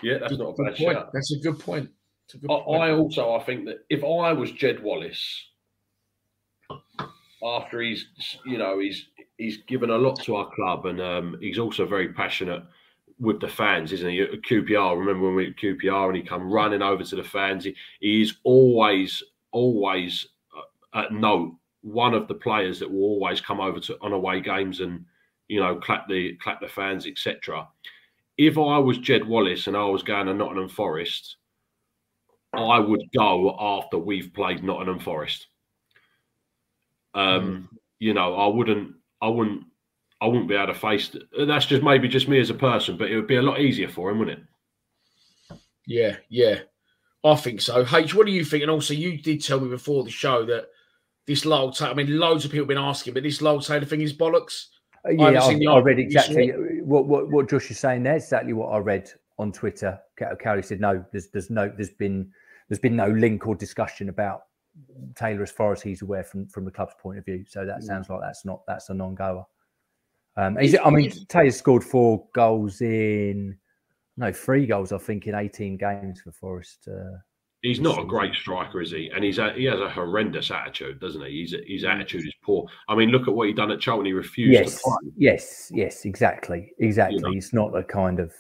Yeah, that's Good- not a good bad point. shout. That's a good point. A good I, point. I also I think that if I was Jed Wallace, after he's you know he's he's given a lot to our club and um, he's also very passionate with the fans, isn't he? At QPR, remember when we at QPR and he come running over to the fans. He, is always always uh, at note one of the players that will always come over to on away games and you know clap the clap the fans etc. If I was Jed Wallace and I was going to Nottingham Forest, I would go after we've played Nottingham Forest. Um, you know, I wouldn't, I wouldn't, I wouldn't be able to face. It. That's just maybe just me as a person, but it would be a lot easier for him, wouldn't it? Yeah, yeah. I think so. H, what do you think? And also, you did tell me before the show that this Lyle Taylor, I mean, loads of people have been asking, but this Lyle Taylor thing is bollocks. Uh, Yeah, haven't seen I, the I read article. You saw exactly what, what what Josh is saying there. Exactly what I read on Twitter. Ca- Cawley said no. There's there's no there's been there's been no link or discussion about Taylor as far as he's aware from from the club's point of view. So that Mm. sounds like that's not that's a non-goer. Um, he's, I mean, Taylor scored four goals in no three goals I think in 18 games for Forest. Uh, He's not a great striker, is he? And he's a, he has a horrendous attitude, doesn't he? He's his attitude is poor. I mean, look at what he done at Charlton. He refused yes, to play. yes, yes, exactly, exactly. know. It's not the kind of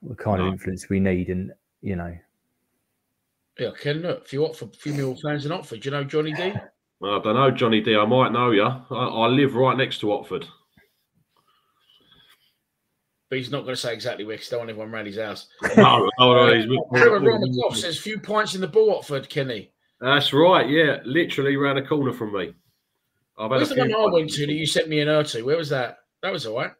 the kind No. of influence we need, and you know. Yeah, Ken, look, if you want for a few Millwall fans in Oxford, do you know Johnny D? Well, I don't know, Johnny D. I might know you. I, I live right next to Watford. But he's not going to say exactly where because don't want everyone around his house. No, no, no, he's Trevor says few pints in the ball, Watford, Kenny. That's right. Yeah, literally round the corner from me. I've had Where's a the one few I went to that you sent me an er to? Where was that? That was all right.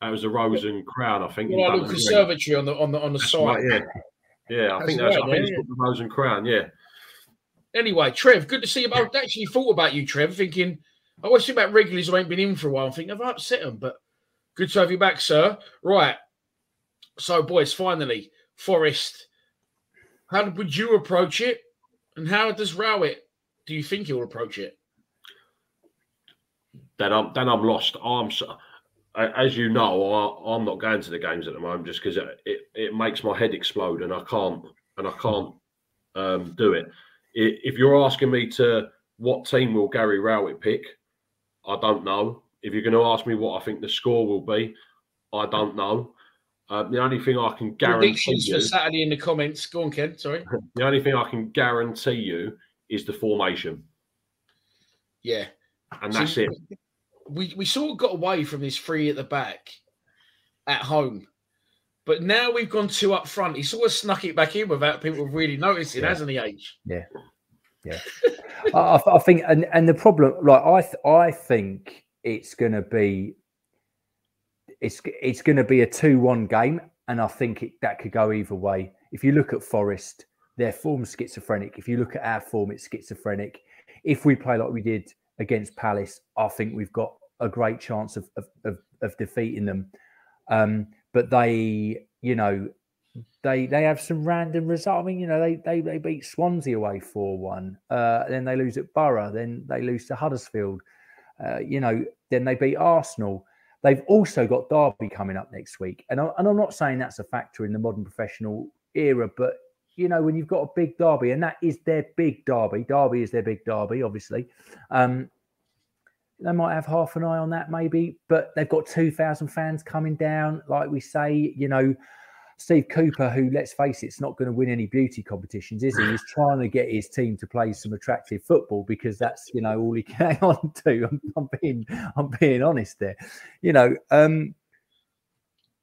That was a Rose and Crown, I think. Well, little conservatory on the on the on the That's side. right, yeah. Yeah, I That's think that's. right, I think yeah. the Rose and Crown. Yeah. Anyway, Trev, good to see you. I actually thought about you, Trev, thinking I always think about regulars who ain't been in for a while. I'm thinking, have upset them? But good to have you back, sir. Right. So, boys, finally, Forest. How would you approach it? And how does Rowett, do you think he'll approach it? Then I'm then I'm lost. I'm so, as you know, I, I'm not going to the games at the moment just because it, it it makes my head explode and I can't and I can't um, do it. If you're asking me to what team will Gary Rowett pick, I don't know. If you're going to ask me what I think the score will be, I don't know. Uh, the only thing I can guarantee you, for Saturday in the comments. Go on, Ken. Sorry. the only thing I can guarantee you is the formation, Yeah. and See, that's it. We we sort of got away from this three at the back at home. But now we've gone two up front. He sort of snuck it back in without people really noticing, Yeah. hasn't he, H? Yeah. Yeah. I think, and, and the problem, like I, th- I think it's going to be, it's it's going to be a two-one game, and I think it, that could go either way. If you look at Forest, their form's schizophrenic. If you look at our form, it's schizophrenic. If we play like we did against Palace, I think we've got a great chance of of, of, of defeating them. Um, but they, you know, they they have some random result. I mean, you know, they they, they beat Swansea away four one. Uh, then they lose at Borough. Then they lose to Huddersfield. Uh, you know, then they beat Arsenal. They've also got Derby coming up next week, and I, and I'm not saying that's a factor in the modern professional era, but you know, when you've got a big derby, and that is their big derby. Derby is their big derby, obviously. Um, they might have half an eye on that, maybe, but they've got 2,000 fans coming down. Like we say, you know, Steve Cooper, who, let's face it, is not going to win any beauty competitions, is he? He's trying to get his team to play some attractive football because that's, you know, all he can on to. I'm, I'm being, I'm being honest there. You know, um,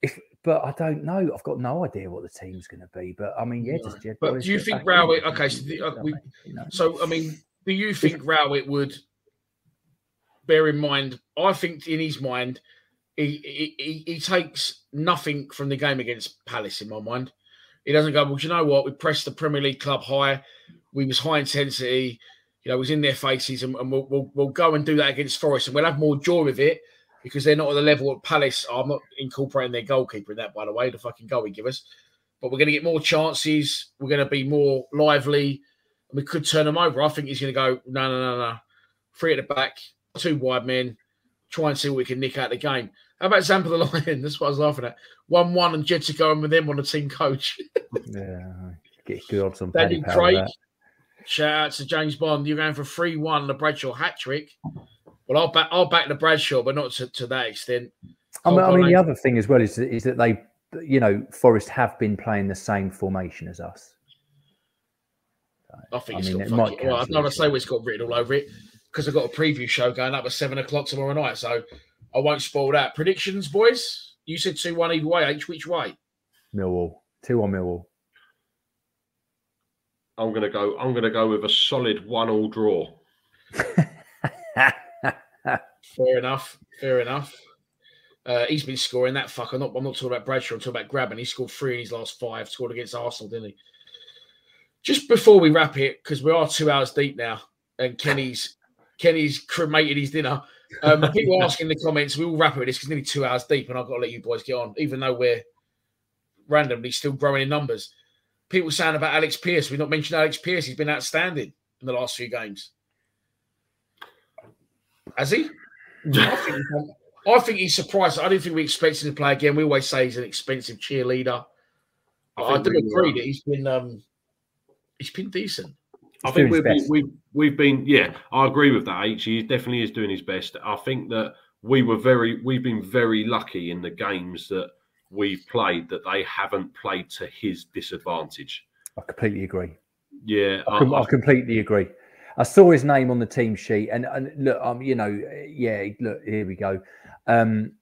if, but I don't know. I've got no idea what the team's going to be. But I mean, yeah, just yeah, But do you think Rowett- okay, so the- uh, we- You know? So, I mean, do you think Rowett would bear in mind? I think in his mind, he, he, he, takes nothing from the game against Palace, in my mind. He doesn't go, well, do you know what? We pressed the Premier League club high. We was high intensity. You know, was in their faces, and, and we'll, we'll, we'll go and do that against Forest, and we'll have more joy with it because they're not at the level at Palace. I'm not incorporating their goalkeeper in that, by the way, the fucking goal he give us. But we're going to get more chances. We're going to be more lively. And we could turn them over. I think he's going to go, no, no, no, no. Three at the back, two wide men. Try and see what we can nick out the game. How about Zampa the Lion? That's what I was laughing at. 1 1 and Jets are going with him on the team coach. Yeah, get good odds on Paddy Daniel. Craig. Shout out to James Bond. You're going for 3 1, the Bradshaw hat trick. Well, I'll back, I'll back the Bradshaw, but not to, to that extent. I mean, I mean, the other thing as well is is that they, you know, Forest have been playing the same formation as us. I think I it's mean, got it might well, I cancel don't going to say it's got written all over it because I've got a preview show going up at seven o'clock tomorrow night. So I won't spoil that. Predictions, boys? You said 2 1 either way. H, which way? Millwall, two one Millwall. I'm gonna go. I'm gonna go with a solid one-all draw. Fair enough. Fair enough. Uh, he's been scoring that fuck. I'm not, I'm not talking about Bradshaw. I'm talking about grabbing. He scored three in his last five. Scored against Arsenal, didn't he? Just before we wrap it, because we are two hours deep now, and Kenny's Kenny's cremated his dinner. Um, people asking in the comments, we will wrap it with this because nearly two hours deep, and I've got to let you boys get on, even though we're randomly still growing in numbers. People saying about Alex Pearce. We've not mentioned Alex Pearce. He's been outstanding in the last few games. Has he? I think, I think he's surprised. I don't think we expected him to play again. We always say he's an expensive cheerleader. But I, do agree uh, that he's been um, he's been decent. I think we've been, we've we've been yeah, I agree with that. H. He definitely is doing his best. I think that we were very we've been very lucky in the games that we've played that they haven't played to his disadvantage. I completely agree. Yeah, I, I, I- completely agree. I saw his name on the team sheet, and, and look, um, you know, yeah, look, here we go. Um,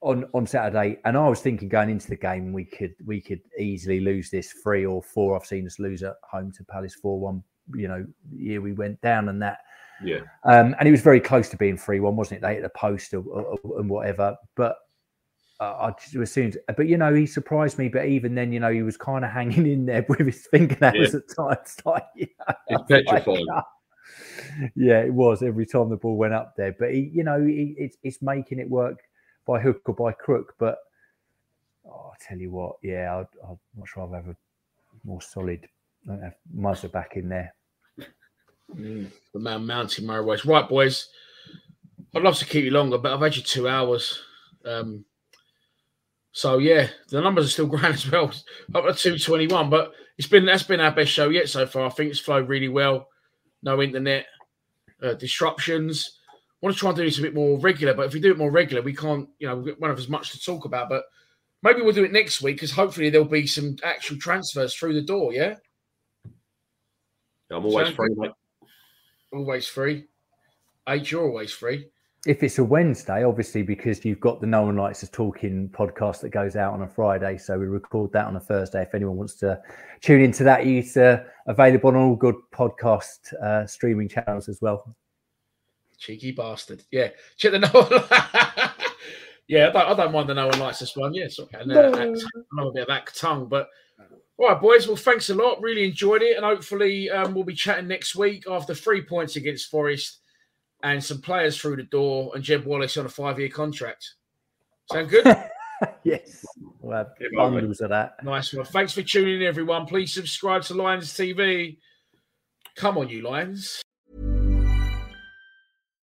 on on Saturday, and I was thinking going into the game, we could we could easily lose this three or four. I've seen us lose at home to Palace four one. You know, year we went down and that. yeah, Um, and it was very close to being 3 1, wasn't it? They hit the post or, or, or- and whatever. But uh, I just as soon but you know, he surprised me. But even then, you know, he was kind of hanging in there with his fingernails at times. Like, you know, It's I was like, petrifying. "Ah." yeah, it was every time the ball went up there. But he, you know, he, it's, it's making it work by hook or by crook. But oh, I tell you what, yeah, I'd, I'd much rather have a more solid. I'd have Muzza back in there. Mm, the man mountain Murray West. Right, boys. I'd love to keep you longer, but I've had you two hours. Um, so yeah, the numbers are still growing as well. Up to two twenty one, but it's been that's been our best show yet so far. I think it's flowed really well. No internet uh, disruptions. I want to try and do this a bit more regular, but if we do it more regular, we can't. You know, we won't have as much to talk about. But maybe we'll do it next week because hopefully there'll be some actual transfers through the door. Yeah, I'm always Sound free, mate. Always free. H, you're always free. If it's a Wednesday, obviously, because you've got the No One Likes Us Talking podcast that goes out on a Friday. So we record that on a Thursday. If anyone wants to tune into that, it's uh, available on all good podcast uh, streaming channels as well. Cheeky bastard. Yeah, check the no one. yeah, I don't, I don't mind the no one likes this one. Yes, okay. No, I know a bit of that tongue, but right, boys. Well, thanks a lot. Really enjoyed it, and hopefully um, we'll be chatting next week after three points against Forest and some players through the door and Jed Wallace on a five-year contract. Sound good? yes, we'll have Yeah, bundles of that. nice one. Thanks for tuning in, everyone. Please subscribe to Lions TV. Come on, you Lions.